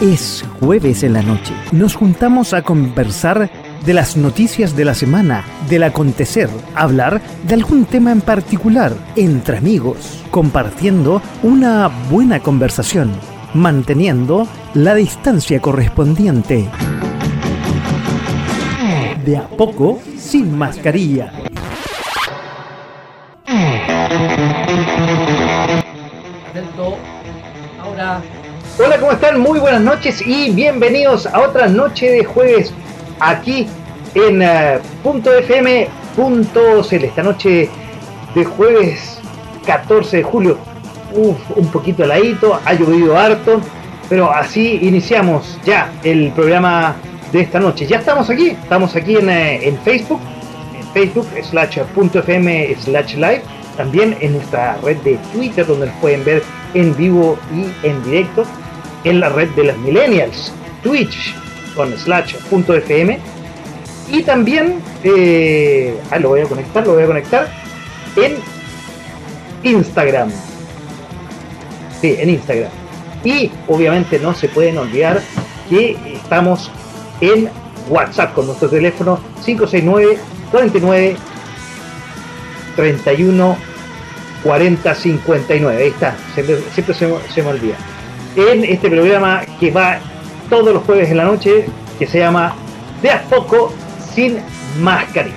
Es jueves en la noche. Nos juntamos a conversar de las noticias de la semana, del acontecer, hablar de algún tema en particular, entre amigos, compartiendo una buena conversación, manteniendo la distancia correspondiente. De a poco, sin mascarilla. Hola, ¿cómo están? Muy buenas noches y bienvenidos a otra noche de jueves aquí en uh, punto .fm.cl. Esta noche de jueves 14 de julio. Un poquito heladito, ha llovido harto, pero así iniciamos ya el programa de esta noche. Ya estamos aquí, estamos aquí en, uh, en Facebook, en Facebook slash .fm slash live, también en nuestra red de Twitter donde nos pueden ver en vivo y en directo en la red de las millennials, Twitch con slash punto fm y también eh, ah, lo voy a conectar, lo voy a conectar en Instagram. Sí, en Instagram. Y obviamente no se pueden olvidar que estamos en WhatsApp con nuestro teléfono 569 49 31 40 59. Ahí está, siempre, siempre se, se, me olvida. En este programa que va todos los jueves en la noche, que se llama De a poco sin mascarilla.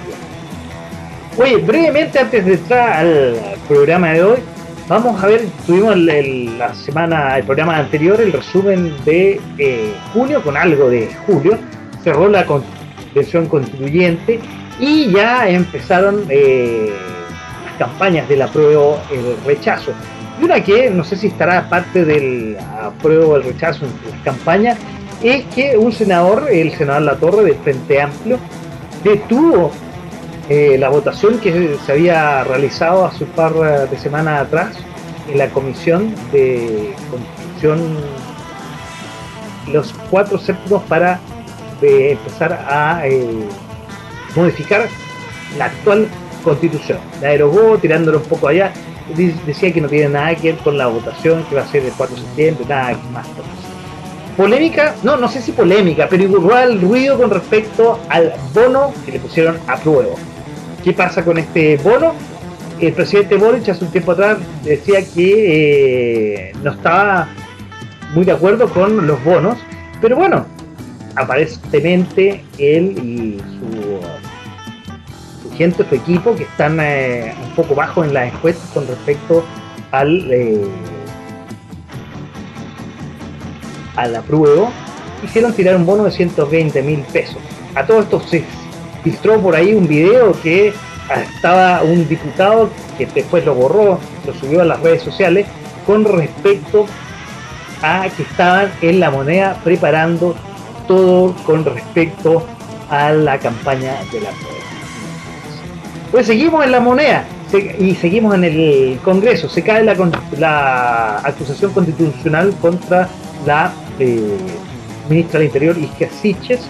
Oye, brevemente antes de entrar al programa de hoy, vamos a ver, tuvimos la semana, el programa anterior, el resumen de eh, junio, con algo de julio, cerró la convención constituyente y ya empezaron eh, las campañas del apruebo, el rechazo. Y una que no sé si estará parte del apruebo o el rechazo en las campañas, es que un senador, el senador La Torre del Frente Amplio, detuvo eh, la votación que se había realizado hace un par de semanas atrás en la Comisión de Constitución, los cuatro séptimos para eh, empezar a eh, modificar la actual constitución. La derogó tirándolo un poco allá, decía que no tiene nada que ver con la votación que va a ser el 4 de septiembre, nada más polémica, no, no sé si polémica, pero igual ruido con respecto al bono que le pusieron a prueba. ¿Qué pasa con este bono? El presidente Boric hace un tiempo atrás decía que eh, no estaba muy de acuerdo con los bonos, pero bueno, aparentemente él y su, gente, su equipo, que están eh, un poco bajos en las encuestas con respecto al... Eh, a la prueba, hicieron tirar un bono de 120 mil pesos. A todo esto se filtró por ahí un video que estaba un diputado que después lo borró, lo subió a las redes sociales, con respecto a que estaban en la moneda preparando todo con respecto a la campaña de la prueba. Pues seguimos en la moneda y seguimos en el Congreso. Se cae la, acusación constitucional contra la eh, ministra del Interior, Isquia Siches,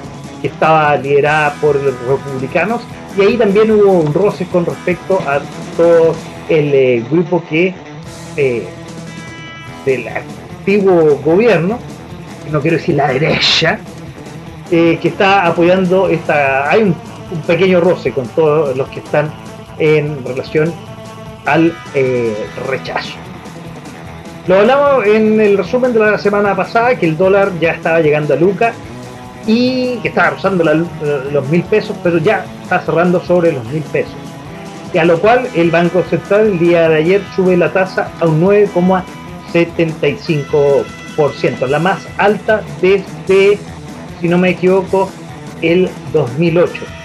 que estaba liderada por los republicanos, y ahí también hubo un roce con respecto a todo el eh, grupo que eh, del antiguo gobierno, no quiero decir la derecha, que está apoyando esta. Hay un, un, pequeño roce con todos los que están en relación al rechazo. Lo hablamos en el resumen de la semana pasada, que el dólar ya estaba llegando a Luca y que estaba rozando la, los mil pesos, pero ya está cerrando sobre los mil pesos. Y a lo cual el Banco Central el día de ayer sube la tasa a un 9,75%, la más alta desde, si no me equivoco, el 2008.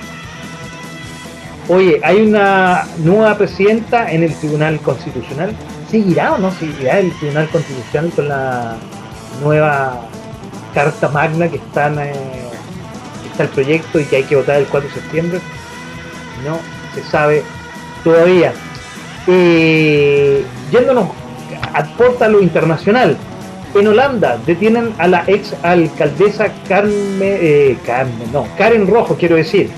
Oye, hay una nueva presidenta en el Tribunal Constitucional ¿Seguirá o no seguirá el Tribunal Constitucional con la nueva Carta Magna que eh, está el proyecto y que hay que votar el 4 de septiembre? No se sabe todavía. Eh, yéndonos a lo internacional. En Holanda detienen a la ex alcaldesa Carmen, eh, Carmen, no, Karen Rojo, quiero decir,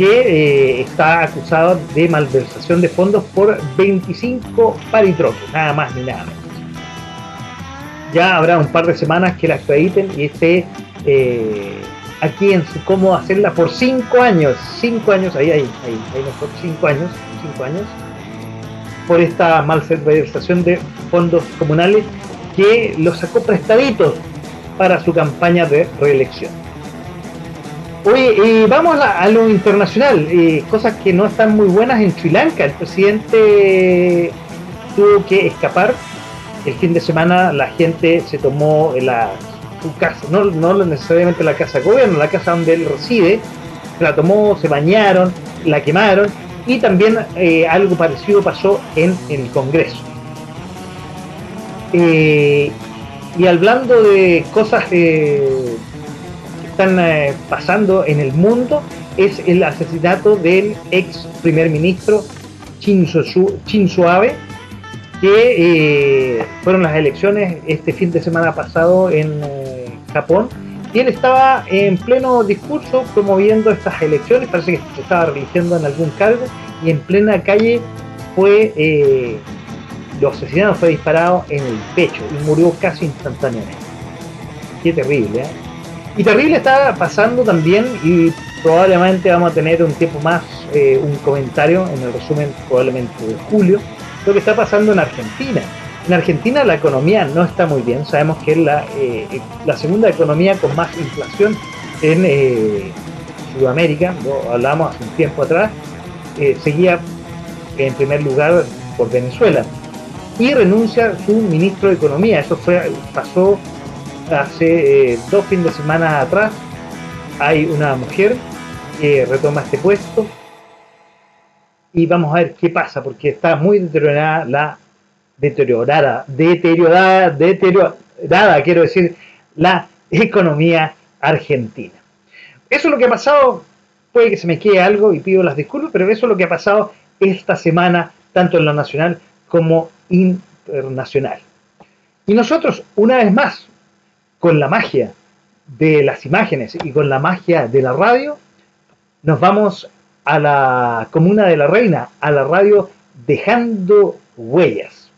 que eh, está acusado de malversación de fondos por 25 paritroques, nada más ni nada menos. ya habrá un par de semanas que la acrediten y esté eh, aquí en su cómo hacerla por cinco años, cinco años, ahí, ahí, ahí, ahí mejor, cinco años, cinco años, por esta malversación de fondos comunales que los sacó prestaditos para su campaña de reelección. Oye, y vamos a, lo internacional, cosas que no están muy buenas en Sri Lanka. El presidente tuvo que escapar. El fin de semana la gente se tomó la, su casa, no, no necesariamente la casa de gobierno, la casa donde él reside, la tomó, se bañaron, la quemaron y también eh, algo parecido pasó en, el Congreso. Eh, y hablando de cosas eh, están pasando en el mundo, es el asesinato del ex primer ministro Shinzo, Shinzo Abe, que fueron las elecciones este fin de semana pasado en Japón y él estaba en pleno discurso promoviendo estas elecciones, parece que se estaba religiendo en algún cargo, y en plena calle fue, eh, lo asesinaron, fue disparado en el pecho y murió casi instantáneamente. Qué terrible, ¿eh? Y terrible está pasando también, y probablemente vamos a tener un tiempo más, eh, un comentario en el resumen probablemente de julio, lo que está pasando en Argentina. En Argentina la economía no está muy bien, sabemos que es la, eh, la segunda economía con más inflación en eh, Sudamérica, lo hablamos hace un tiempo atrás, seguía en primer lugar por Venezuela. Y renuncia su ministro de Economía, eso fue pasó hace dos fines de semana atrás, hay una mujer que retoma este puesto y vamos a ver qué pasa, porque está muy deteriorada la deteriorada, deteriorada, deteriorada, quiero decir, la economía argentina. Eso es lo que ha pasado, puede que se me quede algo y pido las disculpas, pero eso es lo que ha pasado esta semana, tanto en lo nacional como internacional. Y nosotros, una vez más, con la magia de las imágenes y con la magia de la radio, nos vamos a la comuna de la reina, a la radio dejando huellas.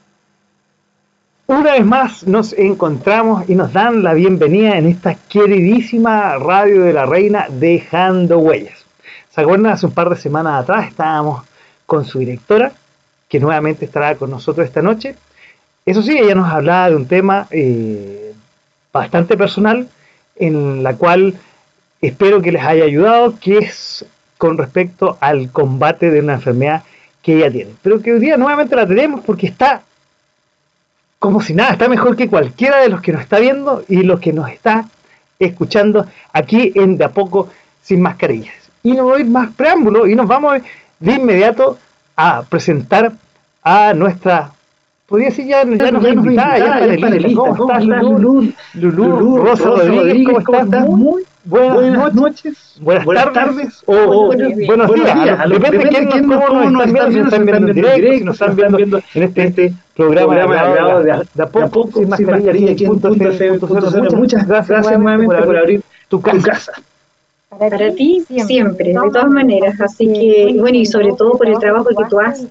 Una vez más nos encontramos y nos dan la bienvenida en esta queridísima radio de la reina Dejando Huellas. ¿Se acuerdan? Hace un par de semanas atrás estábamos con su directora, que nuevamente estará con nosotros esta noche. Eso sí, ella nos hablaba de un tema eh, bastante personal, en la cual espero que les haya ayudado, que es con respecto al combate de una enfermedad que ella tiene. Pero que hoy día nuevamente la tenemos porque está como si nada, está mejor que cualquiera de los que nos está viendo y los que nos está escuchando aquí en De a poco sin mascarillas. Y no voy más preámbulo y nos vamos de inmediato a presentar a nuestra podría decir ya, ya nos invitada, ya, ya ¿Cómo estás, Lulú? Lulú, Rosa Rodríguez, ¿cómo estás? Muy buenas, noches, buenas, tardes. o, buenos, días. Depende de quién, quién, cómo nos están viendo, si están viendo en directo, si nos están viendo en este, este programa de, de a poco, sin mascarilla aquí en punto Muchas gracias nuevamente por abrir tu casa. Para ti siempre, de todas maneras. Así que, bueno, y sobre todo por el trabajo que tú haces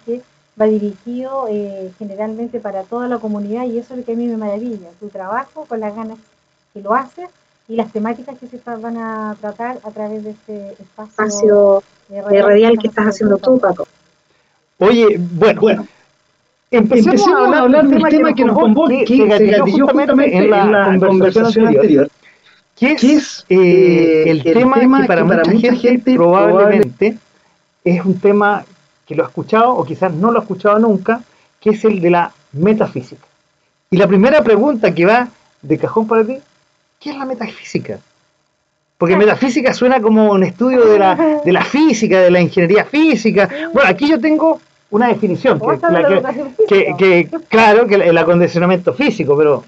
va dirigido eh, generalmente para toda la comunidad y eso es lo que a mí me maravilla, tu trabajo con las ganas que lo haces y las temáticas que se van a tratar a través de este espacio, de radial, que estás haciendo tú, Paco. Oye, bueno, bueno. Empecemos, a hablar, del tema que, nos convocó, que, justamente en la, conversación anterior, que es eh, eh, el, tema, que para, mucha, gente probablemente es un tema que lo ha escuchado o quizás no lo ha escuchado nunca, que es el de la metafísica. Y la primera pregunta que va de cajón para ti, ¿qué es la metafísica? Porque metafísica suena como un estudio de la, de la física, de la ingeniería física. Bueno, aquí yo tengo una definición, que, que, claro, que el acondicionamiento físico, pero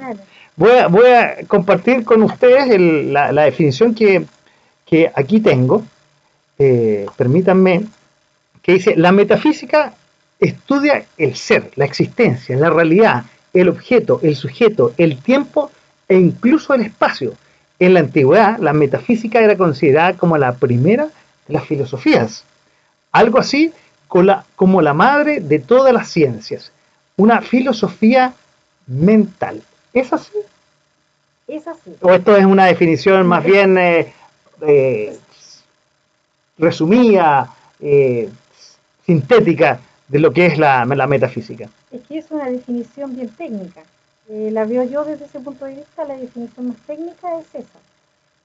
voy, a, voy a compartir con ustedes la, definición que, aquí tengo. Eh, permítanme que dice, la metafísica estudia el ser, la existencia, la realidad, el objeto, el sujeto, el tiempo e incluso el espacio. En la antigüedad, la metafísica era considerada como la primera de las filosofías. Algo así como la madre de todas las ciencias. Una filosofía mental. ¿Es así? Es así. ¿O esto es una definición más bien eh, eh, resumida, eh, sintética de lo que es la, metafísica? Es que es una definición bien técnica. la veo yo desde ese punto de vista, la definición más técnica es esa.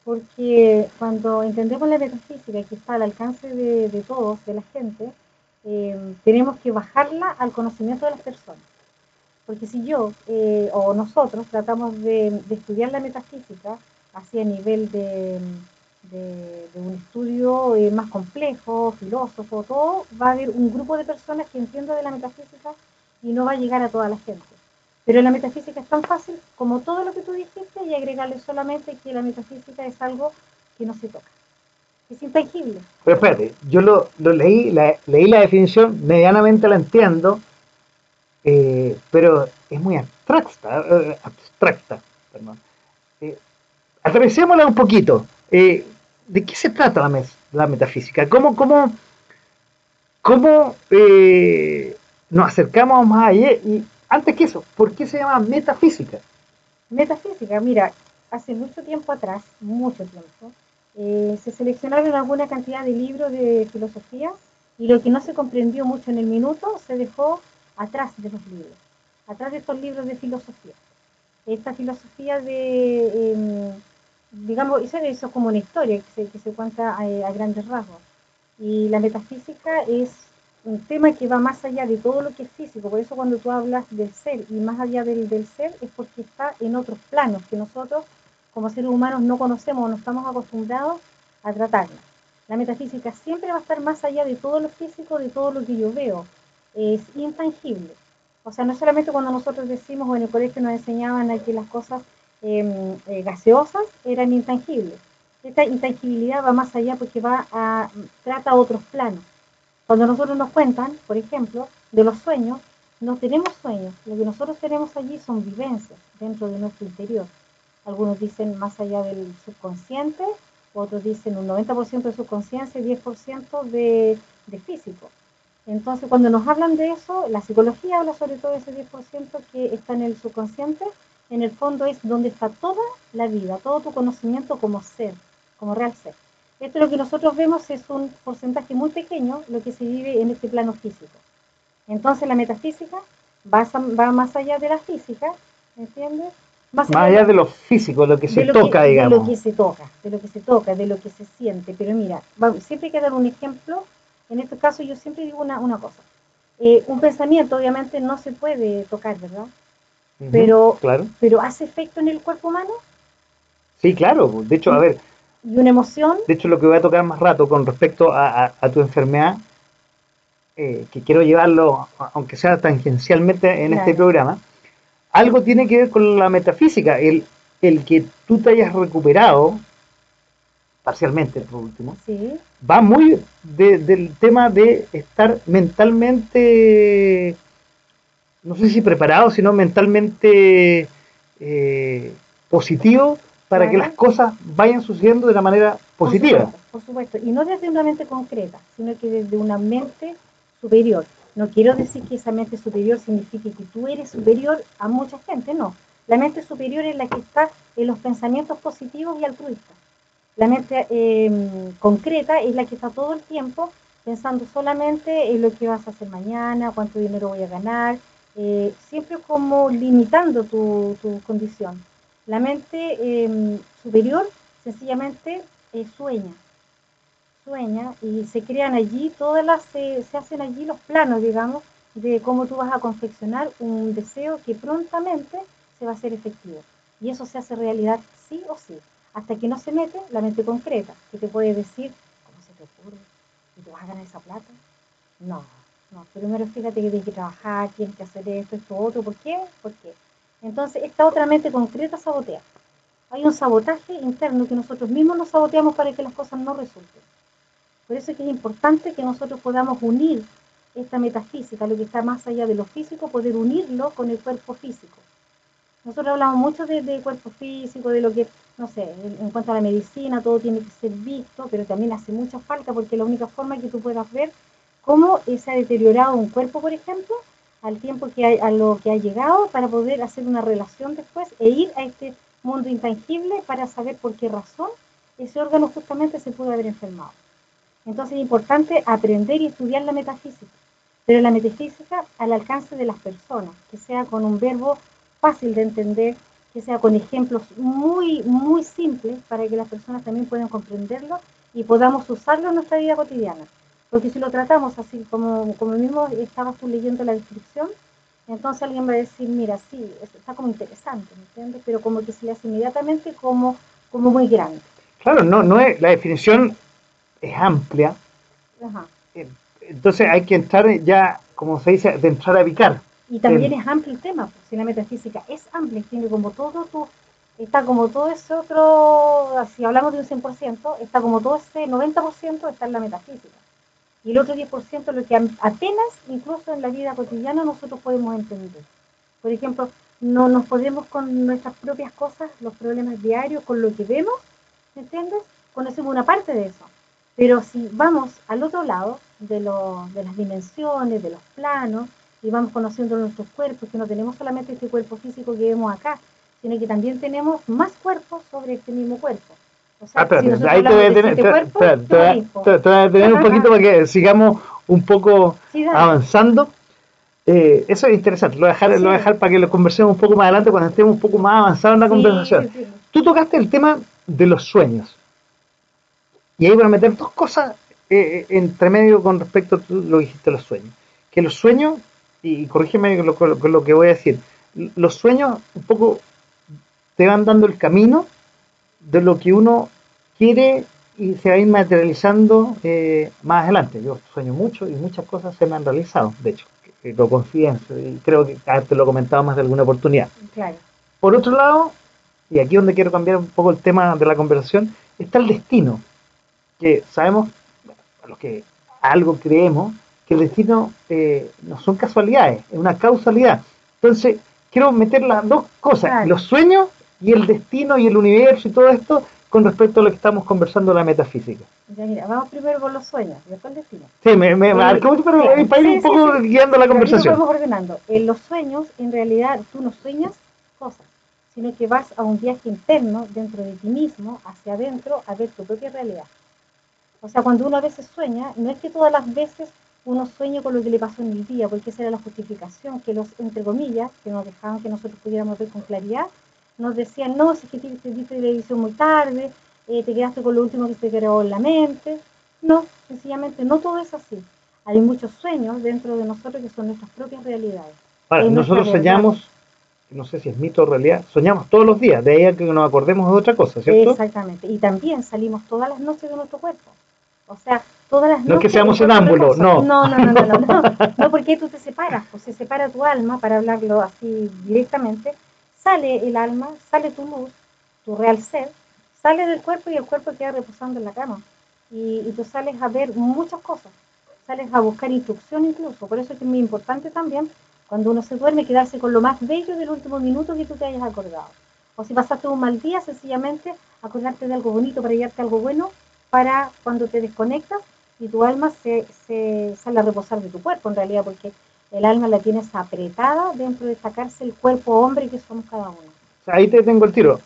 Porque cuando entendemos la metafísica que está al alcance de, de todos, de la gente, tenemos que bajarla al conocimiento de las personas. Porque si yo eh, o nosotros tratamos de, estudiar la metafísica así a nivel de, un estudio eh, más complejo, filósofo, todo, va a haber un grupo de personas que entienda de la metafísica y no va a llegar a toda la gente. Pero la metafísica es tan fácil como todo lo que tú dijiste y agregarle solamente que la metafísica es algo que no se toca. Es intangible. Pero espérate, yo lo, leí, leí la definición, medianamente la entiendo, eh, pero es muy abstracta, eh, abstracta perdón. Eh, un poquito. Eh, ¿De qué se trata la, metafísica? ¿Cómo, cómo, cómo nos acercamos más allá? Y antes que eso, ¿por qué se llama metafísica? Metafísica, mira, hace mucho tiempo atrás, mucho tiempo, se seleccionaron alguna cantidad de libros de filosofía y lo que no se comprendió mucho en el minuto se dejó atrás de los libros, atrás de estos libros de filosofía. Esta filosofía de, em, digamos, eso, es como una historia que se, que se cuenta a, grandes rasgos. Y la metafísica es un tema que va más allá de todo lo que es físico. Por eso cuando tú hablas del ser y más allá del, del ser es porque está en otros planos que nosotros como seres humanos no conocemos o no estamos acostumbrados a tratarla. La metafísica siempre va a estar más allá de todo lo físico, de todo lo que yo veo es intangible. O sea, no solamente cuando nosotros decimos o en el colegio nos enseñaban a que las cosas eh, gaseosas eran intangibles. Esta intangibilidad va más allá porque va a, trata otros planos. Cuando nosotros nos cuentan, por ejemplo, de los sueños, no tenemos sueños. Lo que nosotros tenemos allí son vivencias dentro de nuestro interior. Algunos dicen más allá del subconsciente, otros dicen un 90% de subconsciencia y 10% de, de físico. Entonces, cuando nos hablan de eso, la psicología habla sobre todo de ese 10% que está en el subconsciente, en el fondo es donde está toda la vida, todo tu conocimiento como ser, como real ser. Esto lo que nosotros vemos es un porcentaje muy pequeño lo que se vive en este plano físico. Entonces la metafísica va, más allá de la física, ¿entiendes? Más, allá, de lo físico, lo que se toca, digamos. De lo que se toca, de lo que se toca, de lo que se siente. Pero mira, siempre hay que dar un ejemplo en este caso yo siempre digo una, una cosa. Eh, un pensamiento obviamente no se puede tocar, ¿verdad? Pero, claro. pero ¿hace efecto en el cuerpo humano? Sí, claro. De hecho, a ver. ¿Y una emoción? De hecho, lo que voy a tocar más rato con respecto a, tu enfermedad, eh, que quiero llevarlo, aunque sea tangencialmente en este programa, algo tiene que ver con la metafísica. El, el que tú te hayas recuperado parcialmente por último, va muy del tema de estar mentalmente, no sé si preparado, sino mentalmente eh, positivo para que las cosas vayan sucediendo de la manera positiva. Por supuesto, y no desde una mente concreta, sino que desde una mente superior. No quiero decir que esa mente superior signifique que tú eres superior a mucha gente, no. La mente superior es la que está en los pensamientos positivos y altruistas. La mente em, concreta es la que está todo el tiempo pensando solamente en lo que vas a hacer mañana, cuánto dinero voy a ganar, eh, siempre como limitando tu, condición. La mente em, superior sencillamente eh, sueña, sueña y se crean allí todas las, se hacen allí los planos, digamos, de cómo tú vas a confeccionar un deseo que prontamente se va a hacer efectivo. Y eso se hace realidad sí o sí hasta que no se mete la mente concreta, que te puede decir, ¿cómo se te ocurre? ¿Y tú vas a ganar esa plata? No, no, primero fíjate que tienes que trabajar, tienes que hacer esto, esto, otro, ¿por qué? ¿Por qué? Entonces, esta otra mente concreta sabotea. Hay un sabotaje interno que nosotros mismos nos saboteamos para que las cosas no resulten. Por eso es que es importante que nosotros podamos unir esta metafísica, lo que está más allá de lo físico, poder unirlo con el cuerpo físico. Nosotros hablamos mucho de, cuerpo físico, de lo que, no sé, en, cuanto a la medicina, todo tiene que ser visto, pero también hace mucha falta porque la única forma que tú puedas ver cómo se ha deteriorado un cuerpo, por ejemplo, al tiempo que a lo que ha llegado para poder hacer una relación después e ir a este mundo intangible para saber por qué razón ese órgano justamente se pudo haber enfermado. Entonces es importante aprender y estudiar la metafísica, pero la metafísica al alcance de las personas, que sea con un verbo fácil de entender, que sea con ejemplos muy, muy simples para que las personas también puedan comprenderlo y podamos usarlo en nuestra vida cotidiana. Porque si lo tratamos así, como, como mismo estabas tú leyendo la descripción, entonces alguien va a decir, mira, sí, está como interesante, ¿me entiendes? Pero como que se le hace inmediatamente como, como muy grande. Claro, no, no es, la definición es amplia. Ajá. Entonces hay que entrar ya, como se dice, de entrar a picar. Y también es amplio el tema, pues, si la metafísica es amplia, tiene como todo tu, está como todo ese otro, si hablamos de un 100%, está como todo ese 90% está en la metafísica. Y el otro 10% es lo que apenas, incluso en la vida cotidiana, nosotros podemos entender. Por ejemplo, no nos podemos con nuestras propias cosas, los problemas diarios, con lo que vemos, ¿me entiendes? Conocemos una parte de eso. Pero si vamos al otro lado de, de las dimensiones, de los planos, y vamos conociendo nuestros cuerpos, que no tenemos solamente este cuerpo físico que vemos acá, sino que también tenemos más cuerpos sobre este mismo cuerpo. O sea, ah, si ahí te voy a tener, tener un poquito para que sigamos un poco avanzando. Eh, eso es interesante, lo voy, a dejar, lo voy a dejar para que lo conversemos un poco más adelante cuando estemos un poco más avanzados en la conversación. Tú tocaste el tema de los sueños. Y ahí voy a meter dos cosas eh, entre medio con respecto a lo que dijiste los sueños. Que los sueños y corrígeme con lo, que voy a decir, los sueños un poco te van dando el camino de lo que uno quiere y se va a ir materializando eh, más adelante. Yo sueño mucho y muchas cosas se me han realizado, de hecho, lo confío y creo que te lo he comentado más de alguna oportunidad. Por otro lado, y aquí donde quiero cambiar un poco el tema de la conversación, está el destino, que sabemos, a los que algo creemos, que el destino eh, no son casualidades, es una causalidad. Entonces, quiero meter las dos cosas, los sueños y el destino y el universo y todo esto con respecto a lo que estamos conversando de la metafísica. Ya, mira, vamos primero con los sueños, después el destino. Sí, me, me marcó, pero para ir un poco guiando la conversación. ordenando. En los sueños, en realidad, tú no sueñas cosas, sino que vas a un viaje interno dentro de ti mismo, hacia adentro, a ver tu propia realidad. O sea, cuando uno a veces sueña, no es que todas las veces uno sueña con lo que le pasó en el día, porque esa era la justificación que los, entre comillas, que nos dejaban que nosotros pudiéramos ver con claridad, nos decían, no, si es que te viste televisión muy tarde, eh, te quedaste con lo último que te quedó en la mente. No, sencillamente no todo es así. Hay muchos sueños dentro de nosotros que son nuestras propias realidades. nosotros soñamos, no sé si es mito o realidad, soñamos todos los días, de ahí a que nos acordemos de otra cosa, ¿cierto? Exactamente, y también salimos todas las noches de nuestro cuerpo. O sea, todas las noches. No es que seamos ámbulo, no. No, no, no, no, no, no, no, porque tú te separas, pues se separa tu alma, para hablarlo así directamente, sale el alma, sale tu luz, tu real ser, sale del cuerpo y el cuerpo queda reposando en la cama. Y, y tú sales a ver muchas cosas, sales a buscar instrucción incluso, por eso es muy importante también cuando uno se duerme quedarse con lo más bello del último minuto que tú te hayas acordado. O si pasaste un mal día, sencillamente acordarte de algo bonito para llevarte algo bueno para cuando te desconectas y tu alma se, se sale a reposar de tu cuerpo en realidad, porque el alma la tienes apretada dentro de esta cárcel cuerpo hombre que somos cada uno. ahí te tengo el tiro.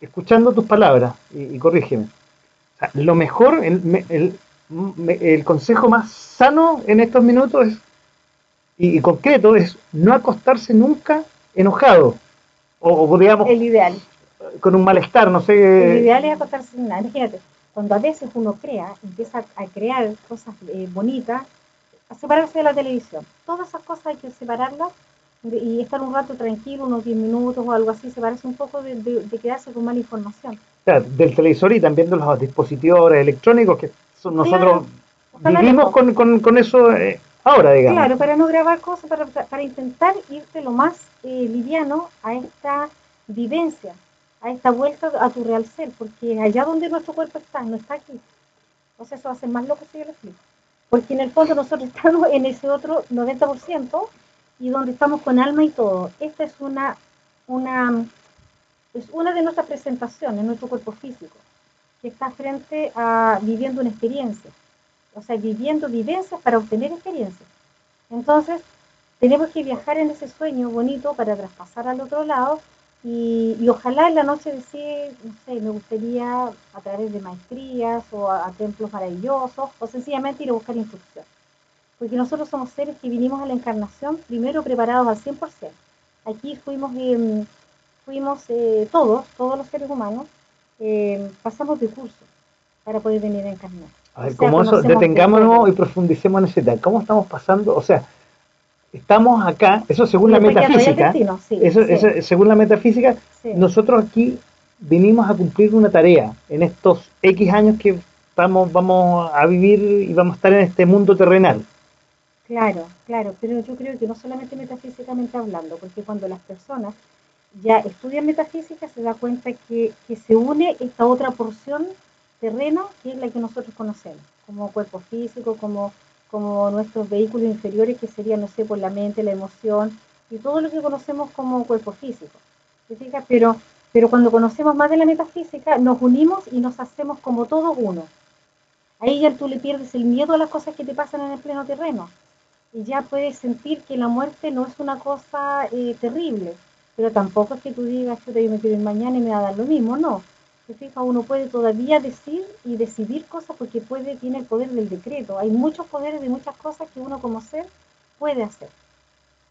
Escuchando tus palabras, y, corrígeme, lo mejor, el, el, el, consejo más sano en estos minutos es, y, concreto es no acostarse nunca enojado. O, digamos, el ideal. Con un malestar, no sé. El ideal es acostarse, imagínate, cuando a veces uno crea, empieza a crear cosas eh, bonitas, a separarse de la televisión. Todas esas cosas hay que separarlas y estar un rato tranquilo, unos 10 minutos o algo así, separarse un poco de, quedarse con mala información. del televisor y también de los dispositivos electrónicos que son nosotros vivimos con, con, con, eso eh, ahora, digamos. Claro, para no grabar cosas, para, para intentar irte lo más eh, liviano a esta vivencia a esta vuelta a tu real ser, porque allá donde nuestro cuerpo está, no está aquí. Sea, eso hace más loco si yo lo explico. Porque en el fondo nosotros estamos en ese otro 90% y donde estamos con alma y todo. Esta es una, una, es una de nuestras presentaciones, nuestro cuerpo físico, que está frente a viviendo una experiencia. O sea, viviendo vivencias para obtener experiencias. Entonces, tenemos que viajar en ese sueño bonito para traspasar al otro lado Y, ojalá en la noche decir, no sé, me gustaría a través de maestrías o a, templos maravillosos o sencillamente ir a buscar instrucción. Porque nosotros somos seres que vinimos a la encarnación primero preparados al 100%. Aquí fuimos, eh, fuimos eh, todos, todos los seres humanos, eh, pasamos de curso para poder venir a encarnar. A ver, como eso, detengámonos y profundicemos en ese tema. ¿Cómo estamos pasando? O sea, estamos acá, eso según la metafísica, eso, según la metafísica, nosotros aquí vinimos a cumplir una tarea. En estos X años que vamos, vamos a vivir y vamos a estar en este mundo terrenal. Claro, claro, pero yo creo que no solamente metafísicamente hablando, porque cuando las personas ya estudian metafísica se da cuenta que, que se une esta otra porción terrena que es la que nosotros conocemos, como cuerpo físico, como como nuestros vehículos inferiores, que serían, no sé, por la mente, la emoción y todo lo que conocemos como cuerpo físico. Pero, pero cuando conocemos más de la metafísica, nos unimos y nos hacemos como todos uno. Ahí ya tú le pierdes el miedo a las cosas que te pasan en el pleno terreno. Y ya puedes sentir que la muerte no es una cosa eh, terrible, pero tampoco es que tú digas, yo me quiero ir mañana y me va a dar lo mismo, no fija, uno puede todavía decir y decidir cosas porque puede, tiene el poder del decreto. Hay muchos poderes de muchas cosas que uno como ser puede hacer.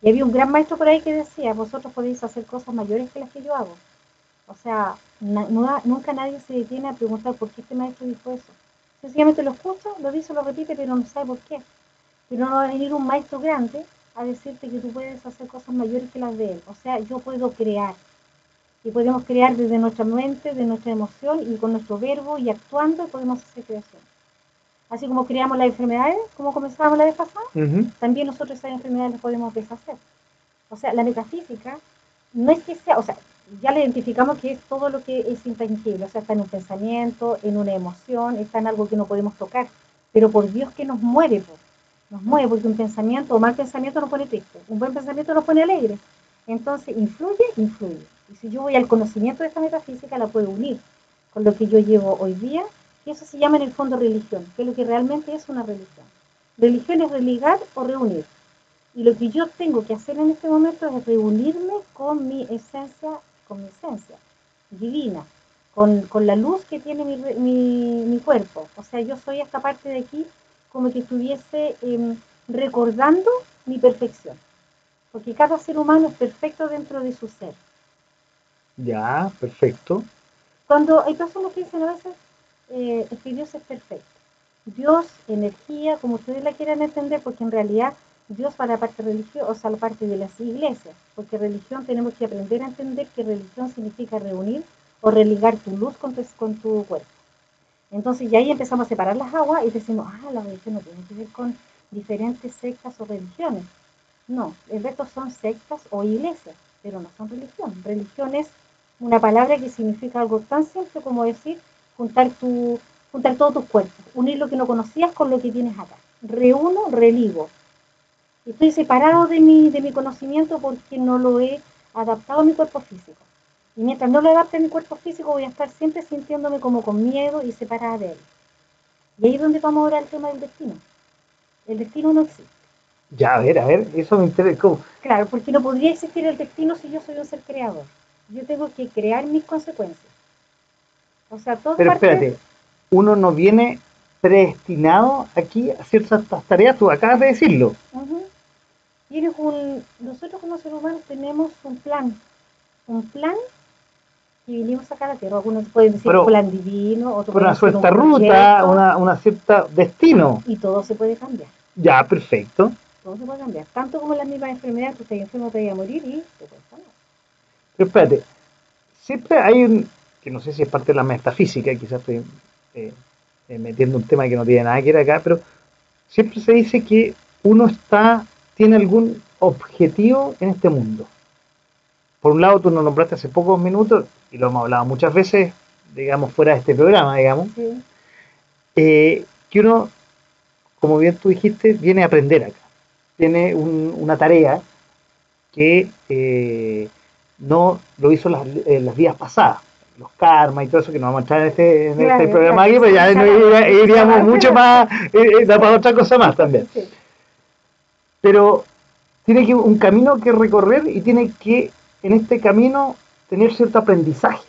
Y había un gran maestro por ahí que decía, vosotros podéis hacer cosas mayores que las que yo hago. O sea, nunca nadie se detiene a preguntar por qué este maestro dijo eso. Sencillamente lo escucha, lo dice, lo repite, pero no sabe por qué. Pero no va a venir un maestro grande a decirte que tú puedes hacer cosas mayores que las de él. O sea, yo puedo crear y podemos crear desde nuestra mente, de nuestra emoción y con nuestro verbo y actuando podemos hacer creación. Así como creamos las enfermedades, como comenzábamos la vez pasada, también nosotros esas enfermedades las podemos deshacer. O sea, la metafísica no es que sea, o sea, ya le identificamos que es todo lo que es intangible, o sea, está en un pensamiento, en una emoción, está en algo que no podemos tocar, pero por Dios que nos mueve, nos mueve, porque un pensamiento o mal pensamiento nos pone triste, un buen pensamiento nos pone alegre. Entonces, influye, influye. Y si yo voy al conocimiento de esta metafísica, la puedo unir con lo que yo llevo hoy día, y eso se llama en el fondo religión, que es lo que realmente es una religión. Religión es religar o reunir. Y lo que yo tengo que hacer en este momento es reunirme con mi esencia, con mi esencia divina, con, la luz que tiene mi, cuerpo. O sea, yo soy esta parte de aquí como que estuviese em, recordando mi perfección. Porque cada ser humano es perfecto dentro de su ser. Ya, perfecto. Cuando hay personas que dicen a veces eh, es que Dios es perfecto. Dios, energía, como ustedes la quieran entender, porque en realidad Dios para la parte religiosa, o sea, la parte de las iglesias, porque religión tenemos que aprender a entender que religión significa reunir o religar tu luz con tu, con tu cuerpo. Entonces ya ahí empezamos a separar las aguas y decimos, ah, la religión no tiene que ver con diferentes sectas o religiones. No, el resto son sectas o iglesias, pero no son religión. Religión es una palabra que significa algo tan simple como decir juntar, tu, juntar todos tus cuerpos, unir lo que no conocías con lo que tienes acá. Reúno, religo. Estoy separado de mi, de mi conocimiento porque no lo he adaptado a mi cuerpo físico. Y mientras no lo adapte a mi cuerpo físico voy a estar siempre sintiéndome como con miedo y separada de él. Y ahí es donde vamos ahora al tema del destino. El destino no existe. Ya, a ver, a ver, eso me interesa. Claro, porque no podría existir el destino si yo soy un ser creador yo tengo que crear mis consecuencias. O sea, todo Pero espérate, uno no viene predestinado aquí a ciertas tareas, tú acabas de decirlo. un, nosotros como seres humanos tenemos un plan, un plan y vinimos acá a la Tierra. Algunos pueden decir un plan divino, otros una cierta ruta, una, una cierta destino. Y todo se puede cambiar. Ya, perfecto. Todo se puede cambiar. Tanto como las mismas enfermedades, tú estás enfermo, te vas a morir y te puedes. Pero espérate, siempre hay un, que no sé si es parte de la metafísica, quizás estoy eh, eh, metiendo un tema que no tiene nada que ver acá, pero siempre se dice que uno está, tiene algún objetivo en este mundo. Por un lado, tú nos nombraste hace pocos minutos, y lo hemos hablado muchas veces, digamos, fuera de este programa, digamos, eh, que uno, como bien tú dijiste, viene a aprender acá. Tiene una tarea que no lo hizo las, eh, las días pasadas, los karmas y todo eso que nos vamos a entrar en este, en este programa aquí, pero ya iríamos mucho más, eh, eh, da para otra cosa más también. Pero tiene que un camino que recorrer y tiene que en este camino tener cierto aprendizaje.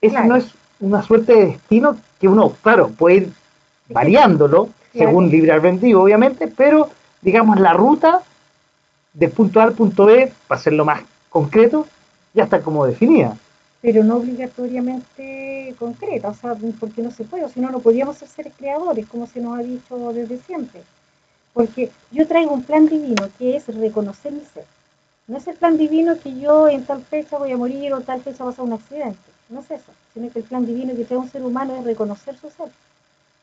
Eso no es una suerte de destino que uno, claro, puede ir variándolo según libre albedrío, obviamente, pero digamos la ruta de punto A al punto B, para hacerlo más concreto, ya está como definida. Pero no obligatoriamente concreta, o sea, porque no se puede, o si no, no podríamos ser seres creadores, como se nos ha dicho desde siempre. Porque yo traigo un plan divino que es reconocer mi ser. No es el plan divino que yo en tal fecha voy a morir o tal fecha va a pasar un accidente. No es eso, sino que el plan divino que trae un ser humano es reconocer su ser.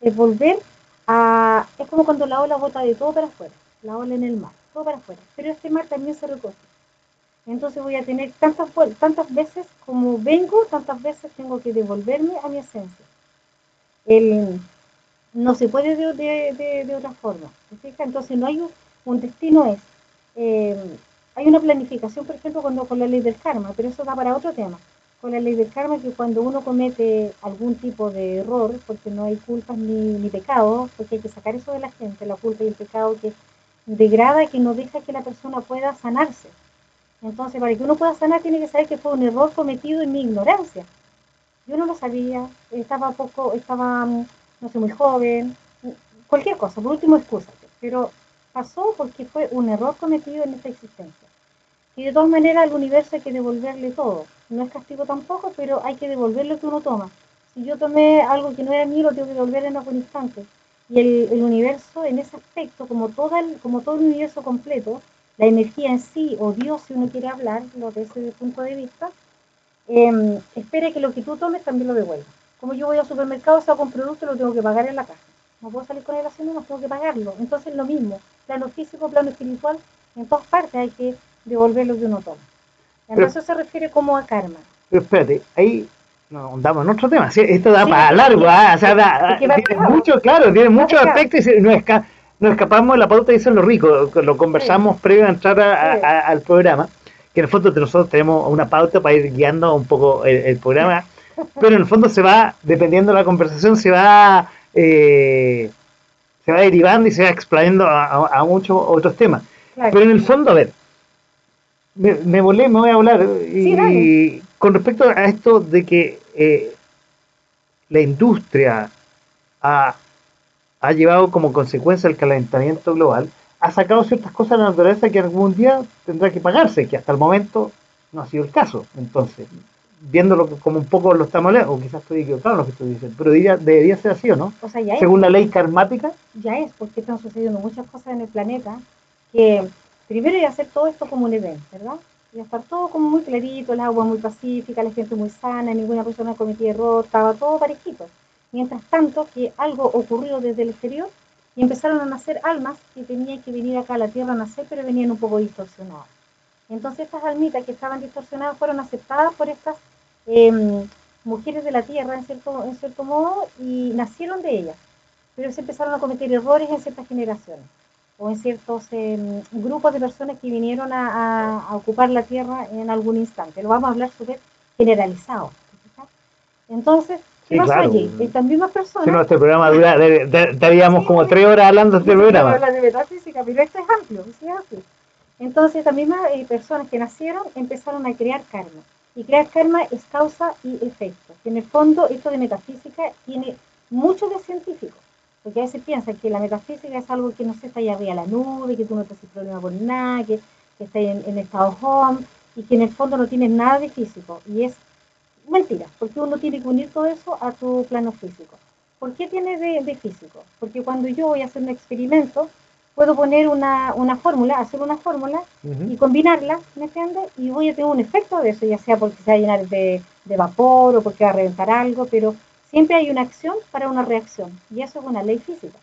Es volver a... Es como cuando la ola bota de todo para afuera, la ola en el mar, todo para afuera. Pero este mar también se recoge. Entonces voy a tener tantas, tantas veces como vengo, tantas veces tengo que devolverme a mi esencia. No se puede de, de, otra forma. Entonces no hay un, destino, es. Eh, hay una planificación, por ejemplo, cuando, con la ley del karma, pero eso da para otro tema. Con la ley del karma, que cuando uno comete algún tipo de error, porque no hay culpas ni, ni pecados, porque hay que sacar eso de la gente, la culpa y el pecado que degrada, que no deja que la persona pueda sanarse. Entonces, para que uno pueda sanar, tiene que saber que fue un error cometido en mi ignorancia. Yo no lo sabía, estaba poco, estaba, no sé, muy joven, cualquier cosa, por último, excusa. Pero pasó porque fue un error cometido en esta existencia. Y de todas maneras, al universo hay que devolverle todo. No es castigo tampoco, pero hay que devolver lo que uno toma. Si yo tomé algo que no era mío, lo tengo que devolver en algún instante. Y el, el, universo, en ese aspecto, como todo, el, como todo el universo completo, la energía en sí, o Dios, si uno quiere hablar, lo desde ese punto de vista, eh, espera que lo que tú tomes también lo devuelva. Como yo voy al supermercado, saco un producto, lo tengo que pagar en la caja. No puedo salir con él haciendo, no tengo que pagarlo. Entonces lo mismo, plano físico, plano espiritual, en todas partes hay que devolver lo que uno toma. Entonces eso se refiere como a karma. Pero espérate, ahí no, andamos en otro tema. Esto da para largo, ¿ah? o sea, tiene mucho, claro, tiene muchos aspectos y no es, nos escapamos de la pauta y eso es lo rico, lo conversamos previo a entrar al programa, que en el fondo nosotros tenemos una pauta para ir guiando un poco el, programa, pero en el fondo se va, dependiendo de la conversación, se va eh, se va derivando y se va explayando a, muchos otros temas. Pero en el fondo, a ver, me, volé, me voy a hablar y, con respecto a esto de que eh, la industria ha ha llevado como consecuencia el calentamiento global, ha sacado ciertas cosas de la naturaleza que algún día tendrá que pagarse, que hasta el momento no ha sido el caso. Entonces, viéndolo como un poco lo estamos leyendo, o quizás estoy equivocado en lo que estoy diciendo, pero debería ser así, ¿o no? O sea, ya Según la ley karmática. Ya es, porque están sucediendo muchas cosas en el planeta que primero hay hacer todo esto como un evento, ¿verdad? Y estar todo como muy clarito, el agua muy pacífica, la gente muy sana, ninguna persona cometía error, estaba todo parejito. Mientras tanto, que algo ocurrió desde el exterior y empezaron a nacer almas que tenían que venir acá a la Tierra a nacer, pero venían un poco distorsionadas. Entonces estas almitas que estaban distorsionadas fueron aceptadas por estas em, mujeres de la Tierra, en cierto, modo, y nacieron de ellas. Pero se empezaron a cometer errores en ciertas generaciones o en ciertos em, grupos de personas que vinieron a, ocupar la Tierra en algún instante. Lo vamos a hablar súper generalizado. Entonces, Sí, claro. allí, estas mismas personas. Si no, este programa dura, estaríamos como tres horas hablando de este programa. de metafísica, pero esto es amplio, ¿sí? así. Entonces, estas mismas eh, personas que nacieron empezaron a crear karma. Y crear karma es causa y efecto. En el fondo, esto de metafísica tiene mucho de científico. Porque a veces piensan que la metafísica es algo que no se está allá arriba la nube, que tú no te haces problema por nada, que, que está en, en estado home, y que en el fondo no tiene nada de físico. Y es mentira, porque uno tiene que unir todo eso a tu plano físico. ¿Por qué tiene de, físico? Porque cuando yo voy a hacer un experimento, puedo poner una, fórmula, hacer una fórmula y combinarla, ¿me entiendes? Y voy a tener un efecto de eso, ya sea porque se va a llenar de, de, vapor o porque va a reventar algo, pero siempre hay una acción para una reacción, y eso es una ley física.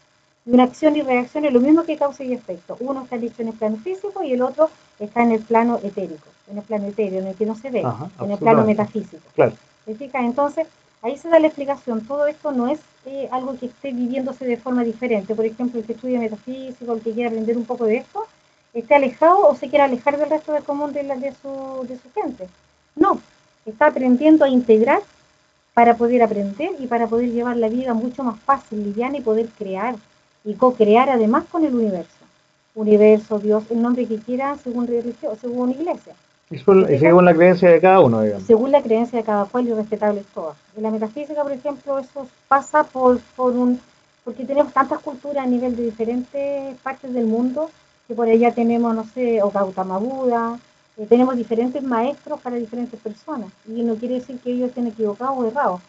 Y una acción y reacción es lo mismo que causa y efecto. Uno está dicho en el plano físico y el otro está en el plano etérico en el plano etéreo, en el que no se ve, en el plano metafísico. Claro. Entonces, ahí se da la explicación. Todo esto no es eh, algo que esté viviéndose de forma diferente. Por ejemplo, el que estudia metafísico, el que quiera aprender un poco de esto, esté alejado o se quiera alejar del resto del común de, la, de, su, de su gente. No, está aprendiendo a integrar para poder aprender y para poder llevar la vida mucho más fácil, liviana y poder crear y co-crear además con el universo. Universo, Dios, el nombre que quiera según religión, según iglesia. según la creencia de cada uno, digamos. Según la creencia de cada cual y respetable todas. En la metafísica, por ejemplo, eso pasa por, por un... porque tenemos tantas culturas a nivel de diferentes partes del mundo, que por allá tenemos, no sé, o Gautama Buda, eh, tenemos diferentes maestros para diferentes personas. Y no quiere decir que ellos estén equivocados o errados.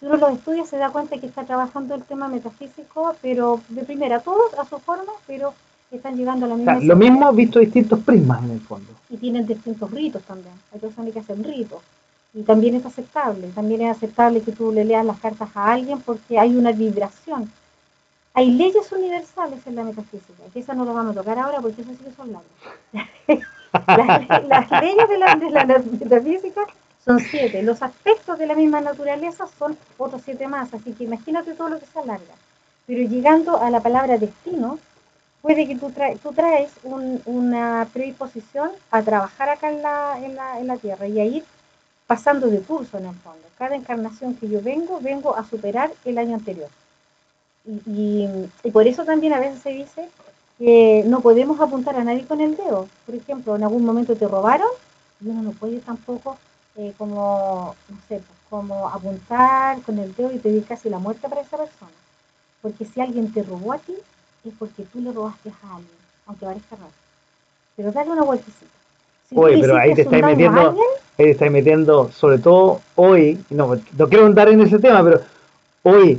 Si uno los estudia, se da cuenta que está trabajando el tema metafísico, pero de primera, todos a su forma, pero están llegando a la misma. lo mismo visto distintos prismas en el fondo. Y tienen distintos ritos también. Hay personas que hacen ritos. Y también es aceptable. También es aceptable que tú le leas las cartas a alguien porque hay una vibración. Hay leyes universales en la metafísica, que esa no lo vamos a tocar ahora porque eso sí que son largas. las, leyes de la, de la metafísica son siete. Los aspectos de la misma naturaleza son otros siete más. Así que imagínate todo lo que se alarga. Pero llegando a la palabra destino, puede que tú, traes una predisposición a trabajar acá en la, en, la, Tierra y a ir pasando de curso en el fondo. Cada encarnación que yo vengo, vengo a superar el año anterior. Y, y, por eso también a veces se dice que no podemos apuntar a nadie con el dedo. Por ejemplo, en algún momento te robaron y uno no puede tampoco eh, como, no sé, pues, como apuntar con el dedo y pedir casi la muerte para esa persona. Porque si alguien te robó a ti, es porque tú le robaste a alguien, aunque parezca raro. Pero dale una vueltecita. Si pero ahí te estáis metiendo, ahí te estáis metiendo, sobre todo hoy, no, no quiero andar en ese tema, pero hoy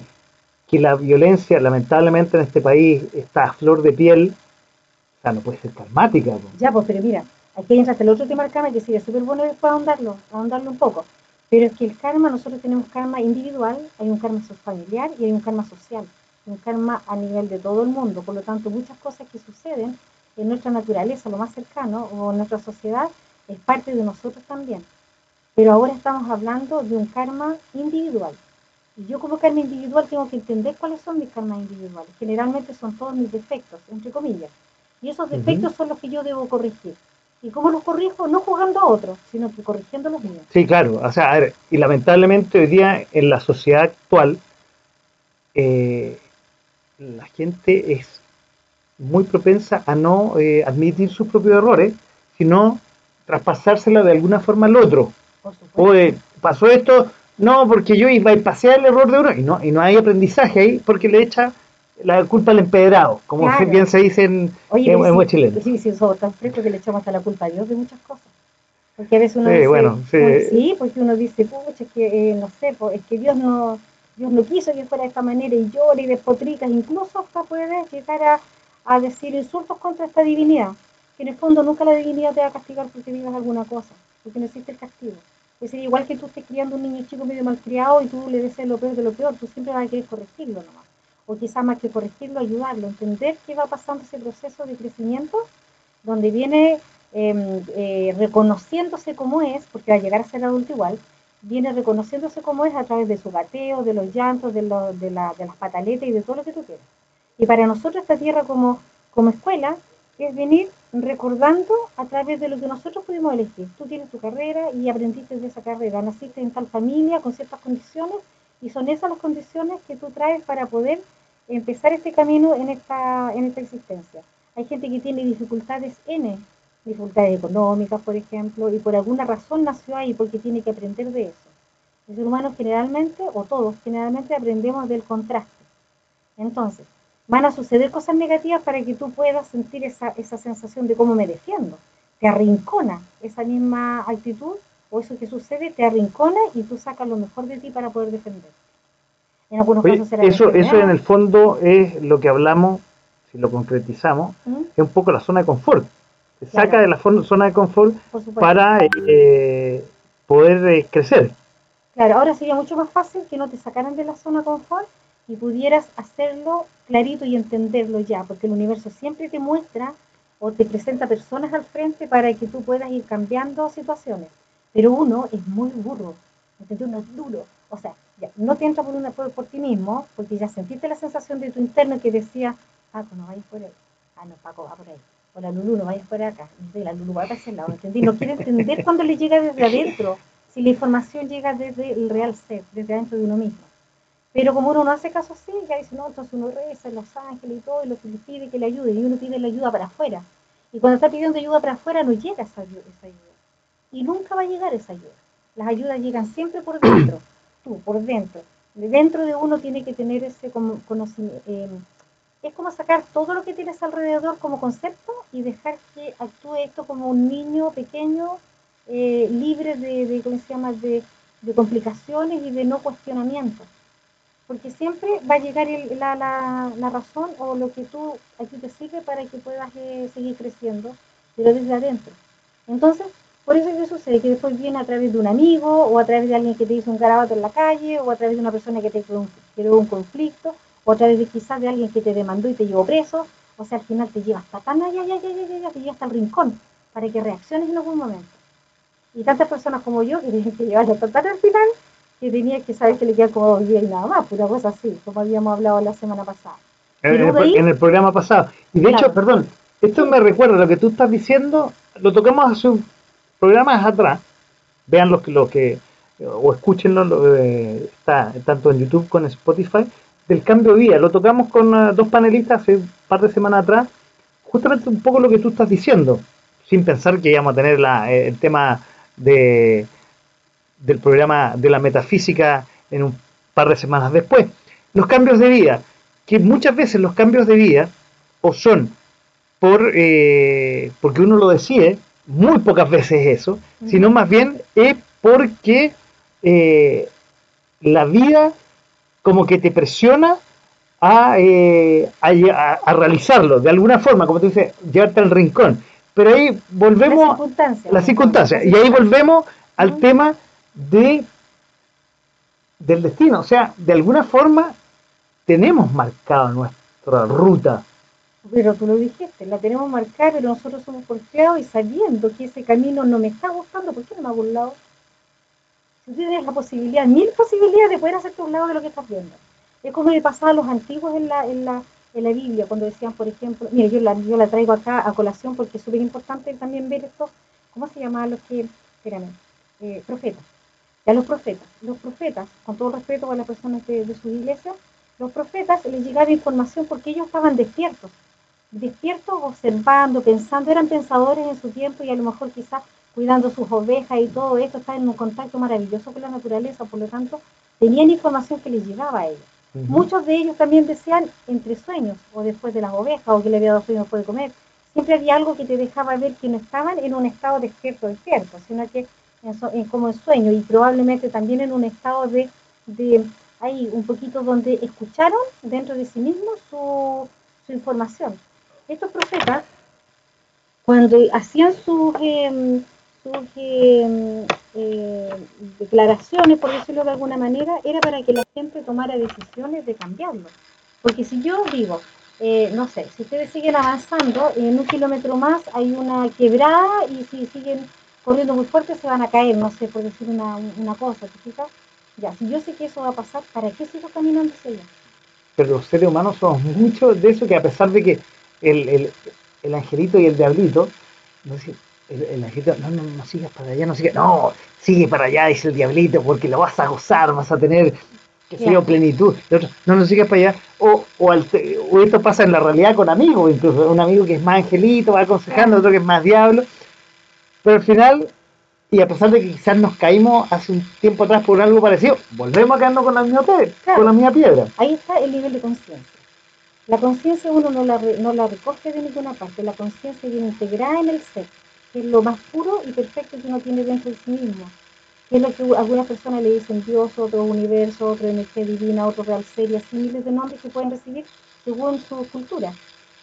que la violencia lamentablemente en este país está a flor de piel, o sea, no puede ser karmática. Ya, pues, pero mira, aquí entra hasta el otro tema del karma que sería súper bueno después ahondarlo, ahondarlo un poco. Pero es que el karma, nosotros tenemos karma individual, hay un karma familiar y hay un karma social un karma a nivel de todo el mundo. Por lo tanto, muchas cosas que suceden en nuestra naturaleza, lo más cercano, o en nuestra sociedad, es parte de nosotros también. Pero ahora estamos hablando de un karma individual. Y yo como karma individual tengo que entender cuáles son mis karmas individuales. Generalmente son todos mis defectos, entre comillas. Y esos defectos son los que yo debo corregir. ¿Y cómo los corrijo? No jugando a otros, sino que corrigiendo los míos. Sí, claro. O sea, a ver, y lamentablemente hoy día en la sociedad actual, eh, la gente es muy propensa a no eh, admitir sus propios errores, sino traspasársela de alguna forma al otro. Oye, pasó esto, no, porque yo iba a pasear el error de uno, y no, y no hay aprendizaje ahí porque le echa la culpa al empedrado, como bien se dice en, Oye, en, en chileno. Sí, sí, somos tan frescos que le echamos hasta la culpa a Dios de muchas cosas. Porque a veces uno sí, dice, bueno, sí. sí, porque uno dice, pucha, es que, eh, no sé, es que Dios no, Dios no quiso que fuera de esta manera y llora y despotricas, incluso hasta puedes llegar a, decir insultos contra esta divinidad, que en el fondo nunca la divinidad te va a castigar porque digas alguna cosa, porque no existe el castigo. Es decir, igual que tú estés criando un niño chico medio malcriado y tú le deseas lo peor de lo peor, tú siempre vas a querer corregirlo nomás. O quizás más que corregirlo, ayudarlo, entender qué va pasando ese proceso de crecimiento, donde viene em, eh, reconociéndose como es, porque va a llegar a ser adulto igual, viene reconociéndose como es a través de su gateo, de los llantos, de, de, la, de las pataletas y de todo lo que tú quieras. Y para nosotros esta tierra como, como escuela es venir recordando a través de lo que nosotros pudimos elegir. Tú tienes tu carrera y aprendiste de esa carrera, naciste en tal familia con ciertas condiciones y son esas las condiciones que tú traes para poder empezar este camino en esta, en esta existencia. Hay gente que tiene dificultades N, dificultades económicas, por ejemplo, y por alguna razón nació ahí porque tiene que aprender de eso. El ser humano generalmente, o todos generalmente, aprendemos del contraste. Entonces, van a suceder cosas negativas para que tú puedas sentir esa, esa sensación de cómo me defiendo. Te arrincona esa misma actitud o eso que sucede, te arrincona y tú sacas lo mejor de ti para poder defender. En algunos casos será eso, eso en el fondo es lo que hablamos, si lo concretizamos, ¿Mm? es un poco la zona de confort saca de la zona de confort para eh, poder eh, crecer. Claro, ahora sería mucho más fácil que no te sacaran de la zona de confort y pudieras hacerlo clarito y entenderlo ya, porque el universo siempre te muestra o te presenta personas al frente para que tú puedas ir cambiando situaciones. Pero uno es muy burro, Uno es duro. O sea, ya, no te entra por, una, por, por, ti mismo, porque ya sentiste la sensación de tu interno que decía, Paco, no vayas por ahí. Ah, no, Paco, va por ahí o la Lulu no vayas por acá, la Lulu va para ese lado, ¿entendí? No quiere entender cuando le llega desde adentro, si la información llega desde el real ser, desde adentro de uno mismo. Pero como uno no hace caso así, ya dice, no, entonces uno reza en los ángeles y todo, y lo que le pide que le ayude, y uno pide la ayuda para afuera. Y cuando está pidiendo ayuda para afuera, no llega esa, ayuda. y nunca va a llegar esa ayuda. Las ayudas llegan siempre por dentro, tú, por dentro. dentro de uno tiene que tener ese conocimiento. Eh, es como sacar todo lo que tienes alrededor como concepto y dejar que actúe esto como un niño pequeño, eh, libre de, de, ¿cómo se llama?, de, de, complicaciones y de no cuestionamiento. Porque siempre va a llegar la, la, razón o lo que tú a ti te sirve para que puedas eh, seguir creciendo, pero desde adentro. Entonces, por eso que sucede que después viene a través de un amigo o a través de alguien que te hizo un garabato en la calle o a través de una persona que te creó un conflicto través de quizás de alguien que te demandó y te llevó preso, o sea, al final te lleva hasta tan allá, allá, allá, allá, te lleva hasta el rincón para que reacciones en algún momento. Y tantas personas como yo que tienen que llevarlo hasta tan al final que tenía que saber que le queda como dos días y nada más, pura cosa así, como habíamos hablado la semana pasada. En, el, programa pasado. Y de hecho, perdón, esto me recuerda lo que tú estás diciendo, lo tocamos hace un programa atrás, vean los que, lo que o escúchenlo, lo, eh, está tanto en YouTube como en Spotify, del cambio de vida. Lo tocamos con uh, dos panelistas hace un par de semanas atrás, justamente un poco lo que tú estás diciendo, sin pensar que íbamos a tener la, eh, el tema de, del programa de la metafísica en un par de semanas después. Los cambios de vida, que muchas veces los cambios de vida o son por eh, porque uno lo decide, muy pocas veces eso, sino más bien es porque eh, la vida como que te presiona eh, a, a, realizarlo, de alguna forma, como tú dices, llevarte al rincón. Pero ahí volvemos a las circunstancias, y ahí volvemos al tema de del destino. O sea, de alguna forma tenemos marcado nuestra ruta. Pero tú lo dijiste, la tenemos marcada, pero nosotros somos porfiados y sabiendo que ese camino no me está gustando, ¿por qué no me hago un lado? Tienes la posibilidad, mil posibilidades de poder hacerte un lado de lo que estás viendo. Es como le pasaba a los antiguos en la, en la, en la Biblia, cuando decían, por ejemplo, mira, yo la, yo la traigo acá a colación porque es súper importante también ver esto, ¿cómo se llamaban los que, espérame, eh, profetas? Ya los profetas, los profetas, con todo respeto a las personas de, de su iglesia, los profetas les llegaba información porque ellos estaban despiertos, despiertos observando, pensando, eran pensadores en su tiempo y a lo mejor quizás cuidando sus ovejas y todo esto, está en un contacto maravilloso con la naturaleza, por lo tanto, tenían información que les llegaba a ellos. Muchos de ellos también decían entre sueños, o después de las ovejas, o que le había dado sueño después de comer. Siempre había algo que te dejaba ver que no estaban en un estado despierto, despierto, sino que en, como en sueño, y probablemente también en un estado de, de ahí, un poquito donde escucharon dentro de sí mismos su, su información. Estos profetas, cuando hacían sus... Em, sus eh, declaraciones, por decirlo de alguna manera, era para que la gente tomara decisiones de cambiarlo. Porque si yo digo, eh, no sé, si ustedes siguen avanzando, en un kilómetro más hay una quebrada y si siguen corriendo muy fuerte se van a caer, no sé, por decir una, una cosa, ¿te Ya, si yo sé que eso va a pasar, ¿para qué sigo caminando hacia allá? Pero los seres humanos somos muchos de eso que a pesar de que el, el, el angelito y el diablito, no sé, el, el no, no, no sigas para allá, no sigas, no, sigue para allá, dice el diablito, porque lo vas a gozar, vas a tener, que sea, plenitud. no, no sigas para allá. O, o, esto pasa en la realidad con amigos, incluso un amigo que es más angelito, va aconsejando, otro que es más diablo. Pero al final, y a pesar de que quizás nos caímos hace un tiempo atrás por algo parecido, volvemos a quedarnos con la misma, con la misma piedra. Ahí está el nivel de conciencia. La conciencia uno no la, no la recoge de ninguna parte, la conciencia viene integrada en el ser que es lo más puro y perfecto que uno tiene dentro de sí mismo. Que es lo que algunas personas le dicen Dios, otro universo, otra energía divina, otro real ser y así miles de nombres que pueden recibir según su cultura.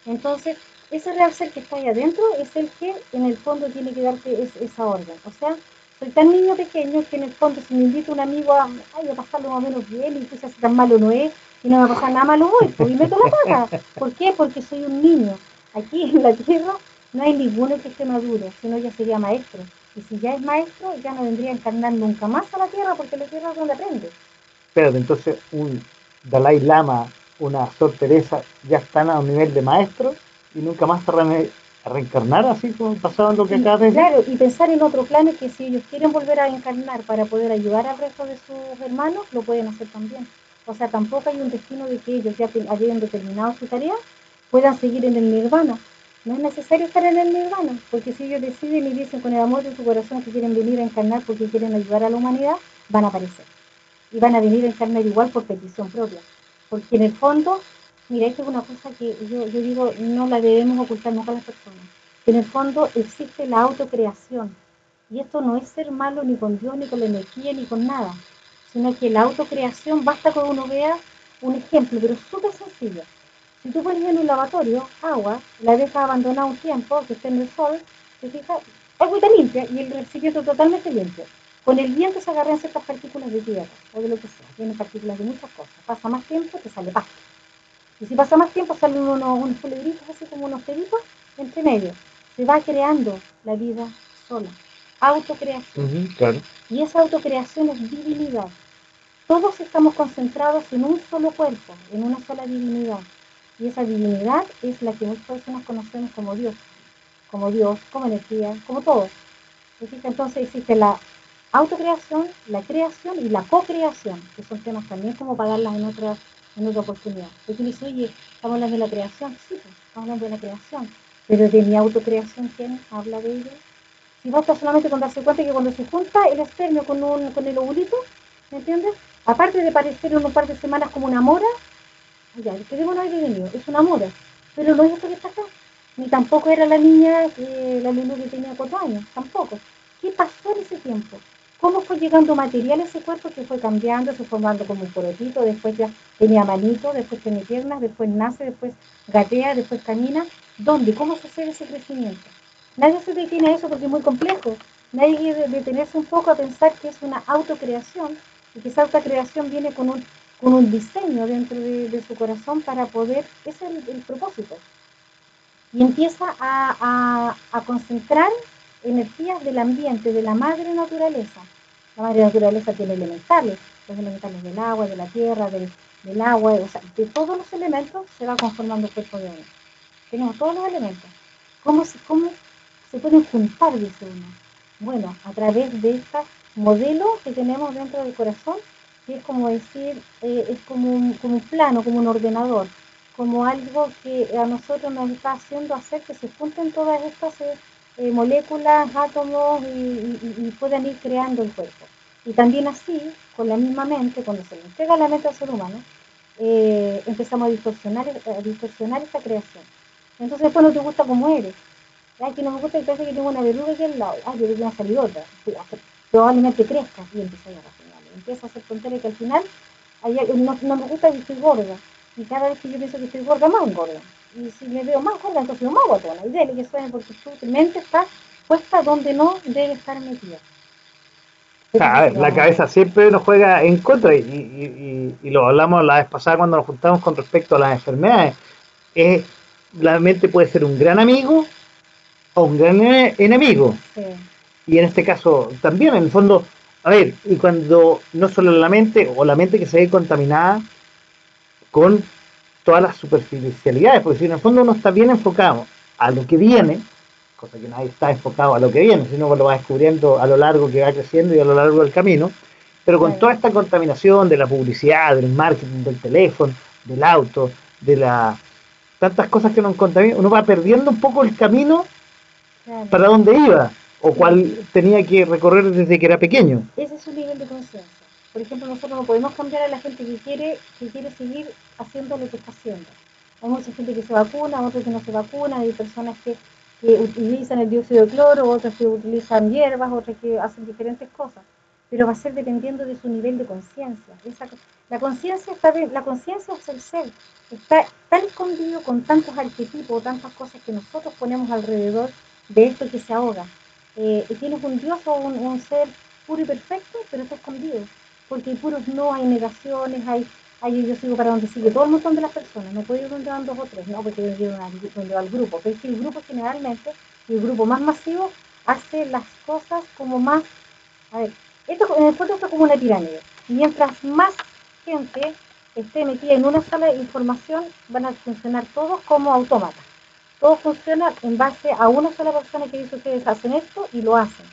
Entonces, ese real ser que está ahí adentro es el que en el fondo tiene que darte esa orden. O sea, soy tan niño pequeño que en el fondo si me invita un amigo a, ay, a pasarlo más o menos bien, y si tan malo no es, y no me pasa nada malo voy, pues, y meto la pata. ¿Por qué? Porque soy un niño. Aquí en la tierra no hay ninguno que esté maduro, sino ya sería maestro. Y si ya es maestro, ya no vendría a encarnar nunca más a la tierra, porque la tierra es donde aprende. Pero entonces un Dalai Lama, una Sor Teresa, ya están a un nivel de maestro y nunca más se a reencarnar así como pasaba lo que acá de Claro, y pensar en otro plano que si ellos quieren volver a encarnar para poder ayudar al resto de sus hermanos, lo pueden hacer también. O sea, tampoco hay un destino de que ellos ya hayan determinado su tarea, puedan seguir en el nirvana no es necesario estar en el nirvana, porque si ellos deciden y dicen con el amor de su corazón que quieren venir a encarnar porque quieren ayudar a la humanidad, van a aparecer. Y van a venir a encarnar igual por petición propia. Porque en el fondo, mira, esto es una cosa que yo, digo, no la debemos ocultar nunca a las personas. En el fondo existe la autocreación. Y esto no es ser malo ni con Dios, ni con la energía, ni con nada. Sino que la autocreación basta con uno vea un ejemplo, pero súper sencillo. Si tú pones en un lavatorio agua, la dejas abandonada un tiempo, que esté en el sol, te fijas, agüita limpia y el recipiente totalmente limpio. Con el viento se agarran ciertas partículas de tierra o de lo que sea. Tienen partículas de muchas cosas. Pasa más tiempo, te sale pasto. Y si pasa más tiempo, salen unos, unos culebritos así como unos peditos entre medio. Se va creando la vida sola. Autocreación. claro. Y esa autocreación es divinidad. Todos estamos concentrados en un solo cuerpo, en una sola divinidad. Y esa divinidad es la que muchas personas conocemos como Dios, como Dios, como energía, como todo. Entonces existe la autocreación, la creación y la co-creación, que son temas también como para darlas en otra, en otra oportunidad. Porque dice, oye, estamos hablando de la creación, sí, pues, estamos hablando de la creación, pero de mi autocreación, ¿quién habla de ello? Si basta solamente con darse cuenta que cuando se junta el espermio con, un, con el ovulito, ¿me entiendes? Aparte de parecer en un par de semanas como una mora, ya, el no hay venido, es una mora, pero no es esto que está acá. Ni tampoco era la niña, la niña que tenía cuatro años, tampoco. ¿Qué pasó en ese tiempo? ¿Cómo fue llegando material a ese cuerpo que fue cambiando, se formando como un porotito, después ya tenía manito, después tiene piernas, después nace, después gatea, después camina? ¿Dónde? ¿Cómo sucede ese crecimiento? Nadie se detiene a eso porque es muy complejo. Nadie quiere detenerse un poco a pensar que es una autocreación y que esa autocreación viene con un con un diseño dentro de, su corazón para poder, ese es el, propósito. Y empieza a, concentrar energías del ambiente, de la madre naturaleza. La madre naturaleza tiene elementales, los elementales del agua, de la tierra, del, agua, o sea, de todos los elementos se va conformando el cuerpo de uno. Tenemos todos los elementos. ¿Cómo se, cómo se pueden juntar, dice uno? Bueno, a través de este modelo que tenemos dentro del corazón que es como decir, eh, es como un, como un plano, como un ordenador, como algo que a nosotros nos está haciendo hacer que se junten todas estas eh, eh, moléculas, átomos y, puedan ir creando el cuerpo. Y también así, con la misma mente, cuando se le entrega la mente al ser humano, empezamos a distorsionar, distorsionar esta creación. Entonces después no te gusta como eres. Ay, que no me gusta, parece que tengo una verruga aquí al lado. Ay, yo voy a salir otra. Probablemente crezca y empieza a empieza a hacer tontería que al final no, no, me gusta que estoy gorda. Y cada vez que yo pienso que estoy gorda, más gorda. Y si me veo más gorda, entonces más guatona. Y dele que suene porque tu mente está puesta donde no debe estar metida. la cabeza siempre nos juega en contra y, y, lo hablamos la vez pasada cuando nos juntamos con respecto a las enfermedades. la mente puede ser un gran amigo o un gran enemigo. Y en este caso también, en el fondo, a ver, y cuando no solo la mente, o la mente que se ve contaminada con todas las superficialidades, porque si en el fondo uno está bien enfocado a lo que viene, cosa que nadie está enfocado a lo que viene, sino que lo va descubriendo a lo largo que va creciendo y a lo largo del camino, pero con toda esta contaminación de la publicidad, del marketing, del teléfono, del auto, de la tantas cosas que nos contaminan, uno va perdiendo un poco el camino para donde iba o cuál tenía que recorrer desde que era pequeño. Ese es su nivel de conciencia. Por ejemplo, nosotros no podemos cambiar a la gente que quiere, que quiere seguir haciendo lo que está haciendo. Hay mucha gente que se vacuna, otros que no se vacuna, hay personas que, utilizan el dióxido de cloro, otros que utilizan hierbas, otros que hacen diferentes cosas. Pero va a ser dependiendo de su nivel de conciencia. La conciencia está la conciencia es el ser. Está tan escondido con tantos arquetipos, tantas cosas que nosotros ponemos alrededor de esto que se ahoga eh, tienes un Dios o un, ser puro y perfecto, pero está escondido. Porque hay puros no, hay negaciones, hay, hay yo sigo para donde sigue todo el montón de las personas. No puedo ir donde van dos o tres, no, porque yo donde va el grupo. Es que el grupo generalmente, el grupo más masivo, hace las cosas como más. A ver, esto en el fondo esto es como una pirámide. Mientras más gente esté metida en una sala de información, van a funcionar todos como autómatas todo funciona en base a una sola persona que dice ustedes hacen esto y lo hacen.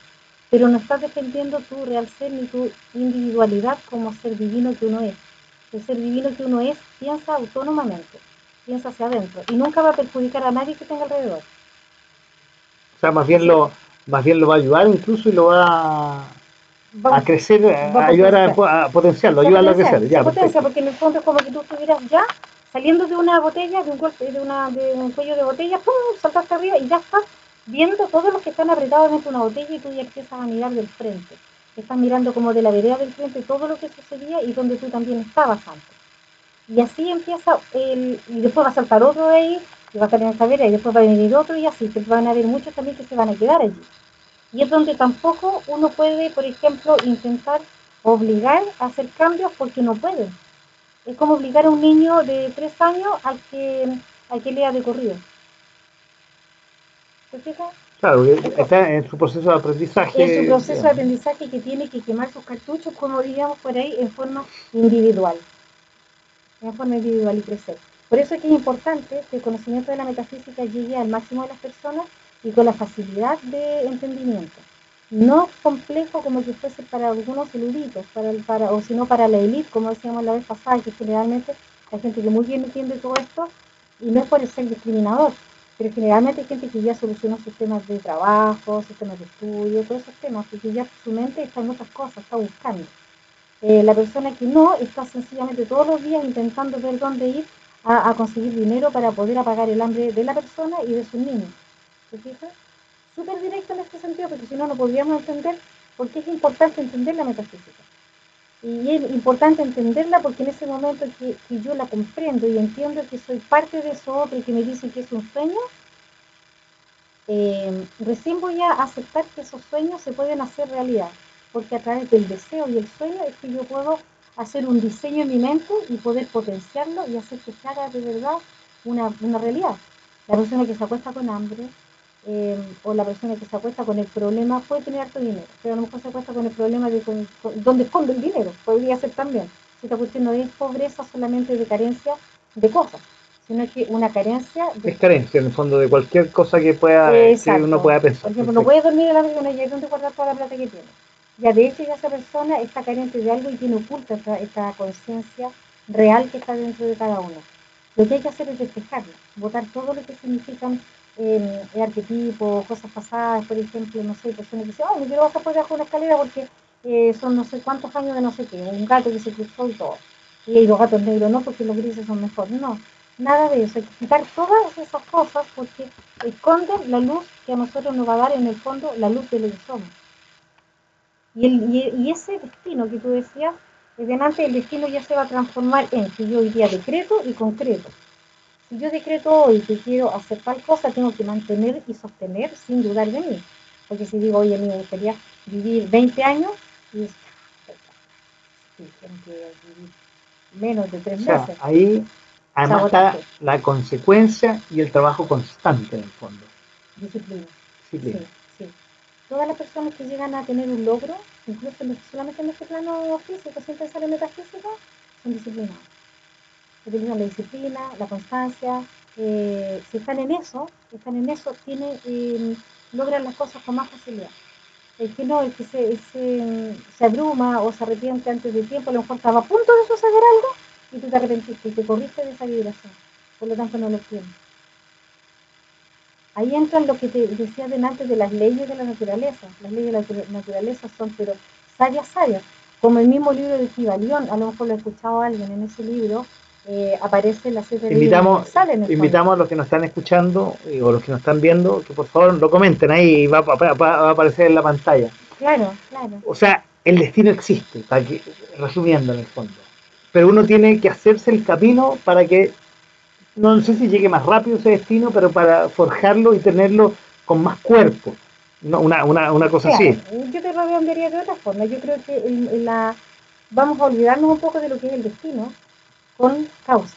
Pero no estás defendiendo tu real ser ni tu individualidad como ser divino que uno es. El ser divino que uno es piensa autónomamente, piensa hacia adentro y nunca va a perjudicar a nadie que tenga alrededor. sea, más bien lo más bien lo va a ayudar incluso y lo va a, crecer, a, ayudar a, potenciarlo, ayudarlo a crecer. Ya, potencia, porque en el fondo es como que tú estuvieras ya saliendo de una botella, de un golpe, de, una, de un cuello de botella, ¡pum! saltaste arriba y ya estás viendo todos los que están apretados dentro de una botella y tú ya empiezas a mirar del frente. Estás mirando como de la vereda del frente todo lo que sucedía y donde tú también estabas antes. Y así empieza, el, y después va a saltar otro de ahí, y va a en esa vereda, y después va a venir otro y así, que van a haber muchos también que se van a quedar allí. Y es donde tampoco uno puede, por ejemplo, intentar obligar a hacer cambios porque no puede. Es como obligar a un niño de tres años a que, a que lea de corrido. Claro, está en su proceso de aprendizaje. En su proceso de aprendizaje que tiene que quemar sus cartuchos, como diríamos por ahí, en forma individual. En forma individual y crecer. Por eso es que es importante que el conocimiento de la metafísica llegue al máximo de las personas y con la facilidad de entendimiento. No complejo como que fuese para algunos eruditos, para, para, o sino para la élite, como decíamos la vez pasada, que generalmente hay gente que muy bien entiende todo esto, y no es por ser discriminador, pero generalmente hay gente que ya soluciona sistemas de trabajo, sistemas de estudio, todos esos temas, porque ya su mente está en otras cosas, está buscando. Eh, la persona que no está sencillamente todos los días intentando ver dónde ir a, a conseguir dinero para poder apagar el hambre de la persona y de sus niños. ¿Se Súper directo en este sentido, porque si no, no podríamos entender por qué es importante entender la metafísica. Y es importante entenderla porque en ese momento que, yo la comprendo y entiendo que soy parte de eso otro y que me dicen que es un sueño, eh, recién voy a aceptar que esos sueños se pueden hacer realidad, porque a través del deseo y el sueño es que yo puedo hacer un diseño en mi mente y poder potenciarlo y hacer que se haga de verdad una, una realidad. La persona que se acuesta con hambre, eh, o la persona que se acuesta con el problema puede tener harto dinero, pero a lo mejor se acuesta con el problema de dónde esconde el dinero, podría ser también. Si esta cuestión no es pobreza solamente de carencia de cosas, sino que una carencia... De... Es carencia, en el fondo, de cualquier cosa que pueda que uno pueda pensar. Por ejemplo, no puede dormir en la noche y hay donde guardar toda la plata que tiene. Ya de hecho ya esa persona está carente de algo y tiene oculta esta, esta conciencia real que está dentro de cada uno. Lo que hay que hacer es despejarla, botar todo lo que significan eh, arquetipos, cosas pasadas, por ejemplo, no sé, personas que dicen, oh, me quiero bajar por debajo de una escalera porque eh, son no sé cuántos años de no sé qué, un gato que se cruzó y todo. Y los gatos negros no, porque los grises son mejores. No, nada de eso. Hay que quitar todas esas cosas porque esconden la luz que a nosotros nos va a dar en el fondo la luz de lo que somos. Y, el, y, ese destino que tú decías, delante el destino ya se va a transformar en que yo hoy día decreto y concreto si yo decreto hoy que quiero hacer tal cosa, tengo que mantener y sostener sin dudar de mí. Porque si digo, oye, me gustaría vivir 20 años, y tengo que vivir menos de tres meses. Ahí además está la consecuencia y el trabajo constante en el fondo. Disciplina. Disciplina. Sí, sí. Todas las personas que llegan a tener un logro, incluso solamente en este plano físico, sin pensar en metafísica, son disciplinados utilizan la disciplina, la constancia, eh, si están en eso, están en eso, tiene, eh, logran las cosas con más facilidad. El que no, el que se, se, abruma o se arrepiente antes del tiempo, a lo mejor estaba a punto de suceder algo y tú te arrepentiste y te corriste de esa vibración. Por lo tanto, no lo tienes. Ahí entran lo que te decía antes de las leyes de la naturaleza. Las leyes de la naturaleza son, pero sabias, sabias. Como el mismo libro de Kibalión, a lo mejor lo ha escuchado alguien en ese libro, eh, aparece la serie invitamos, invitamos a los que nos están escuchando eh, o los que nos están viendo que por favor lo comenten ahí va, a aparecer en la pantalla. Claro claro. O sea el destino existe para que, resumiendo en el fondo. Pero uno tiene que hacerse el camino para que no sé si llegue más rápido ese destino pero para forjarlo y tenerlo con más cuerpo. No, una, una, una cosa así. yo te redondearía de otra forma yo creo que la vamos a olvidarnos un poco de lo que es el destino con causa.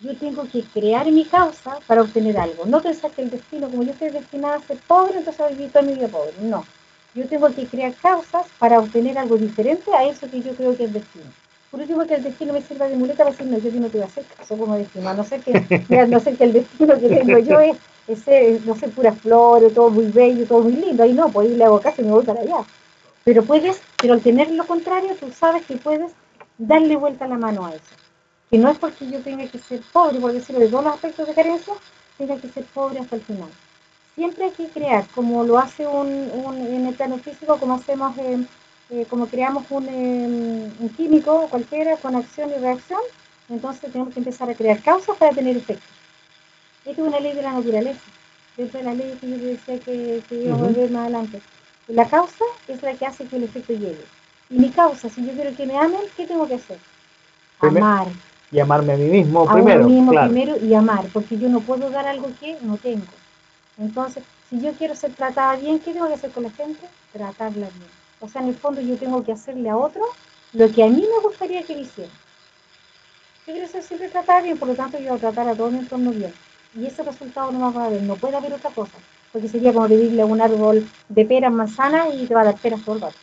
Yo tengo que crear mi causa para obtener algo. No pensar que el destino, como yo estoy destinada a ser pobre, entonces voy a vivir toda mi vida pobre. No. Yo tengo que crear causas para obtener algo diferente a eso que yo creo que es destino. Por último, que el destino me sirva de muleta para decir, no, yo no te voy a hacer caso como destino. A no ser que, no sé que el destino que tengo yo es, es, no sé, puras flores, todo muy bello, todo muy lindo. Ahí no, pues ahí le hago caso y me voy para allá. Pero puedes, pero al tener lo contrario, tú sabes que puedes darle vuelta la mano a eso. Que no es porque yo tenga que ser pobre, por decirlo de todos los aspectos de carencia, tenga que ser pobre hasta el final. siempre hay que crear, como lo hace un, en el plano físico, como hacemos, eh, eh, como creamos un, un, químico cualquiera con acción y reacción, entonces tenemos que empezar a crear causas para tener efectos. Esta es una ley de la naturaleza, dentro de las leyes que yo decía que, que íbamos a ver más adelante. La causa es la que hace que el efecto llegue. Y mi causa, si yo quiero que me amen, ¿qué tengo que hacer? Amar. Y amarme a mí mismo a primero. mí mismo primero y amar, porque yo no puedo dar algo que no tengo. Entonces, si yo quiero ser tratada bien, ¿qué tengo que hacer con la gente? Tratarla bien. O sea, en el fondo yo tengo que hacerle a otro lo que a mí me gustaría que le hiciera. Yo quiero ser siempre tratada bien, por lo tanto yo voy a tratar a todo mi entorno bien. Y ese resultado no va a haber, no puede haber otra cosa. Porque sería como pedirle a un árbol de peras, manzanas y te va a dar peras todo el rato.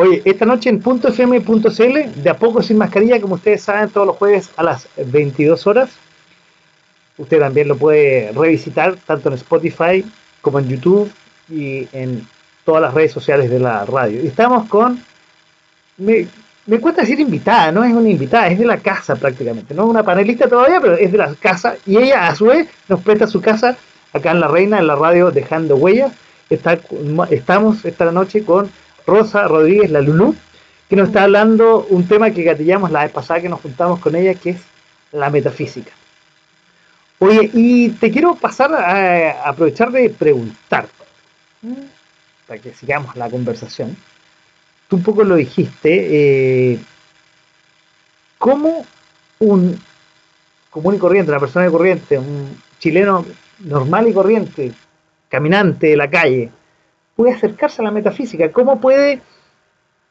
Oye, esta noche en .fm.cl, de a poco sin mascarilla, como ustedes saben, todos los jueves a las 22 horas. Usted también lo puede revisitar tanto en Spotify como en YouTube y en todas las redes sociales de la radio. Y estamos con, me, me cuesta decir invitada, no es una invitada, es de la casa prácticamente, no es una panelista todavía, pero es de la casa y ella a su vez nos presta su casa acá en La Reina, en la radio Dejando Huellas. Estamos esta noche con Rosa Rodríguez, la Lulú, que nos está hablando un tema que gatillamos la vez pasada que nos juntamos con ella, que es la metafísica. Oye, y te quiero pasar a, aprovechar de preguntar, para que sigamos la conversación. Tú un poco lo dijiste, eh, ¿cómo un común y corriente, una persona de corriente, un chileno normal y corriente, caminante de la calle, puede acercarse a la metafísica? ¿Cómo puede,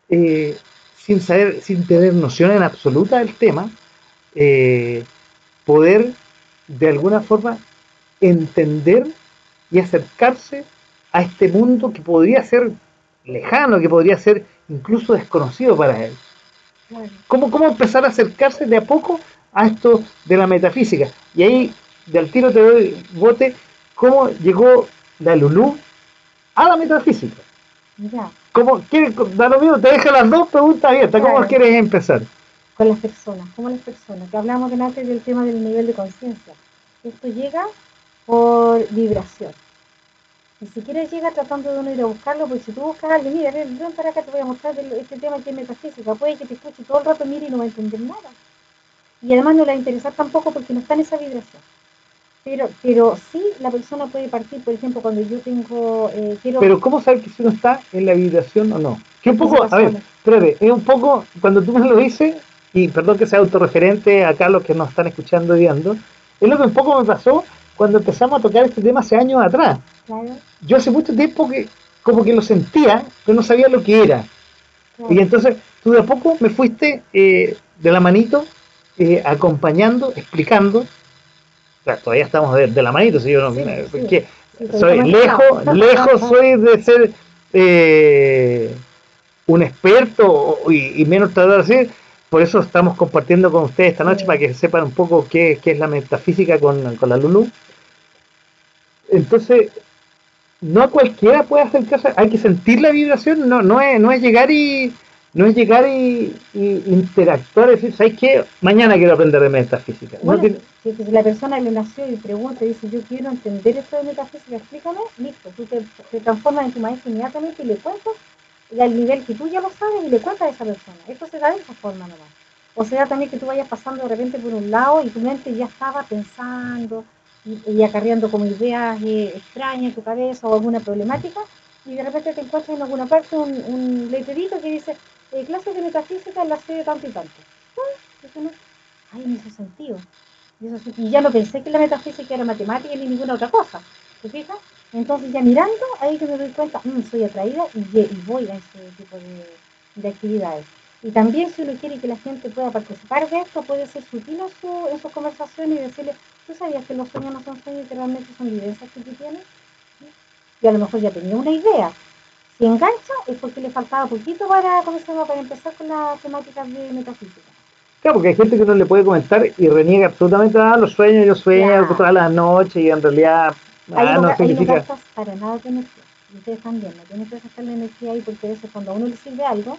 eh, sin saber, sin tener noción en absoluta del tema, eh, poder de alguna forma entender y acercarse a este mundo que podría ser lejano, que podría ser incluso desconocido para él? ¿Cómo, ¿Cómo empezar a acercarse de a poco a esto de la metafísica? Y ahí, de al tiro te doy bote, ¿cómo llegó la Lulú a la metafísica. Ya. ¿Cómo, quieres, da lo mismo, te dejo las dos preguntas abiertas. ¿Cómo quieres empezar? Con las personas, ¿cómo las personas? Que hablamos antes del tema del nivel de conciencia. Esto llega por vibración. Ni siquiera llega tratando de uno ir a buscarlo, porque si tú buscas a alguien, mira, ven, ven para acá, te voy a mostrar este tema que es metafísica. Puede que te escuche todo el rato, mire y no va a entender nada. Y además no le va a interesar tampoco porque no está en esa vibración. Pero, pero sí, la persona puede partir, por ejemplo, cuando yo tengo... Eh, quiero... Pero ¿cómo saber que si uno está en la vibración o no? Que un poco, a ver, espérate, es un poco, cuando tú me lo dices, y perdón que sea autorreferente acá los que nos están escuchando y viendo, es lo que un poco me pasó cuando empezamos a tocar este tema hace años atrás. Yo hace mucho tiempo que como que lo sentía, pero no sabía lo que era. Y entonces tú de a poco me fuiste eh, de la manito, eh, acompañando, explicando, todavía estamos de, la manito, si yo no, soy lejos, lejos soy de ser eh, un experto y, menos tratar de decir, por eso estamos compartiendo con ustedes esta noche para que sepan un poco qué, es la metafísica con, con, la Lulu. Entonces, no cualquiera puede hacer caso, hay que sentir la vibración, no, no, es, no es llegar y no es llegar y, interactuar, decir, ¿sabes qué? Mañana quiero aprender de metafísica. si, la persona le nació y pregunta y dice, yo quiero entender esto de metafísica, explícame, listo, tú te, transformas en tu maestro inmediatamente y le cuentas y al nivel que tú ya lo sabes y le cuentas a esa persona. Esto se da de esa forma nomás. O sea también que tú vayas pasando de repente por un lado y tu mente ya estaba pensando y, acarreando como ideas eh, extrañas en tu cabeza o alguna problemática y de repente te encuentras en alguna parte un, un letrerito que dice eh, clases de metafísica en la de tanto y tanto. no, ay, me hizo sentido. Y, ya no pensé que la metafísica era matemática ni ninguna otra cosa. ¿Te fijas? Entonces ya mirando, ahí que me doy cuenta, mm, soy atraída y, voy a ese tipo de, actividades. Y también si uno quiere que la gente pueda participar de esto, puede ser sutil en, su, en sus conversaciones y decirle, ¿tú sabías que los sueños no son sueños y que realmente son vivencias que tú tienes? Y a lo mejor ya tenía una idea, si engancha es porque le faltaba poquito para, para empezar con las temáticas de metafísica. Claro, porque hay gente que no le puede comentar y reniega absolutamente nada, los sueños, yo sueño todas las noches y en realidad ahí no, significa... no gastas para nada de energía. Ustedes también, no tienes que gastar la energía ahí porque a veces cuando a uno le sirve algo,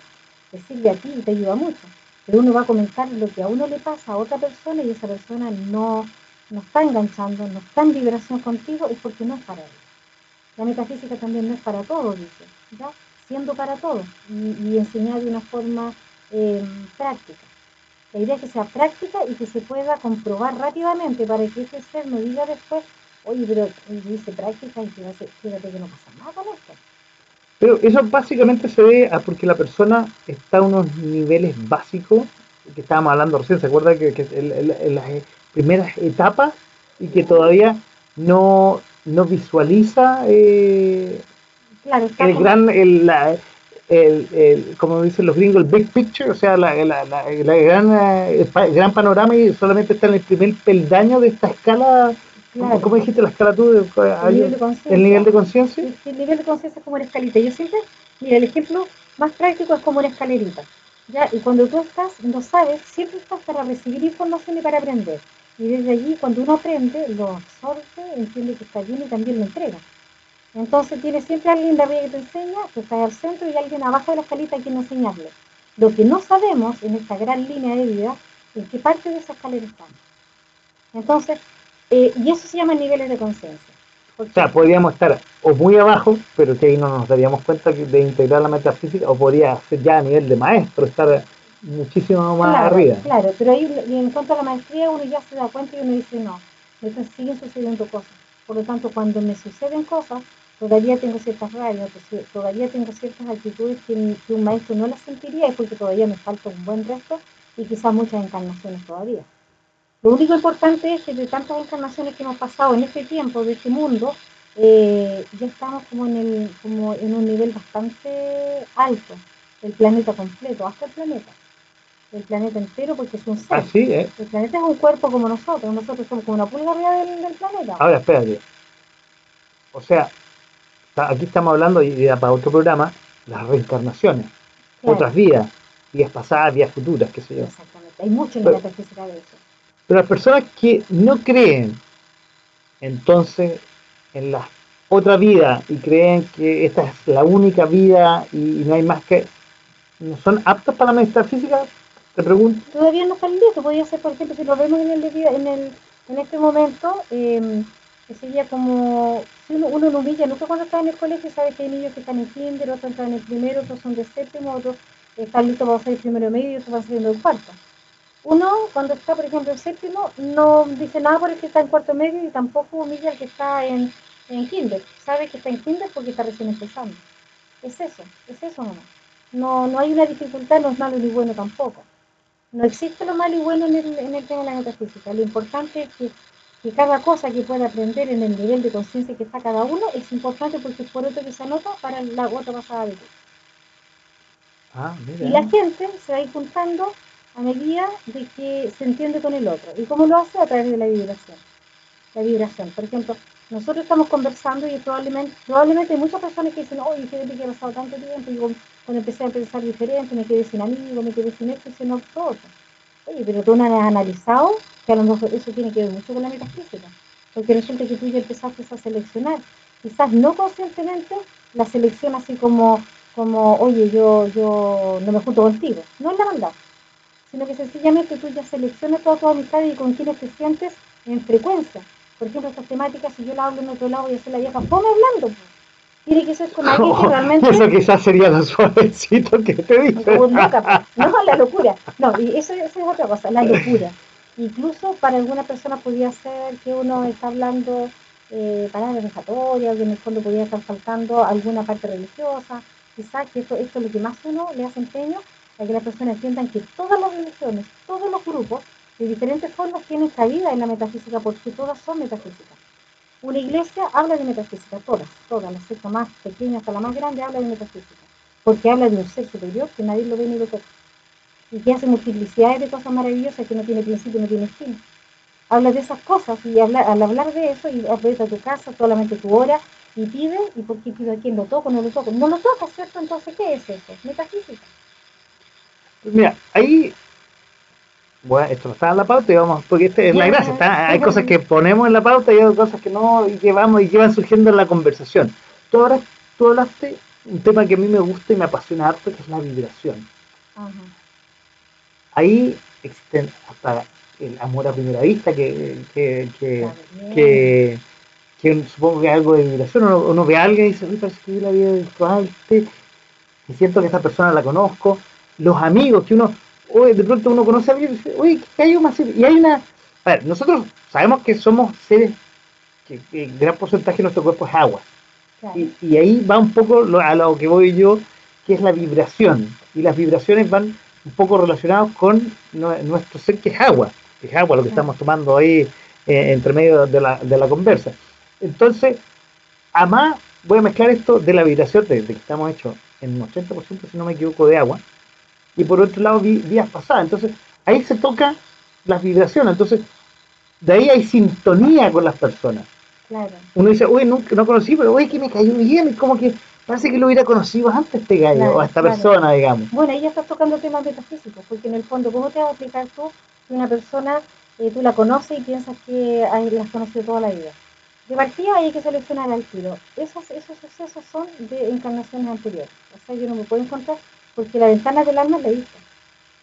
te sirve a ti y te ayuda mucho. Pero uno va a comentar lo que a uno le pasa a otra persona y esa persona no, no está enganchando, no está en vibración contigo, es porque no es para él. La metafísica también no es para todos, dice, ¿ya? siendo para todos y, enseñar de una forma eh, práctica. La idea es que sea práctica y que se pueda comprobar rápidamente para que ese ser no diga después, oye, pero dice práctica y fíjate, que no pasa nada con esto. Pero eso básicamente se ve a porque la persona está a unos niveles básicos, que estábamos hablando recién, ¿se acuerda que, en, las primeras etapas y que todavía no, no visualiza eh, el gran, el, la, el, como dicen los gringos, el big picture, o sea, la, la, la, gran, eh, el, gran panorama y solamente está en el primer peldaño de esta escala ¿Cómo dijiste la escala tú? el, nivel de conciencia. ¿El nivel de conciencia? El nivel de conciencia es como una escalita. Yo siempre, mira, el ejemplo más práctico es como una escalerita. ¿ya? Y cuando tú estás, no sabes, siempre estás para recibir información y para aprender. Y desde allí, cuando uno aprende, lo absorbe, entiende que está bien y también lo entrega. Entonces tiene siempre alguien de arriba que te enseña, que está al centro y alguien abajo de la escalita a quien enseñarle. Lo que no sabemos en esta gran línea de vida, en qué parte de esa escalera estamos. Entonces, eh, y eso se llama niveles de conciencia. O sea, podríamos estar o muy abajo, pero que ahí no nos daríamos cuenta de integrar la metafísica, o podría ser ya a nivel de maestro, estar muchísimo más arriba. Claro, pero ahí en cuanto a la maestría uno ya se da cuenta y uno dice, no, me siguen sucediendo cosas. Por lo tanto, cuando me suceden cosas, todavía tengo ciertas rayas, todavía tengo ciertas actitudes que, que un maestro no las sentiría, es porque todavía me falta un buen resto y quizás muchas encarnaciones todavía. Lo único importante es que de tantas encarnaciones que hemos pasado en este tiempo, de este mundo, eh, ya estamos como en, el, como en un nivel bastante alto, el planeta completo, hasta el planeta. El planeta entero porque es un ser. Así ¿eh? El planeta es un cuerpo como nosotros, nosotros somos como una pulga arriba del, planeta. Ahora, espérate. O sea, aquí estamos hablando, y para otro programa, las reencarnaciones, otras vidas, vidas pasadas, vidas futuras, qué sé yo. Exactamente, hay mucho en la metafísica de eso. Pero las personas que no creen entonces en la otra vida y creen que esta es la única vida y no hay más que... ¿No son aptas para la metafísica? Te. Todavía no están listos. Podría ser, por ejemplo, si lo vemos en, el, en, el, en este momento, eh, que sería como... Si uno, uno no humilla, nunca cuando está en el colegio sabe que hay niños que están en kinder, otros están en el primero, otros son de séptimo, otros están listos para hacer el primero medio y otros van saliendo del cuarto uno cuando está, por ejemplo, en séptimo, no dice nada por el que está en cuarto medio y tampoco humilla al que está en, en kinder. Sabe que está en kinder porque está recién empezando. Es eso, es eso nomás. No, no hay una dificultad, no es malo ni bueno tampoco. No existe lo malo y bueno en el, en el tema de la metafísica. Lo importante es que, que cada cosa que pueda aprender en el nivel de conciencia que está cada uno es importante porque es por otro que se anota para la otra pasada de ah, Y la gente se va a ir juntando a medida de que se entiende con el otro. ¿Y cómo lo hace? A través de la vibración. La vibración. Por ejemplo, nosotros estamos conversando y probablemente, probablemente hay muchas personas que dicen, oye, qué que ha pasado tanto tiempo, y cuando empecé a pensar diferente, me quedé sin amigos, me quedé sin esto y sin otro. Oye, pero tú no has analizado que a lo mejor eso tiene que ver mucho con la metafísica, porque resulta que tú ya empezaste a seleccionar, quizás no conscientemente, la selección así como, como oye, yo, yo no me junto contigo, no es la maldad, sino que sencillamente tú ya seleccionas todas tus amistades y con quienes te sientes en frecuencia. Por ejemplo, estas temáticas, si yo la hablo en otro lado, a ser la vieja fome hablando. Pues. Tiene que ser con alguien que realmente... Eso quizás sería lo suavecito que te dice. No, la locura. No, y eso, eso, es otra cosa, la locura. Incluso para alguna persona podría ser que uno está hablando eh, palabras vejatorias, que en el fondo podría estar faltando alguna parte religiosa. Quizás que esto, esto es lo que más uno le hace empeño, para que las personas entiendan que todas las religiones, todos los grupos, de diferentes formas tienen cabida en la metafísica porque todas son metafísicas. Una iglesia habla de metafísica, todas, todas, la secta más pequeña hasta la más grande habla de metafísica, porque habla de un ser superior que nadie lo ve ni lo toca, y que hace multiplicidades de cosas maravillosas que no tiene principio, no tiene fin. Habla de esas cosas y al hablar de eso, y aprieta tu casa, solamente tu hora, y pide, ¿y por qué pido a quién lo toco? No lo toco. No lo toca, ¿cierto? Entonces, ¿qué es eso? Metafísica. Mira, ahí. Bueno, esto no está en la pauta y vamos, porque esta es la gracia. hay cosas que ponemos en la pauta y hay cosas que no, y que vamos y que van surgiendo en la conversación. Tú, ahora, tú hablaste un tema que a mí me gusta y me apasiona harto, que es la vibración. ahí existen hasta el amor a primera vista, que, que, que, que, supongo que algo de vibración, uno, ve a alguien y dice, uy, parece que yo la vida virtual, y siento que esta persona la conozco, los amigos, que uno, oye, de pronto uno conoce a alguien y dice, uy, ¿qué hay más? Y hay una, a ver, nosotros sabemos que somos seres, que, el gran porcentaje de nuestro cuerpo es agua, y, ahí va un poco a lo que voy yo, que es la vibración, y las vibraciones van un poco relacionadas con nuestro ser que es agua, que es agua lo que estamos tomando ahí eh, entre medio de la, de la conversa. Entonces, además voy a mezclar esto de la vibración, de, que estamos hechos en un 80%, si no me equivoco, de agua, y por otro lado vías pasadas. Entonces, ahí se toca las vibraciones. Entonces, de ahí hay sintonía con las personas. Claro. Uno dice, uy, no, no conocí, pero uy, que me cayó bien, como que parece que lo hubiera conocido antes este gallo, o a esta persona, digamos. Bueno, ahí ya estás tocando temas metafísicos, porque en el fondo, ¿cómo te vas a explicar tú si una persona eh, tú la conoces y piensas que la has conocido toda la vida? De partida hay que seleccionar al tiro. Esos, esos sucesos son de encarnaciones anteriores. O sea, yo no me puedo encontrar porque la ventana del alma es la vista.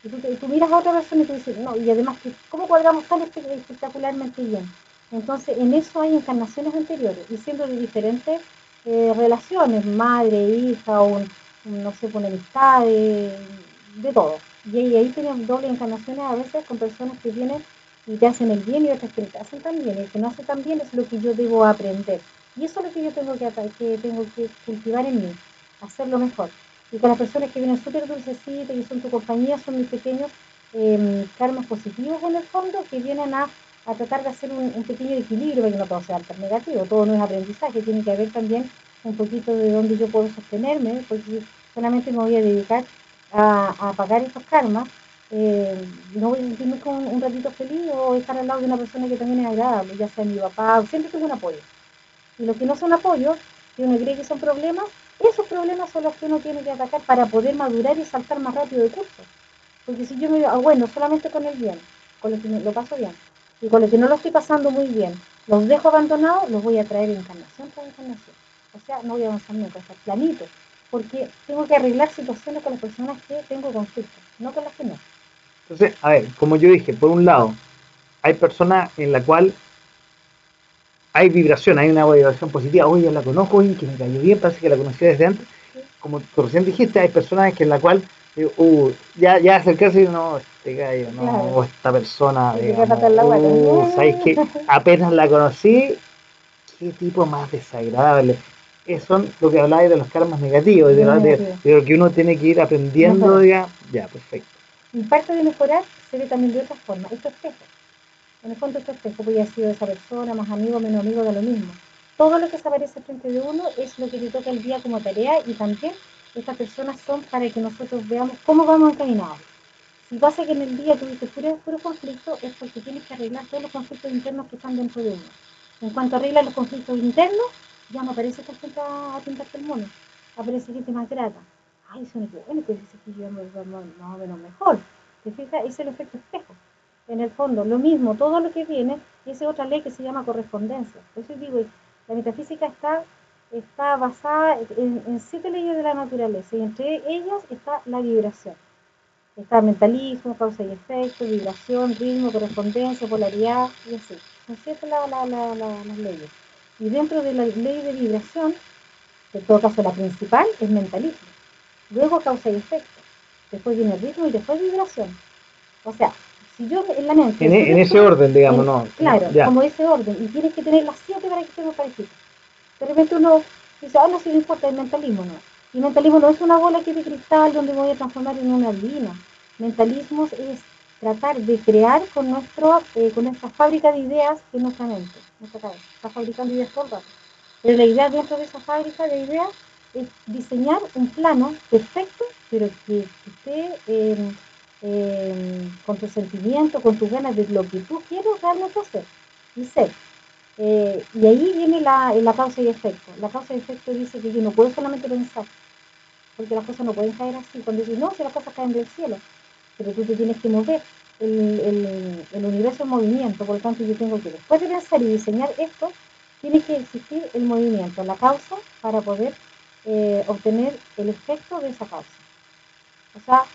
Y tú, miras a otra persona y tú dices, no, y además, ¿cómo cuadramos tan espectacularmente bien? Entonces, en eso hay encarnaciones anteriores, y siendo de diferentes eh, relaciones, madre, hija, un, no sé, con amistad, de, todo. Y, ahí tenemos doble encarnaciones a veces con personas que vienen y te hacen el bien y otras que te hacen tan bien. El que no hace tan bien es lo que yo debo aprender. Y eso es lo que yo tengo que, que, tengo que cultivar en mí, hacerlo mejor. Y con las personas que vienen súper dulcecitas, y son tu compañía, son mis pequeños eh, karmas positivos en el fondo, que vienen a a tratar de hacer un, pequeño equilibrio para que no todo sea tan negativo, todo no es aprendizaje, tiene que haber también un poquito de donde yo puedo sostenerme, porque solamente me voy a dedicar a, pagar estos karmas, eh, no voy a sentirme con un ratito feliz o estar al lado de una persona que también es agradable, ya sea mi papá, siempre tengo un apoyo. Y los que no son apoyo, que uno cree que son problemas, esos problemas son los que uno tiene que atacar para poder madurar y saltar más rápido de curso. Porque si yo me digo, ah, bueno, solamente con el bien, con lo que lo paso bien, y con los que no lo estoy pasando muy bien, los dejo abandonados, los voy a traer encarnación tras encarnación. O sea, no voy a avanzar nunca, estar planito, porque tengo que arreglar situaciones con las personas que tengo conflicto, no con las que no. Entonces, a ver, como yo dije, por un lado, hay personas en la cual hay vibración, hay una vibración positiva, oye, la conozco, oye, que me cayó bien, parece que la conocía desde antes. Como tú recién dijiste, hay personas que en la cual uh, ya, ya acercarse y no, este gallo, no, o esta persona, digamos, uh, ¿sabes que Apenas la conocí, qué tipo más desagradable. Es, son lo que habláis de los karmas negativos, de, lo que uno tiene que ir aprendiendo, ya, ya, perfecto. Y parte de mejorar se ve también de otra forma, esto es. En el fondo, esto espejo puede haber sido esa persona, más amigo, menos amigo, da lo mismo. Todo lo que se aparece frente de uno es lo que te toca el día como tarea y también estas personas son para que nosotros veamos cómo vamos encaminados. Si pasa que en el día tuviste puro, puro conflicto, es porque tienes que arreglar todos los conflictos internos que están dentro de uno. En cuanto arreglas los conflictos internos, ya no aparece esta gente a, pintarte el mono. Aparece gente más grata. Ay, no es bueno, que dice que yo me más o menos mejor. ¿Te fijas? Es el efecto espejo. En el fondo, lo mismo, todo lo que viene, y esa otra ley que se llama correspondencia. Por eso digo, la metafísica está está basada en, siete leyes de la naturaleza y entre ellas está la vibración. Está mentalismo, causa y efecto, vibración, ritmo, correspondencia, polaridad y así. Son siete las leyes. Y dentro de la ley de vibración, en todo caso la principal es mentalismo. Luego causa y efecto. Después viene ritmo y después vibración. O sea, yo en la mente... En, e, ese orden, digamos, ¿no? Claro, como ese orden. Y tienes que tener las siete para que estemos parecidos. De repente uno dice, ah, no, si no importa, el mentalismo no. Y mentalismo no es una bola aquí de cristal donde voy a transformar en una albina. Mentalismo es tratar de crear con nuestro, eh, con nuestra fábrica de ideas en nuestra mente, nuestra cabeza. Está fabricando ideas todo el rato. Pero la idea dentro de esa fábrica de ideas es diseñar un plano perfecto, pero que, esté con tu sentimiento, con tus ganas de lo que tú quieres realmente hacer y ser. Eh, y ahí viene la, la, causa y efecto. La causa y efecto dice que yo no puedo solamente pensar, porque las cosas no pueden caer así. Cuando dices, no, si las cosas caen del cielo, pero tú te tienes que mover. El, el, el universo en movimiento, por lo tanto yo tengo que, después de pensar y diseñar esto, tiene que existir el movimiento, la causa, para poder eh, obtener el efecto de esa causa. O sea,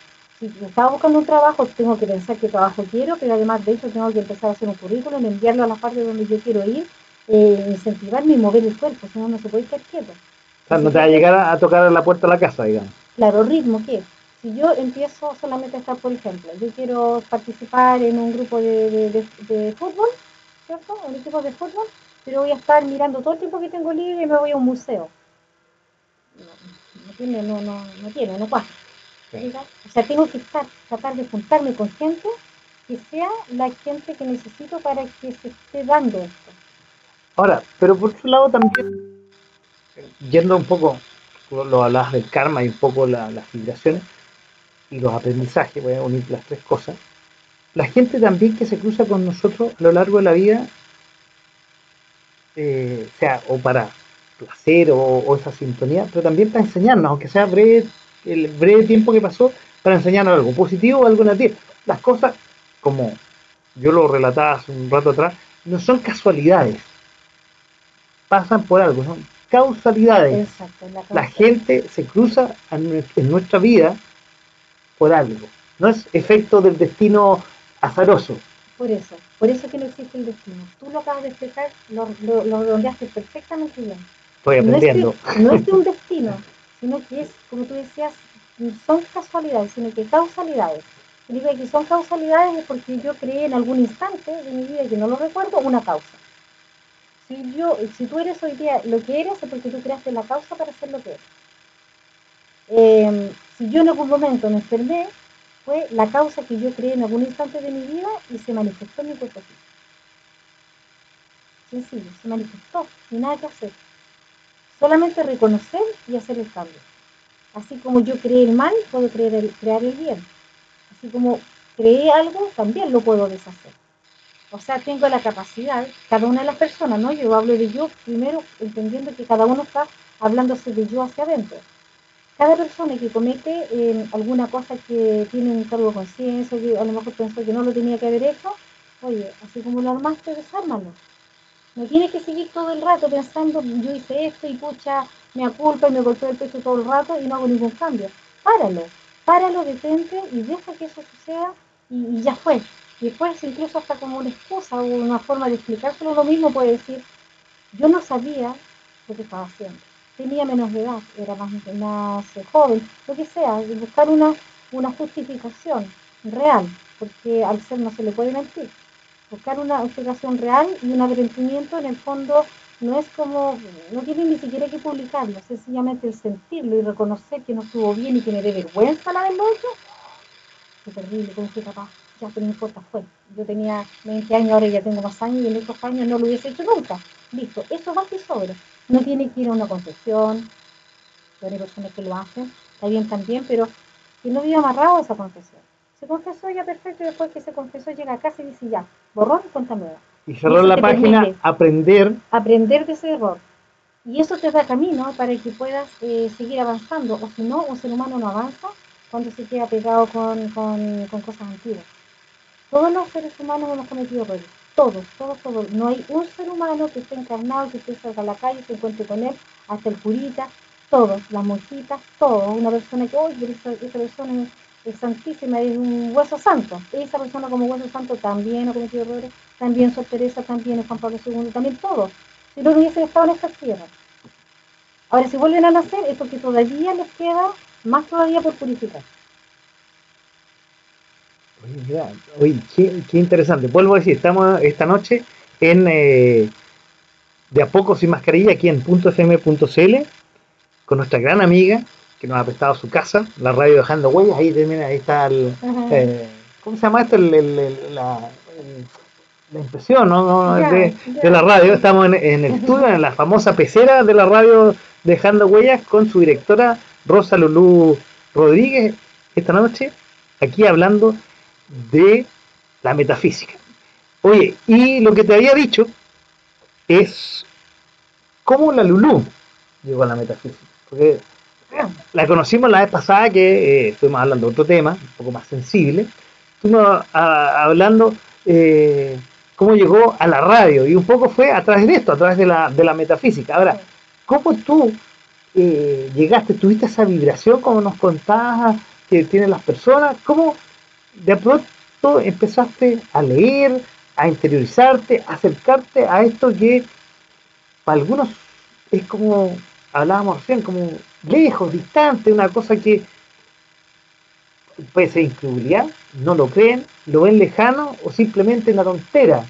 si estaba buscando un trabajo, tengo que pensar qué trabajo quiero, pero además de eso tengo que empezar a hacer un currículum, enviarlo a la parte donde yo quiero ir, eh, incentivarme y mover el cuerpo, si no, no se puede estar quieto. O sea, no te va a llegar a, tocar a la puerta de la casa, digamos. Claro, ritmo, ¿qué? Si yo empiezo solamente a estar, por ejemplo, yo quiero participar en un grupo de, de, fútbol, ¿cierto? Un equipo de fútbol, pero voy a estar mirando todo el tiempo que tengo libre y me voy a un museo. No, no tiene, no, no, no tiene, no pasa. O sea, tengo que estar, tratar de juntarme con gente que sea la gente que necesito para que se esté dando esto. Ahora, pero por otro lado también, yendo un poco, lo hablabas del karma y un poco las vibraciones y los aprendizajes, voy a unir las tres cosas. La gente también que se cruza con nosotros a lo largo de la vida, eh, sea o para placer o, o, esa sintonía, pero también para enseñarnos, aunque sea breve el breve tiempo que pasó para enseñarnos algo positivo o algo negativo. Las cosas, como yo lo relataba hace un rato atrás, no son casualidades. Pasan por algo, son causalidades. la, gente se cruza en nuestra vida por algo. No es efecto del destino azaroso. Por eso, por eso que no existe el destino. Tú lo acabas de explicar, lo, lo, lo perfectamente bien. Estoy aprendiendo. no es de un destino, sino que es, como tú decías, son casualidades, sino que causalidades. Digo que son causalidades es porque yo creé en algún instante de mi vida que no lo recuerdo una causa. Si, yo, si tú eres hoy día lo que eres es porque tú creaste la causa para ser lo que eres. Em, si yo en algún momento me enfermé, fue la causa que yo creé en algún instante de mi vida y se manifestó en mi cuerpo. Sencillo, se manifestó, y nada que hacer. Solamente reconocer y hacer el cambio. Así como yo creé el mal, puedo crear el bien. Así como creé algo, también lo puedo deshacer. O sea, tengo la capacidad, cada una de las personas, ¿no? Yo hablo de yo primero entendiendo que cada uno está hablándose de yo hacia adentro. Cada persona que comete eh, alguna cosa que tiene un cargo de conciencia, que a lo mejor pensó que no lo tenía que haber hecho, oye, así como lo armaste, desármalo no tienes que seguir todo el rato pensando, yo hice esto y pucha, me aculpa y me golpeo el pecho todo el rato y no hago ningún cambio. Páralo, páralo, detente y deja que eso suceda y, ya fue. Y después incluso hasta como una excusa o una forma de explicárselo, lo mismo puede decir, yo no sabía lo que estaba haciendo. Tenía menos de edad, era más, más joven, lo que sea, buscar una, una justificación real, porque al ser no se le puede mentir buscar una explicación real y un arrepentimiento en el fondo no es como, no tiene ni siquiera que publicarlo, sencillamente el sentirlo y reconocer que no estuvo bien y que me dé vergüenza la haberlo hecho. Qué terrible, como fui capaz, ya pero no importa, fue. Yo tenía 20 años, ahora ya tengo más años y en estos años no lo hubiese hecho nunca. Listo, eso va que sobre. No tiene que ir a una confesión, hay personas que lo hacen, está bien también, pero que no viva amarrado a esa confesión. Se confesó ya perfecto y después que se confesó llega a casa y dice ya, borrón y cuenta nueva. Y cerrar la página, aprender. Aprender de ese error. Y eso te da camino para que puedas eh, seguir avanzando. O si no, un ser humano no avanza cuando se queda pegado con, con, con cosas antiguas. Todos los seres humanos hemos cometido errores. Todos, todos, todos. No hay un ser humano que esté encarnado, que esté salga a la calle, se encuentre con él, hasta el curita, todos, las monjitas, todos. Una persona que, hoy esta, esta persona es santísima, es un hueso santo. Esa persona como hueso santo también ha cometido errores, también Sor Teresa, también Juan Pablo II, también todos. Si no hubiesen estado en esta tierra. Ahora, si vuelven a nacer es porque todavía les queda más todavía por purificar. Oye, qué, interesante. Vuelvo a decir, estamos esta noche en eh, De a poco sin mascarilla aquí en .fm.cl con nuestra gran amiga que nos ha prestado su casa, la radio dejando huellas, ahí también ahí está el, eh, ¿cómo se llama esto? la, impresión ¿no? de, la radio. Estamos en, el estudio, en la famosa pecera de la radio dejando huellas con su directora Rosa Lulú Rodríguez esta noche, aquí hablando de la metafísica. Oye, y lo que te había dicho es cómo la Lulú llegó a la metafísica. Porque la conocimos la vez pasada que eh, estuvimos hablando de otro tema, un poco más sensible. Estuvimos ah, hablando eh, cómo llegó a la radio y un poco fue a través de esto, a través de la, de la metafísica. Ahora, ¿cómo tú eh, llegaste, tuviste esa vibración como nos contabas, que tienen las personas? ¿Cómo de pronto empezaste a leer, a interiorizarte, a acercarte a esto que para algunos es como, hablábamos recién, como lejos, distante, una cosa que puede ser incredulidad, no lo creen, lo ven lejano o simplemente una tontera.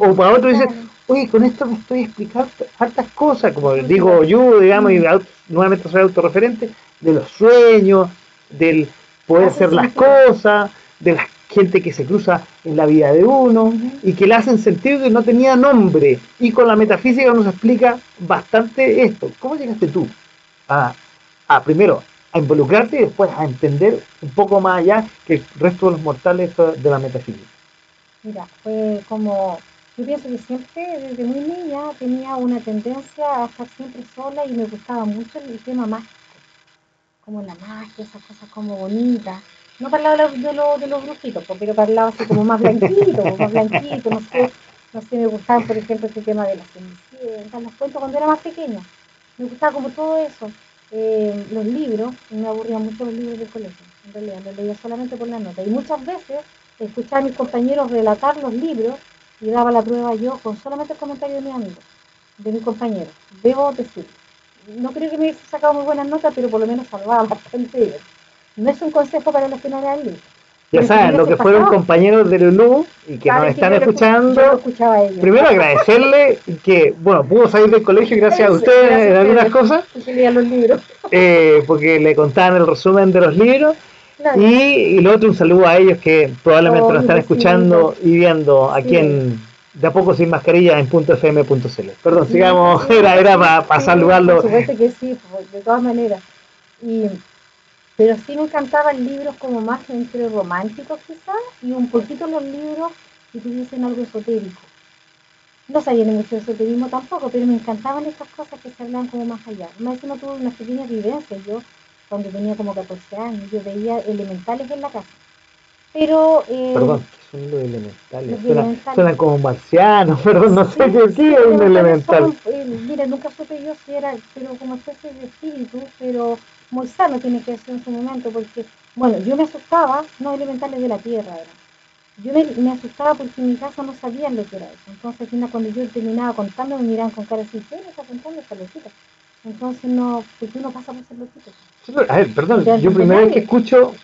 o para otros dicen, oye, con esto me estoy explicando hartas cosas, como digo yo, digamos, y nuevamente soy autorreferente, de los sueños, del poder hacer las cosas, de la gente que se cruza en la vida de uno y que le hacen sentido que no tenía nombre. Y con la metafísica nos explica bastante esto. ¿Cómo llegaste tú a, a primero a involucrarte y después a entender un poco más allá que el resto de los mortales de la metafísica? Mira, fue como, yo pienso que siempre desde muy niña tenía una tendencia a estar siempre sola y me gustaba mucho el tema mágico, como la magia, esas cosas como bonitas. No para de, de, de los brujitos, pero para el lado así como más blanquito, más blanquito, no sé, no sé, me gustaban por ejemplo este tema de las cenicientas, los cuentos cuando era más pequeña, me gustaba como todo eso eh, los libros, me aburrían mucho los libros del colegio, en realidad los leía solamente por la nota. Y muchas veces escuchaba a mis compañeros relatar los libros y daba la prueba yo con solamente el comentario de mis amigos, de mis compañeros. Debo decir, no creo que me hubiese sacado muy buenas notas, pero por lo menos salvaba bastante No es un consejo para los que no lean libros ya saben, lo que fueron compañeros de Lulú y que nos están escuchando, primero agradecerle que, bueno, pudo salir del colegio gracias a ustedes en algunas cosas, los libros. Eh, porque le contaban el resumen de los libros. Y, y lo otro, un saludo a ellos que probablemente nos están escuchando y viendo aquí en de a poco sin mascarilla en .fm.cl. Perdón, sigamos, era, era para, para saludarlo. Por supuesto que sí, de todas maneras. Y pero sí me encantaban libros como más entre románticos quizás y un poquito los libros que tuviesen algo esotérico. No sabía ni mucho de esoterismo tampoco, pero me encantaban esas cosas que se hablaban como más allá. Más no tuve unas pequeñas vivencias. Yo, cuando tenía como 14 años, yo veía elementales en la casa. Pero... Eh, perdón, ¿qué son los elementales? Suena como marcianos, perdón, no sé qué, sí, es un elemental. Eh, mira, nunca supe yo si era, pero como especie de espíritu, pero muy sano tiene que ser en su momento, porque, bueno, yo me asustaba, no elementales de la tierra eran. Yo me, asustaba porque en mi casa no sabían lo que era eso. Entonces, cuando yo terminaba contando, me miraban con cara así, ¿qué me está contando esta loquita? Entonces, no, porque uno pasa por ser loquito. A ver, perdón, yo primera vez que escucho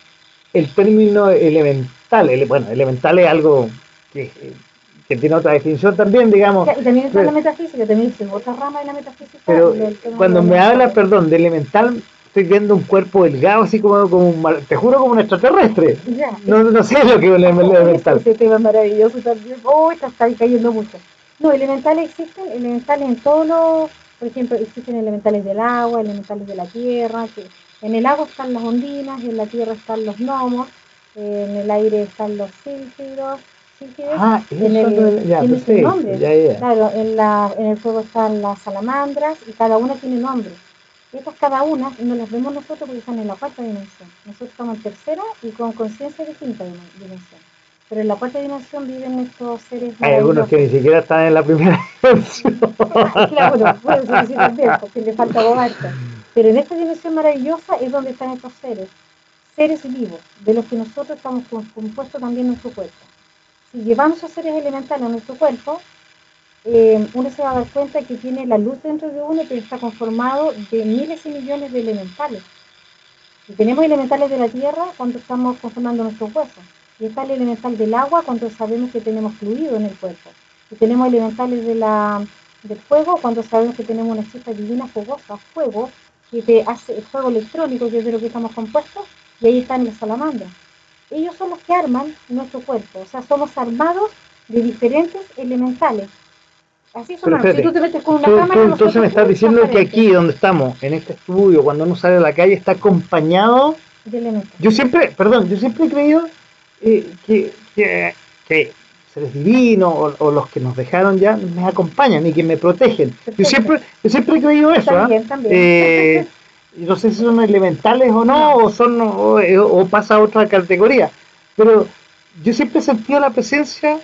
el término elemental, bueno, elemental es algo que, que tiene otra definición también, digamos. Y también está la metafísica, también es otra rama de la metafísica. Pero cuando me habla, perdón, de elemental, estoy viendo un cuerpo delgado, así como, como un, te juro, como un extraterrestre. No, no sé lo que es el elemental. Ese tema maravilloso también. Oh, está, está cayendo mucho. No, elementales existen, elementales en todos los, por ejemplo, existen elementales del agua, elementales de la tierra, que en el agua están las ondinas, en la tierra están los gnomos, en el aire están los sílfidos, Ah, en el, ya, tiene nombre. Claro, en, la, en el fuego están las salamandras y cada una tiene nombre. Estas cada una no las vemos nosotros porque están en la cuarta dimensión. Nosotros estamos en tercera y con conciencia de quinta dimensión. Pero en la cuarta dimensión viven estos seres. Hay algunos que ni siquiera están en la primera dimensión. claro, bueno, ser también, porque le falta. Pero en esta dimensión maravillosa es donde están estos seres, seres vivos, de los que nosotros estamos compuestos también en nuestro cuerpo. Si llevamos a seres elementales a nuestro cuerpo, eh, uno se va a dar cuenta que tiene la luz dentro de uno que está conformado de miles y millones de elementales. Y tenemos elementales de la tierra cuando estamos conformando nuestros huesos. Y está el elemental del agua cuando sabemos que tenemos fluido en el cuerpo. Y tenemos elementales de la, del fuego cuando sabemos que tenemos una chispa divina fogosa, fuego, que hace fuego electrónico, que es de lo que estamos compuestos, y ahí están las salamandras. Ellos son los que arman nuestro cuerpo, o sea, somos armados de diferentes elementales Así son si tú te metes con una cámara, entonces me estás diciendo que aquí donde estamos, en este estudio, cuando uno sale a la calle, está acompañado de elementos. Yo siempre, perdón, yo siempre he creído eh, que, que, seres divinos o, los que nos dejaron ya me acompañan y que me protegen. Yo siempre, yo siempre he creído eso. También, ¿ah? también. Eh, no sé si son elementales o no, o son o, pasa a otra categoría. Pero yo siempre he sentido la presencia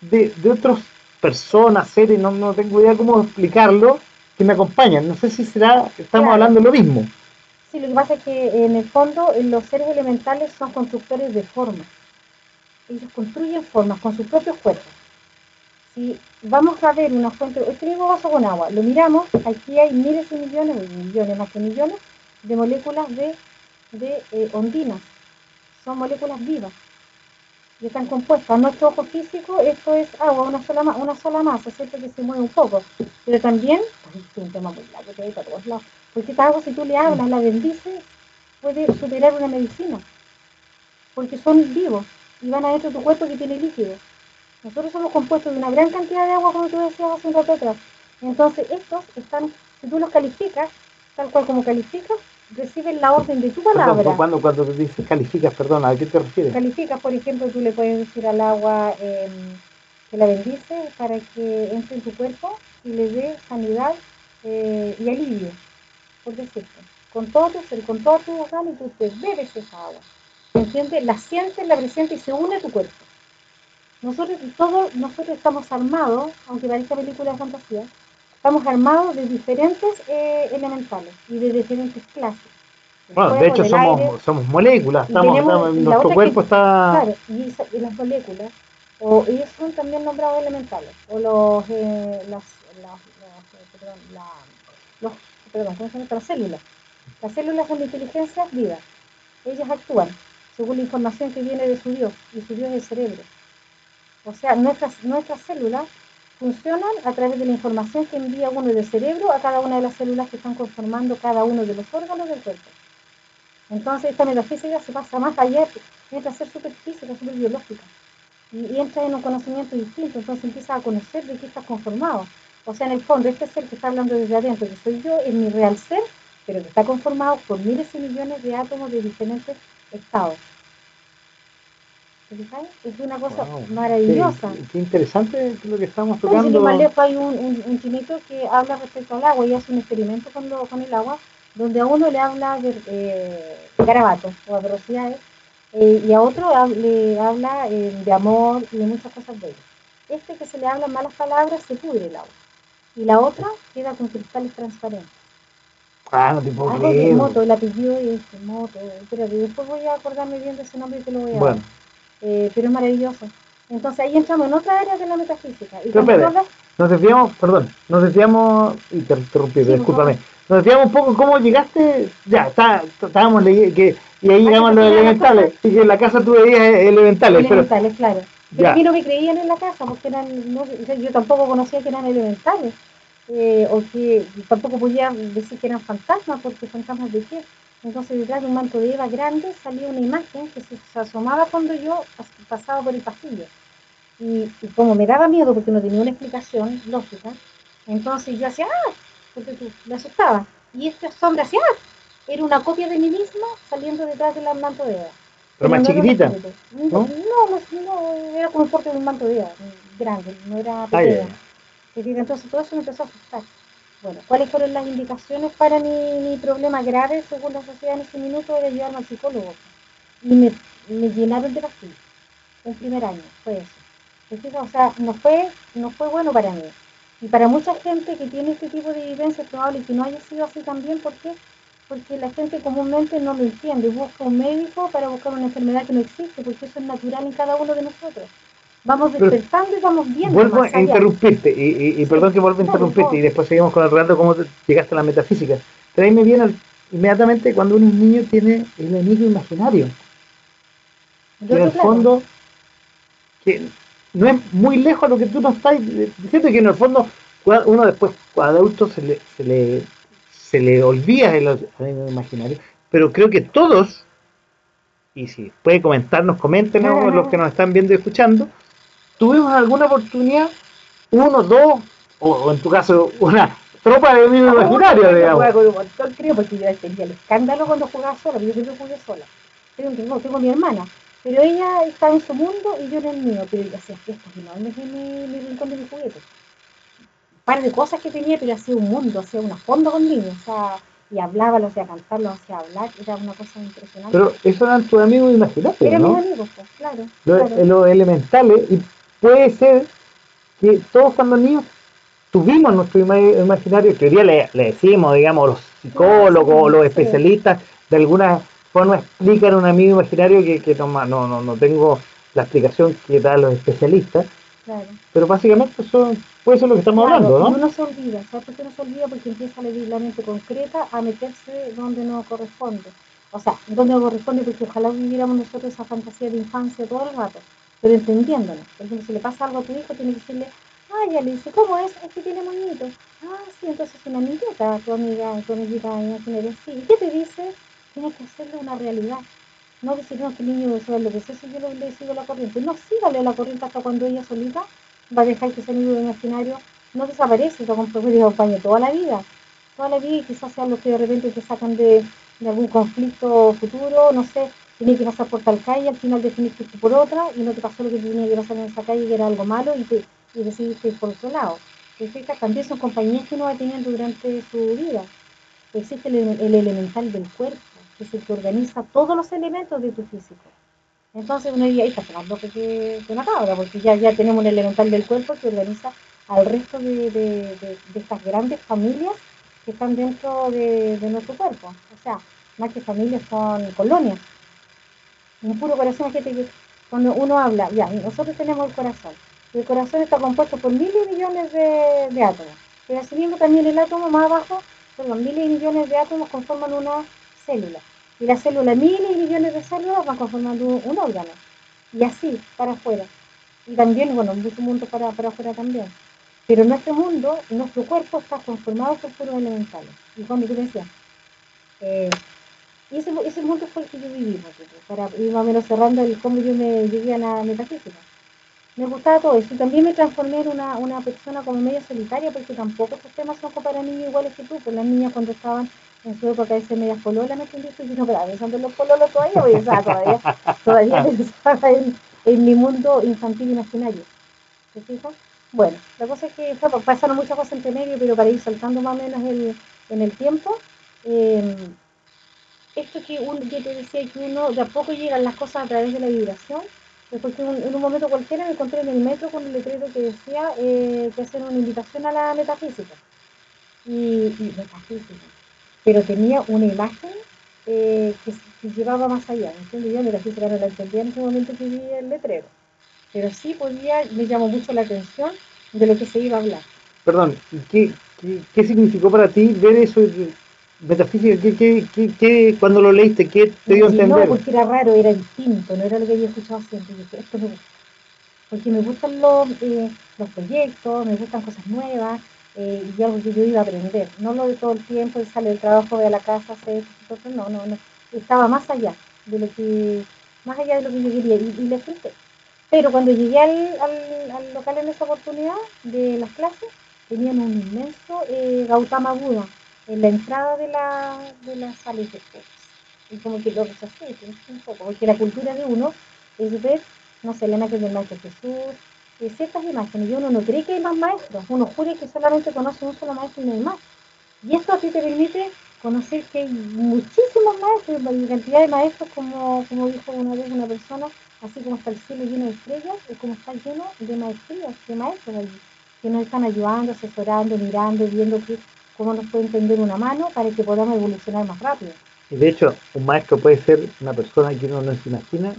de, de otros personas, seres, no, no tengo idea cómo explicarlo, que me acompañan. No sé si será, estamos hablando de lo mismo. Sí, lo que pasa es que en el fondo los seres elementales son constructores de formas. Ellos construyen formas con sus propios cuerpos. Si vamos a ver una fuente, este mismo vaso con agua, lo miramos, aquí hay miles y millones, millones más que millones, de moléculas de, de eh, ondinas. Son moléculas vivas y están compuestas. Nuestro ojo físico, esto es agua, una sola, una sola masa, ¿cierto? Que se mueve un poco. Pero también, es un tema muy largo que hay para todos lados, porque esta agua, si tú le hablas, la bendices, puede superar una medicina. Porque son vivos y van adentro de tu cuerpo que tiene líquido. Nosotros somos compuestos de una gran cantidad de agua, como tú decías hace un rato atrás. Entonces, estos están, si tú los calificas, tal cual como calificas, reciben la orden de tu palabra. cuando, cuando dices calificas, perdona, ¿a qué te refieres? Calificas, por ejemplo, tú le puedes decir al agua eh, que la bendice para que entre en tu cuerpo y le dé sanidad eh, y alivio, por decirte. Con todo tu ser, con todo tu órgano y tú te bebes esa agua. ¿Entiendes? La sientes, la presente y se une a tu cuerpo. Nosotros, todos, nosotros estamos armados, aunque parezca película de fantasía, estamos armados de diferentes eh, elementales y de diferentes clases. bueno, de hecho somos, somos moléculas, estamos, nuestro cuerpo está... Claro, y, las moléculas, o ellos son también nombrados elementales, o los, eh, las, las, eh, perdón, la, los, perdón, ¿cómo se llama? Las células. Las células son de inteligencia viva. Ellas actúan según la información que viene de su Dios, y su Dios es el cerebro. O sea, nuestras, nuestras células funcionan a través de la información que envía uno del cerebro a cada una de las células que están conformando cada uno de los órganos del cuerpo. Entonces esta metafísica se pasa más allá, entra a ser súper física, súper biológica. Y, entra en un conocimiento distinto, entonces empieza a conocer de qué estás conformado. O sea, en el fondo, este ser que está hablando desde adentro, que soy yo, es mi real ser, pero que está conformado por miles y millones de átomos de diferentes estados. Es una cosa maravillosa. Qué, interesante lo que estamos tocando. más lejos hay un, un, chinito que habla respecto al agua y hace un experimento con, lo, con el agua, donde a uno le habla de, eh, garabatos o atrocidades eh, y a otro le habla eh, de amor y de muchas cosas bellas. Este que se le habla malas palabras se pudre el agua y la otra queda con cristales transparentes. Ah, no te puedo Algo de moto, pidió y este moto. Espérate, después voy a acordarme bien de ese nombre y te lo voy a bueno. dar. Eh, pero es maravilloso. Entonces ahí entramos en otra área de la metafísica. Y nos desviamos, perdón, nos desviamos, y te interrumpí, sí, discúlpame, nos desviamos un poco cómo llegaste, ya, está, estábamos que y ahí llegamos a los elementales, y que en la casa tú veías elementales. Elementales, claro. Pero a mí no me creían en la casa, porque eran, no, yo tampoco conocía que eran elementales, eh, o que tampoco podía decir que eran fantasmas, porque fantasmas de qué. Entonces detrás de un manto de Eva grande salía una imagen que se, asomaba cuando yo pasaba por el pasillo. Y, como me daba miedo porque no tenía una explicación lógica, entonces yo hacía, ¡ah! Porque tú, me asustaba. Y esta sombra hacía, ¡ah! Era una copia de mí misma saliendo detrás del manto de Eva. Pero, más chiquitita. ¿no? No, era como el porte de un manto de Eva, grande, no era pequeña. Entonces todo eso me empezó a asustar. Bueno, ¿cuáles fueron las indicaciones para mi, problema grave según la sociedad en ese minuto? Era llevarme al psicólogo. Y me, llenaron de pastillas. Un primer año, fue eso. O sea, no fue, no fue bueno para mí. Y para mucha gente que tiene este tipo de vivencia es probable que no haya sido así también. ¿Por qué? Porque la gente comúnmente no lo entiende. Busca un médico para buscar una enfermedad que no existe, porque eso es natural en cada uno de nosotros vamos despertando y vamos viendo. Vuelvo a interrumpirte, y, perdón que vuelva a interrumpirte, y después seguimos con el relato cómo llegaste a la metafísica. Traeme bien inmediatamente cuando un niño tiene el enemigo imaginario. Que en el fondo, que no es muy lejos a lo que tú nos estás diciendo, que en el fondo uno después, cuando adulto, se le, se le, se le olvida el enemigo imaginario, pero creo que todos, y si puede comentarnos, coméntenos los que nos están viendo y escuchando, tuvimos alguna oportunidad, uno, dos, o, en tu caso, una tropa de amigos imaginarios, digamos. Yo creo, porque yo tenía el escándalo cuando jugaba sola, yo siempre jugué sola. Tengo, tengo mi hermana, pero ella estaba en su mundo y yo en el mío, pero ella hacía fiestas enormes en mi, mi rincón de mi juguete. Un par de cosas que tenía, pero hacía un mundo, hacía una fonda con niños, o sea, y hablaba, lo hacía cantar, lo hacía hablar, era una cosa impresionante. Pero eso eran tus amigos imaginarios, Eran mis amigos, pues, claro. Los claro. elementales, y puede ser que todos cuando niños tuvimos nuestro imaginario, que hoy día le, decimos, digamos, los psicólogos o los especialistas de alguna forma explican un amigo imaginario que, que no, no, no tengo la explicación que dan los especialistas. Claro. Pero básicamente eso puede ser lo que estamos hablando, ¿no? Uno se olvida, ¿sabes por qué no se olvida? Porque empieza a la mente concreta a meterse donde no corresponde. O sea, donde no corresponde porque ojalá viviéramos nosotros esa fantasía de infancia todo el rato, pero entendiéndolo. Por ejemplo, si le pasa algo a tu hijo, tiene que decirle, ah, ya le ¿cómo es? Es que tiene moñito. Ah, sí, entonces una amiguita, tu amiga, tu amiguita imaginaria, sí. ¿Y qué te dice? Tienes que hacerle una realidad. No decir, no, que el niño se lo que sé, si yo le sigo la corriente. No, sígale la corriente hasta cuando ella solita va a dejar que ese niño imaginario no desaparece, lo acompañe toda la vida. Toda la vida y quizás sea lo que de repente te sacan de, algún conflicto futuro, no sé, tiene que pasar por tal calle, al final definiste por otra y no te pasó lo que tenía que pasar en esa calle que era algo malo y, te, y decidiste ir por otro lado. También son compañías que uno va teniendo durante su vida. Existe el, el elemental del cuerpo que es el que organiza todos los elementos de tu físico. Entonces uno diría, ahí está más que, que una cabra, porque ya, ya tenemos un elemental del cuerpo que organiza al resto de, de, estas grandes familias que están dentro de, nuestro cuerpo. O sea, más que familias son colonias. Un puro corazón, gente que cuando uno habla, ya, nosotros tenemos el corazón. El corazón está compuesto por miles y millones de, átomos. Pero asimismo también el átomo más abajo, perdón, miles y millones de átomos conforman una célula. Y la célula, miles y millones de células van conformando un, órgano. Y así, para afuera. Y también, bueno, mucho mundo para, para afuera también. Pero nuestro mundo, nuestro cuerpo está conformado por puros elementales. Y cuando tú decías, eh, y ese, ese mundo fue el que yo viví, para ir más o menos cerrando el cómo yo me llegué a la metafísica. Me gustaba todo eso. Y también me transformé en una, una persona como medio solitaria, porque tampoco estos temas son para niños iguales que tú. Pues las niñas cuando estaban en su época de ser medias pololas, ¿me entendiste? Y yo no, pero pensando en los pololos todavía, porque todavía, todavía pensaba en, en, mi mundo infantil imaginario. ¿Te fijas? Bueno, la cosa es que pasaron muchas cosas entre medio, pero para ir saltando más o menos el, en el tiempo, eh, esto que, un, te decía que uno de a poco llegan las cosas a través de la vibración, después que en un momento cualquiera me encontré en el metro con el letrero que decía eh, que hacer una invitación a la metafísica. Y, metafísica pero tenía una imagen eh, que, llevaba más allá. ¿entiendes? Yo la física no la entendía en ese momento que vi el letrero, pero sí podía, me llamó mucho la atención de lo que se iba a hablar. Perdón, ¿qué, qué, significó para ti ver eso metafísica? ¿Qué, qué, qué, cuando lo leíste, qué te dio a entender? No, porque era raro, era distinto, no era lo que había escuchado siempre. esto me Porque me gustan los, eh, los proyectos, me gustan cosas nuevas, eh, y algo que yo iba a aprender. No lo de todo el tiempo, de sale del trabajo, de la casa, hacer esto, no, no, no. Estaba más allá de lo que, más allá de lo que yo quería y, le enfrenté. Pero cuando llegué al, al, local en esa oportunidad de las clases, tenían un inmenso eh, Gautama Buda en la entrada de la, de la sala de Y como que lo rechacé, un poco, porque la cultura de uno es ver, no sé, la imagen del Maestro Jesús, ciertas imágenes y uno no cree que hay más maestros, uno jura que solamente conoce un solo maestro y no hay más. Y esto a ti te permite conocer que hay muchísimos maestros, y cantidad de maestros, como, como dijo una vez una persona, así como está el cielo lleno de estrellas, es como está lleno de maestrías, de maestros allí, que nos están ayudando, asesorando, mirando, viendo que, cómo nos puede entender una mano para que podamos evolucionar más rápido. Y de hecho, un maestro puede ser una persona que uno no se imagina,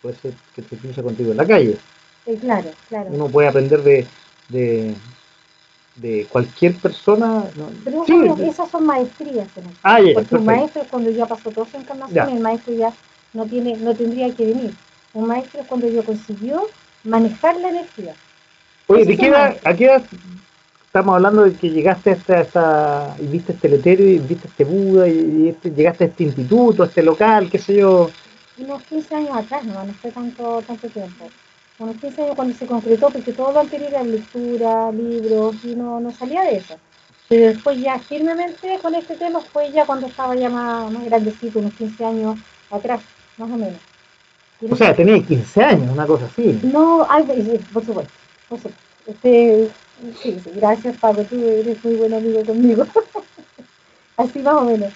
puede ser que se cruza contigo en la calle claro, claro. Uno puede aprender de, de, de cualquier persona. Pero esas son maestrías. Ah, Porque un maestro es cuando ya pasó toda su encarnación, el maestro ya no, tiene, no tendría que venir. Un maestro es cuando ya consiguió manejar la energía. Oye, ¿de qué edad, ¿a qué edad estamos hablando de que llegaste a esta, y viste este letrero y viste este Buda y, este, llegaste a este instituto, a este local, qué sé yo? Unos 15 años atrás, no, no fue tanto, tanto tiempo unos 15 años cuando se concretó, porque todo lo anterior era lectura, libros, y no, no salía de eso. Pero después ya firmemente con este tema fue ya cuando estaba ya más, grandecito, unos 15 años atrás, más o menos. o sea, tenía 15 años, una cosa así. No, por supuesto, por supuesto. Este, gracias Pablo, tú eres muy buen amigo conmigo. así más o menos.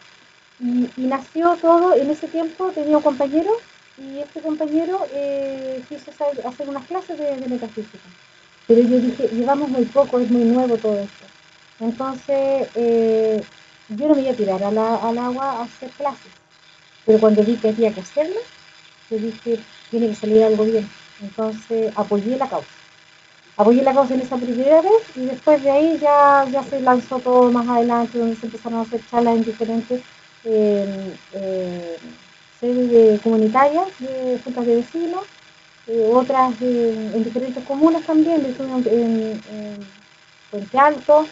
Y, nació todo, en ese tiempo tenía un compañero y este compañero eh, quiso hacer unas clases de, metafísica. Pero yo dije, llevamos muy poco, es muy nuevo todo esto. Entonces, eh, yo no me iba a tirar al agua a hacer clases. Pero cuando vi que había que hacerlo, yo dije, tiene que salir algo bien. Entonces apoyé la causa. Apoyé la causa en esa primera vez y después de ahí ya, ya se lanzó todo más adelante, donde se empezaron a hacer charlas en diferentes eh, eh, sedes comunitarias de juntas de vecinos, eh, otras en diferentes comunas también, en, en, Puente Alto,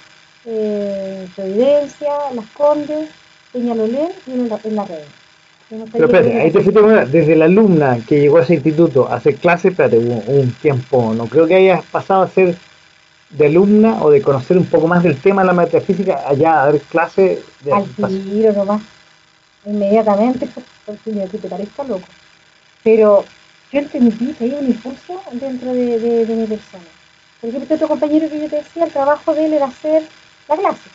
Providencia, Las Condes, Peñalolén y en la, en la red. Pero espérate, ahí te desde la alumna que llegó a ese instituto a hacer clases, espérate, un, un tiempo, no creo que hayas pasado a ser de alumna o de conocer un poco más del tema de la metafísica allá a dar clases de al tiro nomás inmediatamente porque me te parezca loco. Pero yo entendí que hay un impulso dentro de, de, mi persona. Por ejemplo este otro compañero que yo te decía el trabajo de él era hacer la clase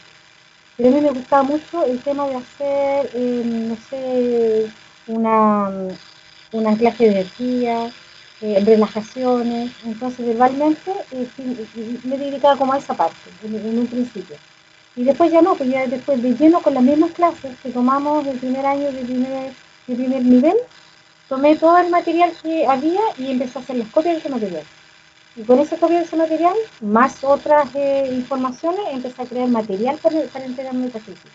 pero a mí me gustaba mucho el tema de hacer, eh, no sé, una, un anclaje de energía, eh, relajaciones. Entonces, verbalmente eh, me dedicaba como a esa parte, en, un principio. Y después ya no, pues ya después de lleno con las mismas clases que tomamos el primer año de primer, de primer nivel, tomé todo el material que había y empecé a hacer las copias de ese material. Y con ese copia de ese material, más otras eh, informaciones, empecé a crear material para, entregar metafísica.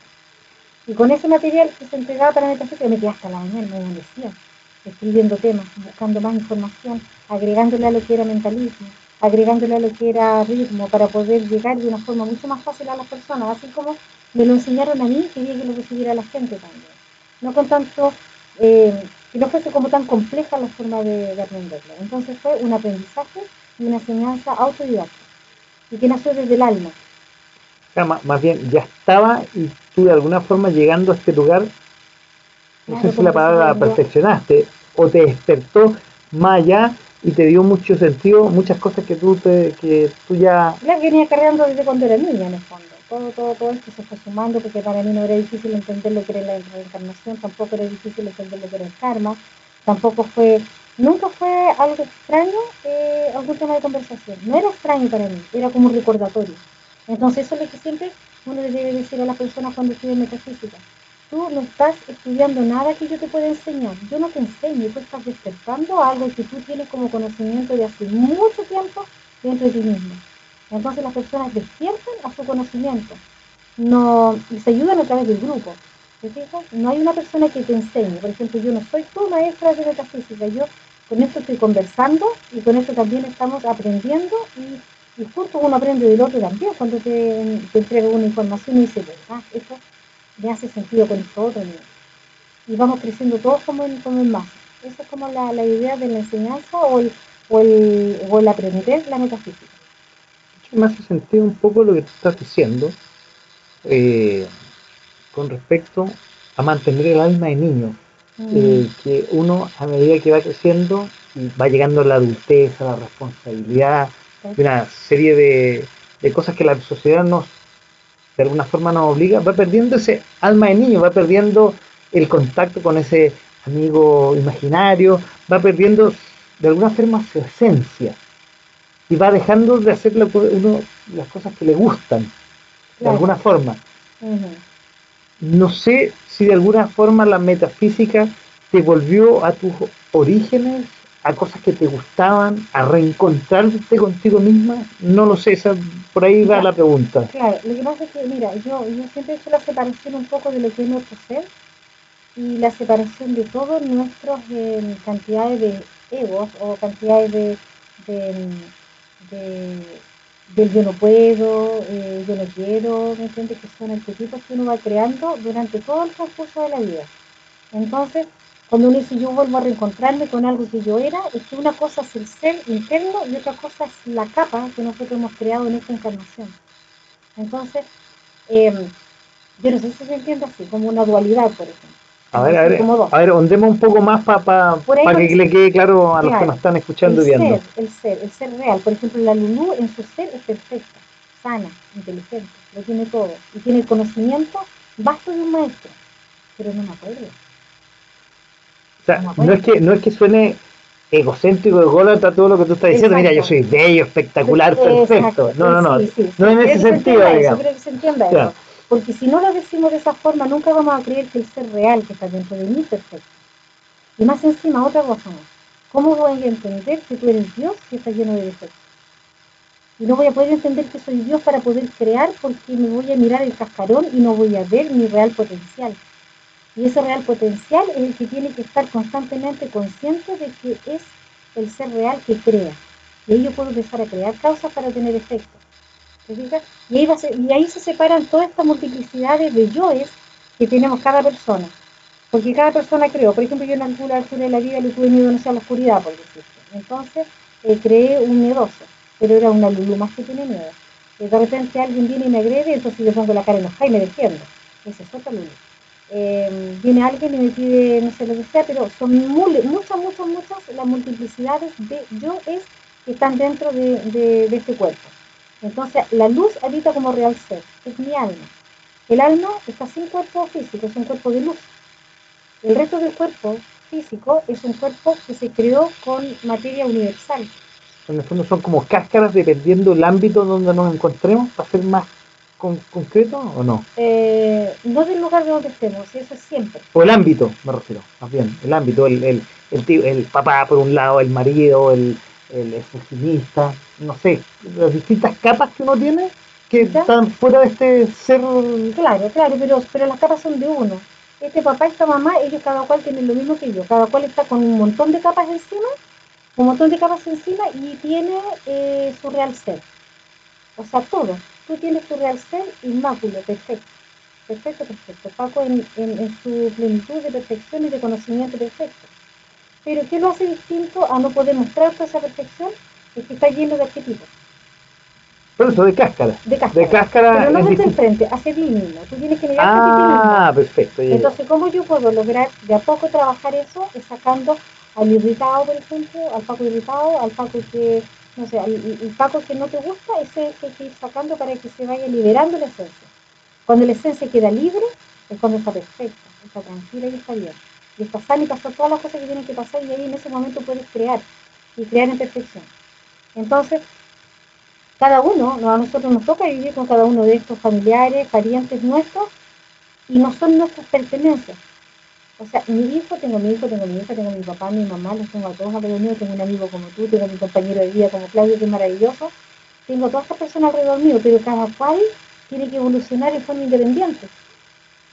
Y con ese material que se entregaba para metafísica, me quedé hasta la mañana, me amanecía, escribiendo temas, buscando más información, agregándole a lo que era mentalismo, agregándole a lo que era ritmo, para poder llegar de una forma mucho más fácil a las personas, así como me lo enseñaron a mí, quería que lo recibiera la gente también. No con tanto, eh, que no fuese como tan compleja la forma de, de aprenderlo. Entonces fue un aprendizaje una enseñanza autodidacta y que nació desde el alma. más, bien, ya estaba y tú de alguna forma llegando a este lugar, no sé si la palabra perfeccionaste o te despertó más allá y te dio mucho sentido, muchas cosas que tú, te, que tú ya... La venía cargando desde cuando era niña en el fondo. Todo, todo, todo esto se fue sumando porque para mí no era difícil entender lo que era la reencarnación, tampoco era difícil entender lo que era el karma, tampoco fue nunca fue algo extraño, eh, algún tema de conversación. No era extraño para mí, era como un recordatorio. Entonces eso es lo que siempre uno le debe decir a las personas cuando estudia metafísica. Tú no estás estudiando nada que yo te pueda enseñar. Yo no te enseño, tú estás despertando algo que tú tienes como conocimiento de hace mucho tiempo dentro de ti mismo. Entonces las personas despiertan a su conocimiento no, y se ayudan a través del grupo. No hay una persona que te enseñe. Por ejemplo, yo no soy tu maestra de metafísica. Yo con esto estoy conversando y con esto también estamos aprendiendo y, y uno aprende del otro también. Cuando te, entrega una información y dice, ¿verdad? Esto me hace sentido con esto otro. Y vamos creciendo todos como en, como en masa. Esa es como la, la, idea de la enseñanza o el, o el, o la metafísica. Me hace sentido un poco lo que tú estás diciendo. Eh, con respecto a mantener el alma de niño. Mm. Eh, que uno a medida que va creciendo y va llegando a la adultez, a la responsabilidad, una serie de, cosas que la sociedad nos de alguna forma nos obliga, va perdiendo ese alma de niño, va perdiendo el contacto con ese amigo imaginario, va perdiendo de alguna forma su esencia y va dejando de hacer uno, las cosas que le gustan, de alguna forma no sé si de alguna forma la metafísica te volvió a tus orígenes, a cosas que te gustaban, a reencontrarte contigo misma. No lo sé, esa, por ahí va la pregunta. Claro, lo que pasa es que, mira, yo, yo siempre he hecho la separación un poco de lo que es nuestro ser y la separación de todas nuestras eh, cantidades de egos o cantidades de, de del yo no puedo, eh, yo no quiero, ¿me entiendes? Que son arquetipos que uno va creando durante todo el transcurso de la vida. Entonces, cuando uno dice yo vuelvo a reencontrarme con algo que yo era, es que una cosa es el ser interno y otra cosa es la capa que nosotros hemos creado en esta encarnación. Entonces, eh, yo no sé si se entiende así, como una dualidad, por ejemplo. A ver, a ver, a ver, ondemos un poco más para que le quede claro a los que nos están escuchando y viendo. Ser, el ser, el ser real. Por ejemplo, la Lulú en su ser es perfecta, sana, inteligente, lo tiene todo. Y tiene el conocimiento vasto de un maestro, pero no me acuerdo. O sea, no, es que, no es que suene egocéntrico, ególatra todo lo que tú estás diciendo. Mira, yo soy bello, espectacular, perfecto. No, no, no. no en ese sentido, digamos. se entienda eso. Porque si no lo decimos de esa forma, nunca vamos a creer que el ser real que está dentro de mí es perfecto. Y más encima, otra cosa más. ¿Cómo voy a entender que tú eres Dios si estás lleno de defectos? Y no voy a poder entender que soy Dios para poder crear porque me voy a mirar el cascarón y no voy a ver mi real potencial. Y ese real potencial es el que tiene que estar constantemente consciente de que es el ser real que crea. Y ahí yo puedo empezar a crear causas para tener efectos. Y ahí, y ahí se separan todas estas multiplicidades de yoes que tenemos cada persona. Porque cada persona creó. Por ejemplo, yo en alguna altura de la vida le tuve miedo no a la oscuridad, por decirlo. Entonces, eh, creé un miedoso, pero era una lulu más que tiene miedo. Y de repente alguien viene y me agrede, entonces yo pongo la cara enojada y me defiendo. Ese es otra lulu. Eh, viene alguien y me pide, no sé lo que sea, pero son muchas, muchas, muchas las multiplicidades de yo es que están dentro de, de este cuerpo. Entonces, la luz habita como real ser, es mi alma. El alma está sin cuerpo físico, es un cuerpo de luz. El resto del cuerpo físico es un cuerpo que se creó con materia universal. En el fondo son como cáscaras dependiendo del ámbito donde nos encontremos, para ser más concreto o no? Eh, no del lugar de donde estemos, eso es siempre. O el ámbito, me refiero, más bien, el ámbito, el, el, el, el papá por un lado, el marido, el, el exorcista, no sé, las distintas capas que uno tiene que están fuera de este ser. Claro, claro, pero, pero las capas son de uno. Este papá esta mamá, ellos cada cual tienen lo mismo que yo, cada cual está con un montón de capas encima, un montón de capas encima y tiene eh, su real ser. O sea, todo. Tú tienes tu real ser inmáculo, perfecto. Perfecto, perfecto. Paco en, en su plenitud de perfección y de conocimiento perfecto. Pero ¿qué lo hace distinto a no poder mostrar toda esa perfección? Es que está lleno de arquetipos. Pero eso de cáscara. De cáscara. De cáscara Pero no desde el frente, hacia ti mismo. Tú tienes que negarte ah, a ti mismo. Ah, perfecto. Entonces, ¿cómo yo puedo lograr de a poco trabajar eso? Es sacando al irritado, por ejemplo, al Paco irritado, al Paco que, no sé, al, el Paco que no te gusta, ese es hay que ir sacando para que se vaya liberando la esencia. Cuando la esencia queda libre, es cuando está perfecta, está tranquila y está bien pasar y pasar todas las cosas que tienen que pasar y ahí en ese momento puedes crear y crear en perfección. Entonces, cada uno, a nosotros nos toca vivir con cada uno de estos familiares, parientes nuestros, y no son nuestras pertenencias. O sea, mi hijo, tengo mi hijo, tengo mi hija, tengo mi papá, mi mamá, los tengo a todos alrededor tengo un amigo como tú, tengo mi compañero de vida como Claudio, que es maravilloso, tengo todas estas personas alrededor mío, pero cada cual tiene que evolucionar en forma independiente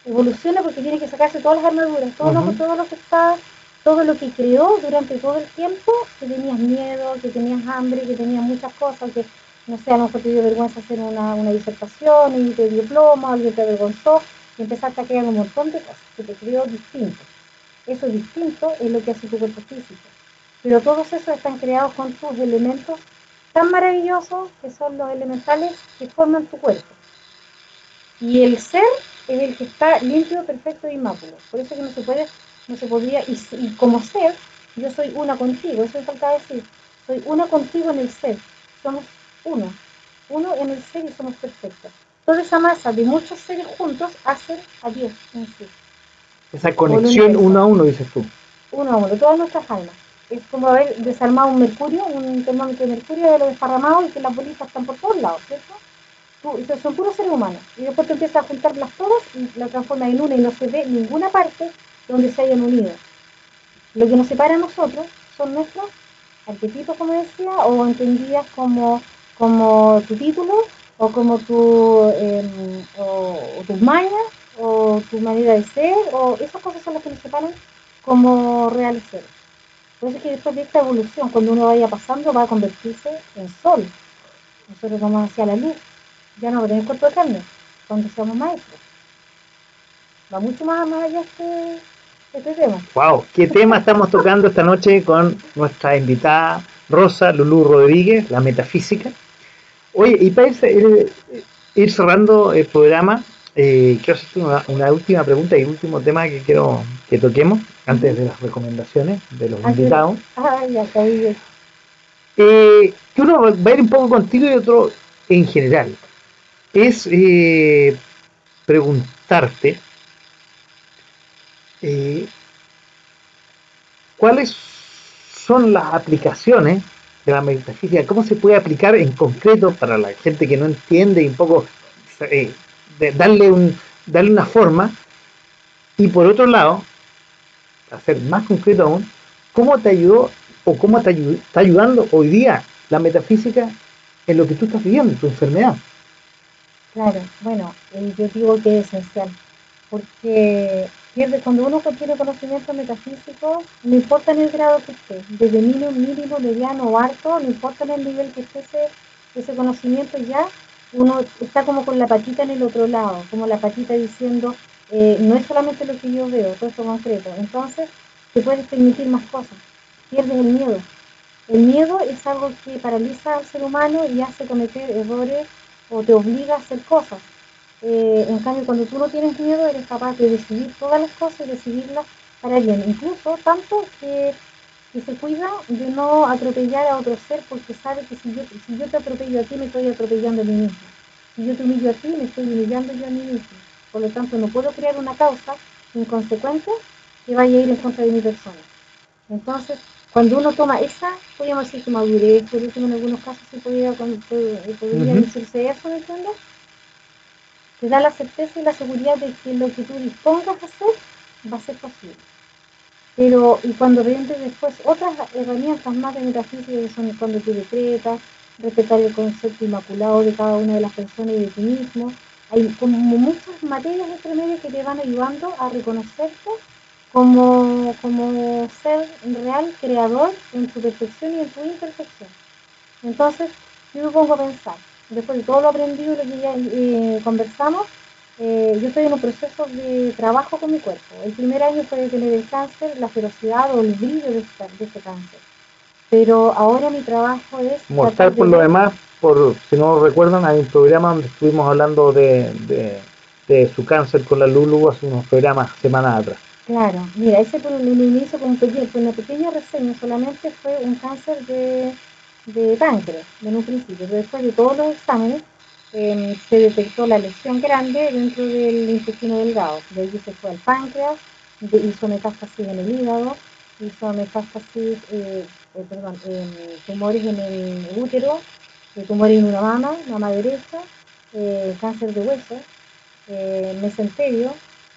evoluciona porque tiene que sacarse todas las armaduras, todo, lo, todo lo que está, todo lo que creó durante todo el tiempo, que tenías miedo, que tenías hambre, que tenías muchas cosas, que no sé, a lo mejor te dio vergüenza hacer una, una disertación y te dio plomo, alguien te avergonzó, y empezaste a crear un montón de cosas que te creó distinto. Eso distinto es lo que hace tu cuerpo físico. Pero todos esos están creados con tus elementos tan maravillosos que son los elementales que forman tu cuerpo. Y el ser es el que está limpio, perfecto e inmáculo. Por eso que no se puede, no se podría, y, como ser, yo soy una contigo, eso me falta decir, soy una contigo en el ser, somos uno, uno en el ser y somos perfectos. Toda esa masa de muchos seres juntos hacen a Dios en sí. Esa conexión uno a uno, dices tú. Uno a uno, todas nuestras almas. Es como haber desarmado un mercurio, un termómetro de mercurio, haberlo desparramado y que las bolitas están por todos lados, ¿cierto? Son puros seres humanos. Y después te empiezas a juntarlas todas y la transformas en una y no se ve ninguna parte donde se hayan unido. Lo que nos separa a nosotros son nuestros arquetipos, como decía, o entendidas como, como tu título, o como tu, em, o, tus mañas, o tu manera de ser, o esas cosas son las que nos separan como reales seres. Por eso es que después de esta evolución, cuando uno vaya pasando, va a convertirse en sol. Nosotros vamos hacia la luz ya no tenemos cuerpo de carne cuando seamos maestros. Va mucho más, allá este, este tema. Wow, ¿qué tema estamos tocando esta noche con nuestra invitada Rosa Lulú Rodríguez, la metafísica? Oye, y para ir, ir cerrando el programa, eh, quiero hacerte una, última pregunta y último tema que quiero que toquemos antes de las recomendaciones de los invitados. Ah, ya caí. Eh, que uno va a ir un poco contigo y otro en general es eh, preguntarte eh, cuáles son las aplicaciones de la metafísica, cómo se puede aplicar en concreto para la gente que no entiende y un poco eh, darle, un, darle una forma. Y por otro lado, a ser más concreto aún, ¿cómo te ayudó o cómo te está ayudando hoy día la metafísica en lo que tú estás viviendo, tu enfermedad? Claro, bueno, eh, yo digo que es esencial, porque pierde, cuando uno tiene conocimiento metafísico, no importa en el grado que esté, desde mínimo, mínimo, mediano o alto, no importa en el nivel que esté ese, ese conocimiento ya, uno está como con la patita en el otro lado, como la patita diciendo, eh, no es solamente lo que yo veo, todo esto concreto. Entonces, te puedes permitir más cosas, pierdes el miedo. El miedo es algo que paraliza al ser humano y hace cometer errores o te obliga a hacer cosas. Eh, en cambio, cuando tú no tienes miedo, eres capaz de decidir todas las cosas y decidirlas para bien. Incluso tanto que, se cuida de no atropellar a otro ser porque sabe que si yo, si yo te atropello a ti, me estoy atropellando a mí mismo. Si yo te humillo a ti, me estoy humillando yo a mí mismo. Por lo tanto, no puedo crear una causa inconsecuente que vaya a ir en contra de mi persona. Entonces, cuando uno toma esa, podríamos decir que madurez, por último, en algunos casos se podría, podría decirse eso, ¿me entiendes? Te da la certeza y la seguridad de que lo que tú dispongas a hacer va a ser posible. Pero, y cuando vendes después otras herramientas más de metafísica, que son cuando tú decretas, respetar el concepto inmaculado de cada una de las personas y de ti mismo, hay como muchas materias entre medio que te van ayudando a reconocerte como, como ser real, creador en tu perfección y en tu imperfección. Entonces, yo me pongo a pensar, después de todo lo aprendido, lo que ya eh, conversamos, eh, yo estoy en un proceso de trabajo con mi cuerpo. El primer año fue de tener el cáncer, la ferocidad o el brillo de de este cáncer. Pero ahora mi trabajo es... Mortal por lo demás, por si no recuerdan, hay un programa donde estuvimos hablando de, de, su cáncer con la Lulu hace unos programas semanas atrás. Claro, mira, ese por un inicio con, una pequeña reseña solamente fue un cáncer de, de páncreas en un principio, después de todos los exámenes em, se detectó la lesión grande dentro del intestino delgado, de ahí se fue al páncreas, hizo metástasis en el hígado, hizo metástasis, eh, eh, perdón, tumores en el útero, tumores en una mama, mama derecha, eh, cáncer de hueso,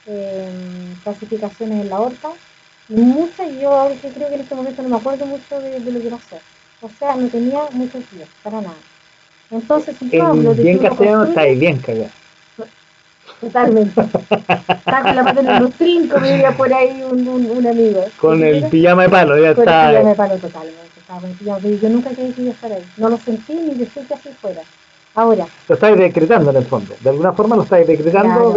eh, mesenterio, clasificaciones en la aorta, muchas, yo ahora creo que en este momento no me acuerdo mucho de, lo que pasó. O sea, no tenía muchos días, para nada. Entonces, si de... Bien castellano está ahí, bien cagado. Totalmente. Está con la mano en los trincos, me diría por ahí un, un, amigo. Con el pijama de palo, ya con está. el pijama de palo, totalmente. Estaba con el pijama, pero yo nunca quería que estar ahí. No lo sentí ni deseé que así fuera. Ahora. Lo estáis decretando en el fondo. De alguna forma lo estáis decretando.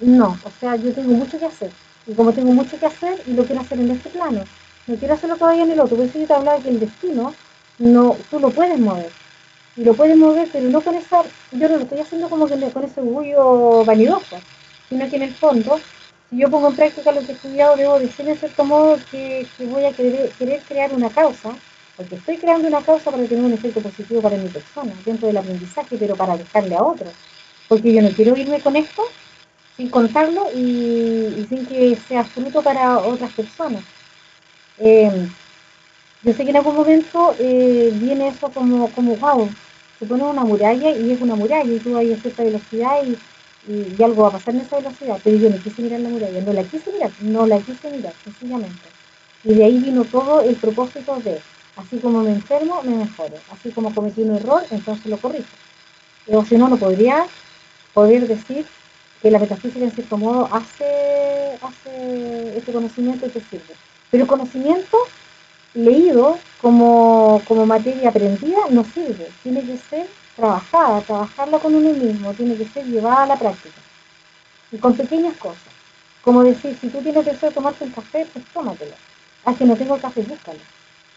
No, o sea, yo tengo mucho que hacer. Y como tengo mucho que hacer, y lo quiero hacer en este plano, no quiero hacerlo todavía en el otro. Por eso yo te hablaba que el destino, no, tú lo puedes mover. Y lo puedes mover, pero no con esa, yo no lo estoy haciendo como que con ese orgullo vanidoso, sino que en el fondo, si yo pongo en práctica lo que he estudiado, debo decir en cierto modo que, voy a querer, querer crear una causa, porque estoy creando una causa para tener un efecto positivo para mi persona, dentro del aprendizaje, pero para dejarle a otros. Porque yo no quiero irme con esto sin contarlo y, sin que sea fruto para otras personas. Eh, yo sé que en algún momento eh, viene eso como, como, wow, se pone una muralla y es una muralla y tú vas a cierta velocidad y, y, algo va a pasar en esa velocidad, pero yo no quise mirar la muralla, no la quise mirar, no la quise mirar, sencillamente. Y de ahí vino todo el propósito de, así como me enfermo, me mejoro, así como cometí un error, entonces lo corrijo. O si no, no podría poder decir que la metafísica en cierto modo hace, este conocimiento que sirve. Pero el conocimiento leído como, como materia aprendida no sirve, tiene que ser trabajada, trabajarla con uno mismo, tiene que ser llevada a la práctica. Y con pequeñas cosas. Como decir, si tú tienes deseo de tomarte un café, pues tómatelo. Ah, que no tengo café, búscalo.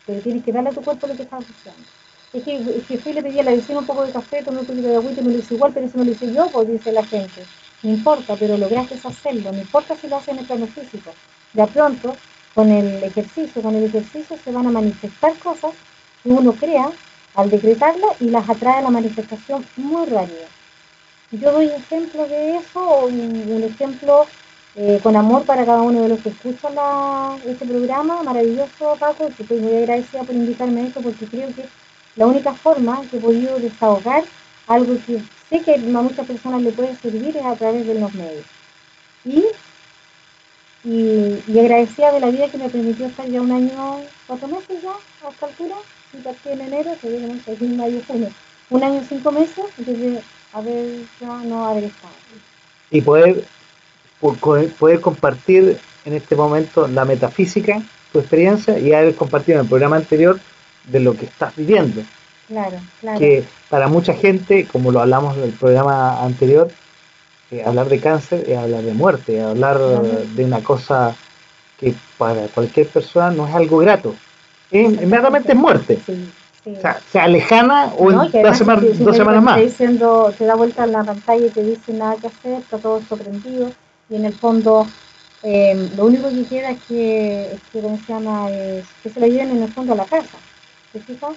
Pero tienes que darle a tu cuerpo lo que estás buscando. Es que, es que fui le pedí a la vecina un poco de café, tomé un poquito de agüita y me lo hice igual, pero eso me lo hice yo, pues dice la gente. No importa, pero lograste hacerlo, no importa si lo haces en el plano físico. De pronto, con el ejercicio, con el ejercicio se van a manifestar cosas que uno crea al decretarla y las atrae a la manifestación muy rápida. Yo doy ejemplo de eso, un, ejemplo eh, con amor para cada uno de los que escuchan este programa, maravilloso Paco, estoy muy agradecida por invitarme a esto porque creo que la única forma que he podido desahogar algo que sé que a muchas personas le puede servir es a través de los medios. Y, y, agradecida de la vida que me permitió estar ya un año, cuatro meses ya a esta altura, y partí en enero, que viene en mayo, junio, un año cinco meses, desde haber ya no haber estado. Y poder, poder compartir en este momento la metafísica, tu experiencia, y haber compartido en el programa anterior de lo que estás viviendo. Claro, claro. Que para mucha gente, como lo hablamos en el programa anterior, eh, hablar de cáncer es hablar de muerte, hablar de una cosa que para cualquier persona no es algo grato. inmediatamente es muerte. O sea, sea lejana o en dos, semanas más. Diciendo, te da vuelta en la pantalla y te dice nada que hacer, está todo sorprendido y en el fondo eh, lo único que queda es que, es que, se llama? Es que se lo lleven en el fondo a la casa. ¿Te fijas?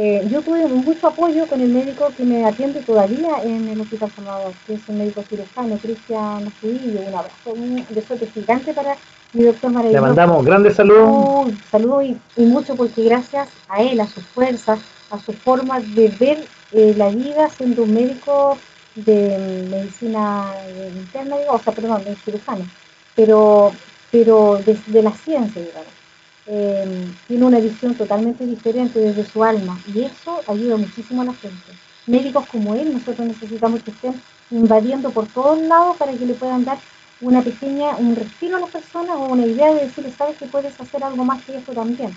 Eh, yo tuve mucho apoyo con el médico que me atiende todavía en el Hospital Salvador, que es el médico cirujano, Cristian Judillo. Un abrazo un besote gigante para mi doctor maravilloso. Le mandamos grandes saludos. saludos y, y, mucho porque gracias a él, a su fuerza, a su forma de ver eh, la vida siendo un médico de medicina interna, o sea, perdón, de cirujano, pero, pero de la ciencia, digamos Em, tiene una visión totalmente diferente desde su alma y eso ayuda muchísimo a la gente. Médicos como él, nosotros necesitamos que estén invadiendo por todos lados para que le puedan dar una pequeña, un respiro a las personas o una idea de decirle, sabes que puedes hacer algo más que eso también.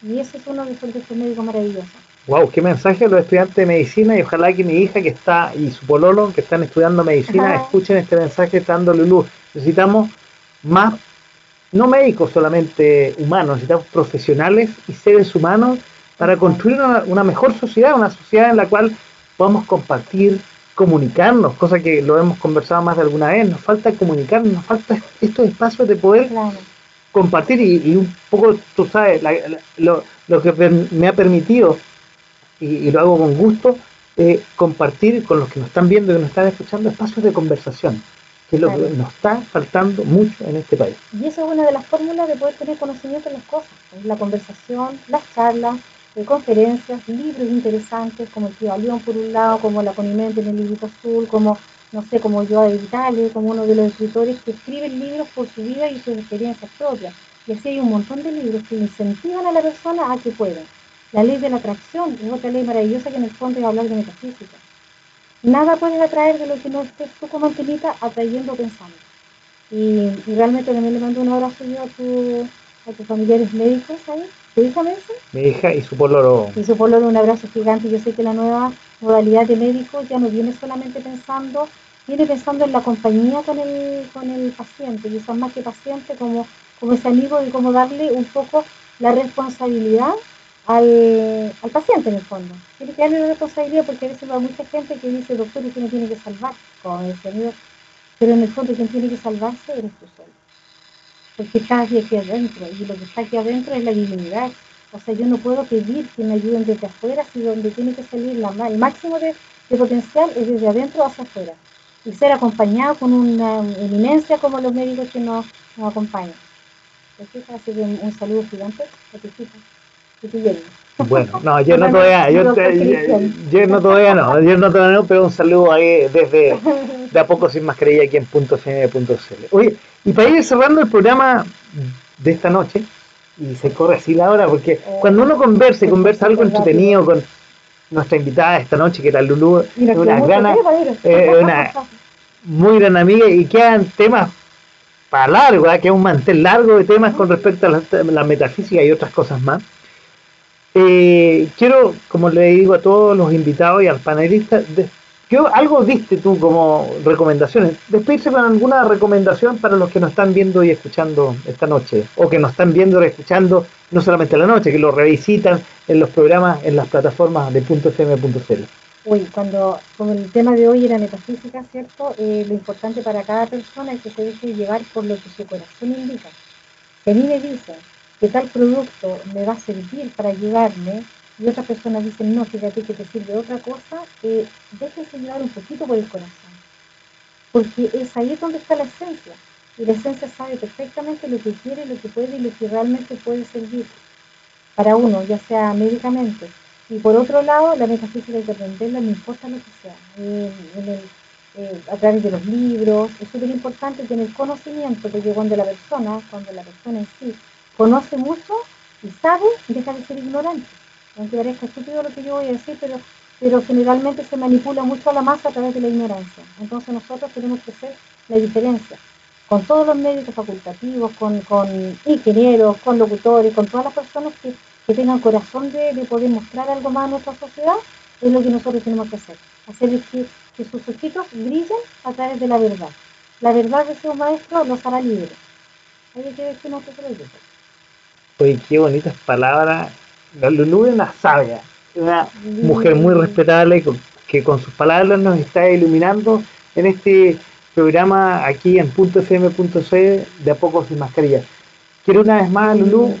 Y eso es uno de esos, de médicos maravillosos. Wow, qué mensaje a los estudiantes de medicina y ojalá que mi hija que está y su pololo que están estudiando medicina escuchen este mensaje dándole luz. Necesitamos más no médicos solamente humanos, necesitamos profesionales y seres humanos para construir una, mejor sociedad, una sociedad en la cual podamos compartir, comunicarnos, cosa que lo hemos conversado más de alguna vez, nos falta comunicarnos, nos falta estos espacios de poder compartir y, un poco, tú sabes, lo, que me ha permitido, y, lo hago con gusto, eh, compartir con los que nos están viendo y nos están escuchando espacios de conversación que es lo que nos está faltando mucho en este país. Y eso es una de las fórmulas de poder tener conocimiento de las cosas, la conversación, las charlas, eh, conferencias, libros interesantes como el Tío León por un lado, como La Conimente en el librito azul, como, no sé, como yo de Vitale, como uno de los escritores que escriben libros por su vida y sus experiencias propias. Y así hay un montón de libros que incentivan a la persona a que pueda. La ley de la atracción es otra ley maravillosa que en el fondo es hablar de metafísica nada puedes atraer de lo que no estés tú como antenita atrayendo pensando. Y, realmente también le mando un abrazo yo a, tu, a tus familiares médicos ahí. ¿Tu hija me dice? Mi hija y su poloro. Y su poloro, un abrazo gigante. Yo sé que la nueva modalidad de médico ya no viene solamente pensando, viene pensando en la compañía con el, con el paciente, quizás más que paciente, como, como ese amigo y cómo darle un poco la responsabilidad al, al paciente en el fondo. Tiene que darle una responsabilidad porque a veces va mucha gente que dice, doctor, usted no tiene que salvar, como dice amigo, pero en el fondo quien tiene que salvarse eres tú solo. Porque estás aquí adentro y lo que está aquí adentro es la divinidad. O sea, yo no puedo pedir que me ayuden desde afuera si donde tiene que salir la, el máximo de, de potencial es desde adentro hacia afuera. Y ser acompañado con una eminencia como los médicos que nos, nos acompañan. Así que un, saludo gigante a tu. Bueno, no, yo no todavía, yo, yo, no todavía no, yo no todavía no, pero un saludo ahí desde de a poco sin mascarilla aquí en punto Oye, y para ir cerrando el programa de esta noche, y se corre así la hora, porque oh. cuando uno conversa y conversa algo entretenido con nuestra invitada esta noche, que era Lulu, una gran, eh, una muy gran amiga, y quedan temas para largo, ¿eh? queda un mantel largo de temas con respecto a la metafísica y otras cosas más. Eh, quiero, como le digo a todos los invitados y al panelista, ¿qué algo diste tú como recomendaciones. Despedirse con alguna recomendación para los que nos están viendo y escuchando esta noche, o que nos están viendo y escuchando no solamente la noche, que lo revisitan en los programas, en las plataformas de .fm.cl. Uy, cuando, como el tema de hoy era metafísica, ¿cierto? Eh, lo importante para cada persona es que se deje llevar por lo que su corazón indica. Que a dicen, que tal producto me va a servir para ayudarme y otras personas dicen, no, fíjate que te sirve otra cosa, eh, déjese llevar un poquito por el corazón. Porque es ahí donde está la esencia. Y la esencia sabe perfectamente lo que quiere, lo que puede y lo que realmente puede servir para uno, ya sea médicamente. Y por otro lado, la metafísica hay que aprenderla, no importa lo que sea. Eh, a través de los libros, es súper importante tener conocimiento, porque cuando la persona, cuando la persona en sí conoce mucho y sabe, deja de ser ignorante. Aunque parezca estúpido lo que yo voy a decir, pero, pero generalmente se manipula mucho a la masa a través de la ignorancia. Entonces nosotros tenemos que hacer la diferencia con todos los médicos facultativos, con, con ingenieros, con locutores, con todas las personas que, que tengan corazón de, de, poder mostrar algo más a nuestra sociedad, es lo que nosotros tenemos que hacer. Hacer que, que sus ojitos brillen a través de la verdad. La verdad de su maestro los hará libres. Hay que decir nosotros Oye, qué bonitas palabras. La Lulú es una sabia, una mujer muy respetable que con sus palabras nos está iluminando en este programa aquí en .fm.c de a poco sin mascarilla. Quiero una vez más, Lulú,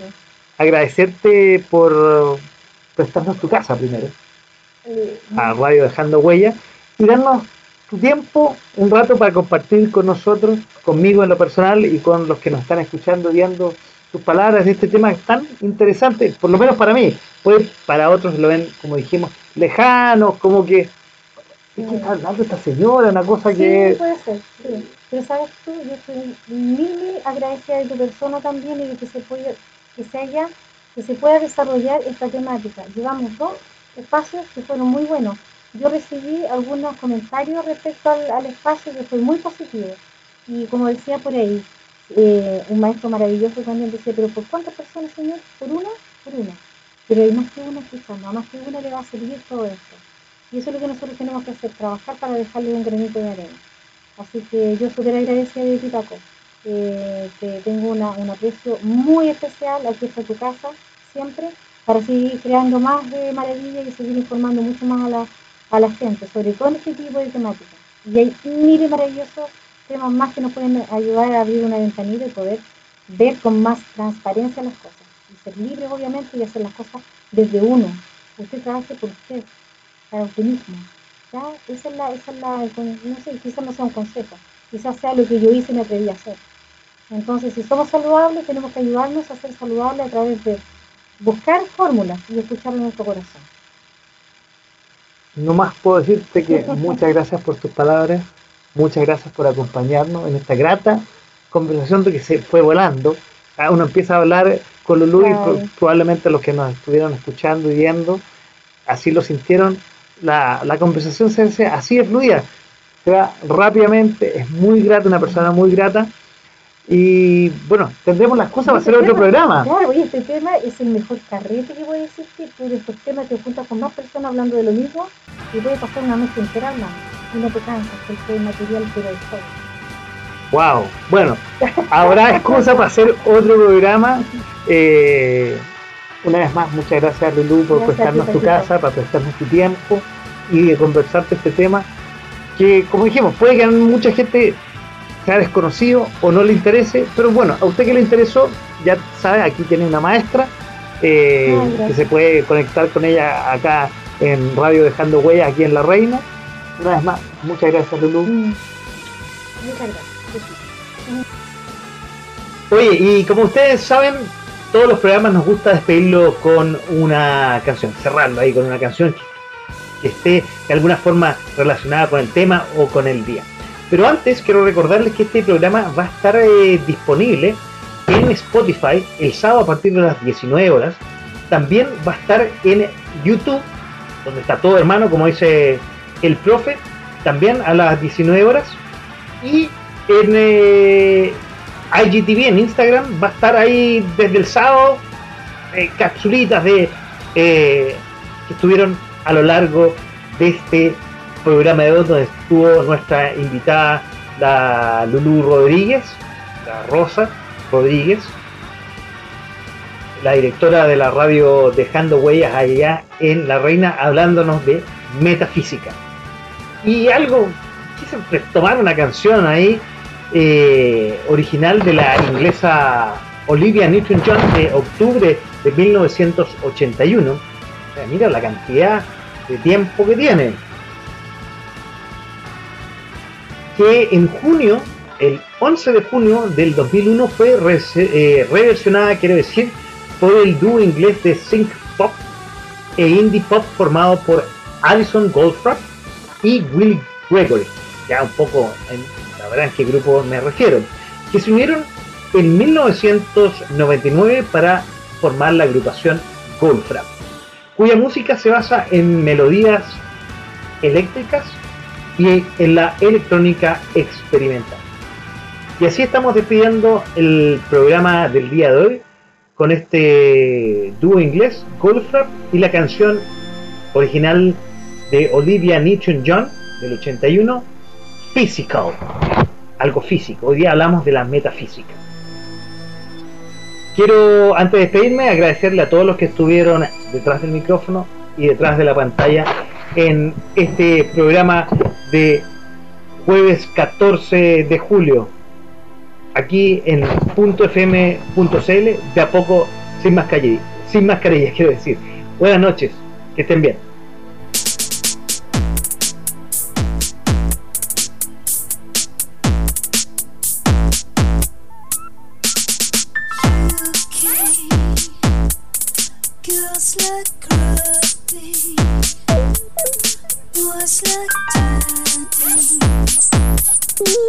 agradecerte por prestarnos tu casa primero, a Radio Dejando Huella, y darnos tu tiempo, un rato para compartir con nosotros, conmigo en lo personal y con los que nos están escuchando, viendo tus palabras de este tema tan interesante, por lo menos para mí, pues para otros lo ven, como dijimos, lejanos, como que ¿qué está hablando esta señora? Una cosa sí, que... puede ser, sí. Pero sabes tú, yo estoy muy agradecida de tu persona también y de que se pueda, que se haya, que se pueda desarrollar esta temática. Llevamos dos espacios que fueron muy buenos. Yo recibí algunos comentarios respecto al, al espacio que fue muy positivo. Y como decía por ahí, eh, un maestro maravilloso también decía, pero ¿por cuántas personas, señor? ¿Por una? Por una. Pero hay más que una escuchando, a más que una le va a servir todo esto. Y eso es lo que nosotros tenemos que hacer, trabajar para dejarle un granito de arena. Así que yo súper agradecida de ti, Paco. Eh, que tengo una, un aprecio muy especial, aquí está tu casa, siempre, para seguir creando más de maravilla y seguir informando mucho más a la, a la gente sobre todo este tipo de temáticas. Y hay miles maravillosos temas más que nos pueden ayudar a abrir una ventanita y poder ver con más transparencia las cosas. Y ser libres, obviamente, y hacer las cosas desde uno. Usted trabaje por usted para usted mismo. ¿ya? Esa es la, esa es la, no sé, quizás no sea un consejo, quizás sea lo que yo hice y me atreví a hacer. Entonces, si somos saludables, tenemos que ayudarnos a ser saludables a través de buscar fórmulas y escuchar nuestro corazón. No más puedo decirte que muchas gracias por tus palabras, muchas gracias por acompañarnos en esta grata conversación de que se fue volando. Ah, uno empieza a hablar con Lulú claro. y probablemente los que nos estuvieron escuchando y viendo, así lo sintieron la, la conversación se hace así de fluida, se va rápidamente, es muy grata, una persona muy grata. Y bueno, tendremos las cosas para hacer otro programa. Claro, oye, este tema es el mejor carrete que puede existir. De estos temas te juntas con más personas hablando de lo mismo y puede pasar una noche entera hablando. Y no te cansas, porque el material pero es todo. Wow, bueno, habrá excusa para hacer otro programa. Eh, una vez más, muchas gracias Lulú por gracias, prestarnos tu casa, para prestarnos tu tiempo y de conversarte este tema que, como dijimos, puede que a mucha gente sea desconocido o no le interese, pero bueno, a usted que le interesó, ya sabe, aquí tiene una maestra eh, Ay, que se puede conectar con ella acá en Radio Dejando Huellas, aquí en La Reina. Una vez más, muchas gracias Lulú. Mm. Muchas gracias. Oye, y como ustedes saben, todos los programas nos gusta despedirlo con una canción, cerrarlo ahí con una canción que, que, esté de alguna forma relacionada con el tema o con el día. Pero antes quiero recordarles que este programa va a estar eh, disponible en Spotify el sábado a partir de las 19 horas. También va a estar en YouTube, donde está todo hermano, como dice el profe, también a las 19 horas. Y en eh, IGTV en Instagram va a estar ahí desde el sábado eh, capsulitas de eh, que estuvieron a lo largo de este programa de hoy donde estuvo nuestra invitada la Lulu Rodríguez, la Rosa Rodríguez, la directora de la radio Dejando Huellas allá en La Reina, hablándonos de metafísica. Y algo, quise tomar una canción ahí eh, original de la inglesa Olivia Newton-John de octubre de 1981. O sea, mira la cantidad de tiempo que tiene. Que en junio, el 11 de junio del 2001 fue eh, reversionada, quiero decir, por el dúo inglés de Sync Pop e indie pop formado por Alison Goldfrapp y Will Gregory. Ya un poco en qué grupo me refiero. Que se unieron en 1999 para formar la agrupación Goldfrapp, cuya música se basa en melodías eléctricas y en la electrónica experimental. Y así estamos despidiendo el programa del día de hoy con este dúo inglés, Goldfrapp, y la canción original de Olivia Newton-John del 81, Physical, algo físico. Hoy día hablamos de la metafísica. Quiero, antes de despedirme, agradecerle a todos los que estuvieron detrás del micrófono y detrás de la pantalla en este programa de jueves 14 de julio, aquí en .fm.cl, de a poco sin mascarilla, sin mascarilla quiero decir. Buenas noches, que estén bien.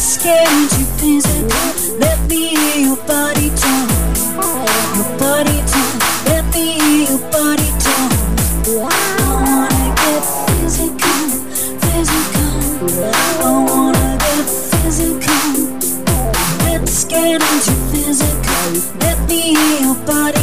scared you physical. Let me hear your body talk Your body talk Let me hear your body talk I wanna get physical Physical. I wanna get physical. Let's get into physical. Let me hear your body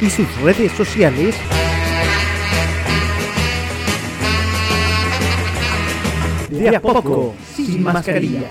y sus redes sociales. De a poco, sin mascarilla.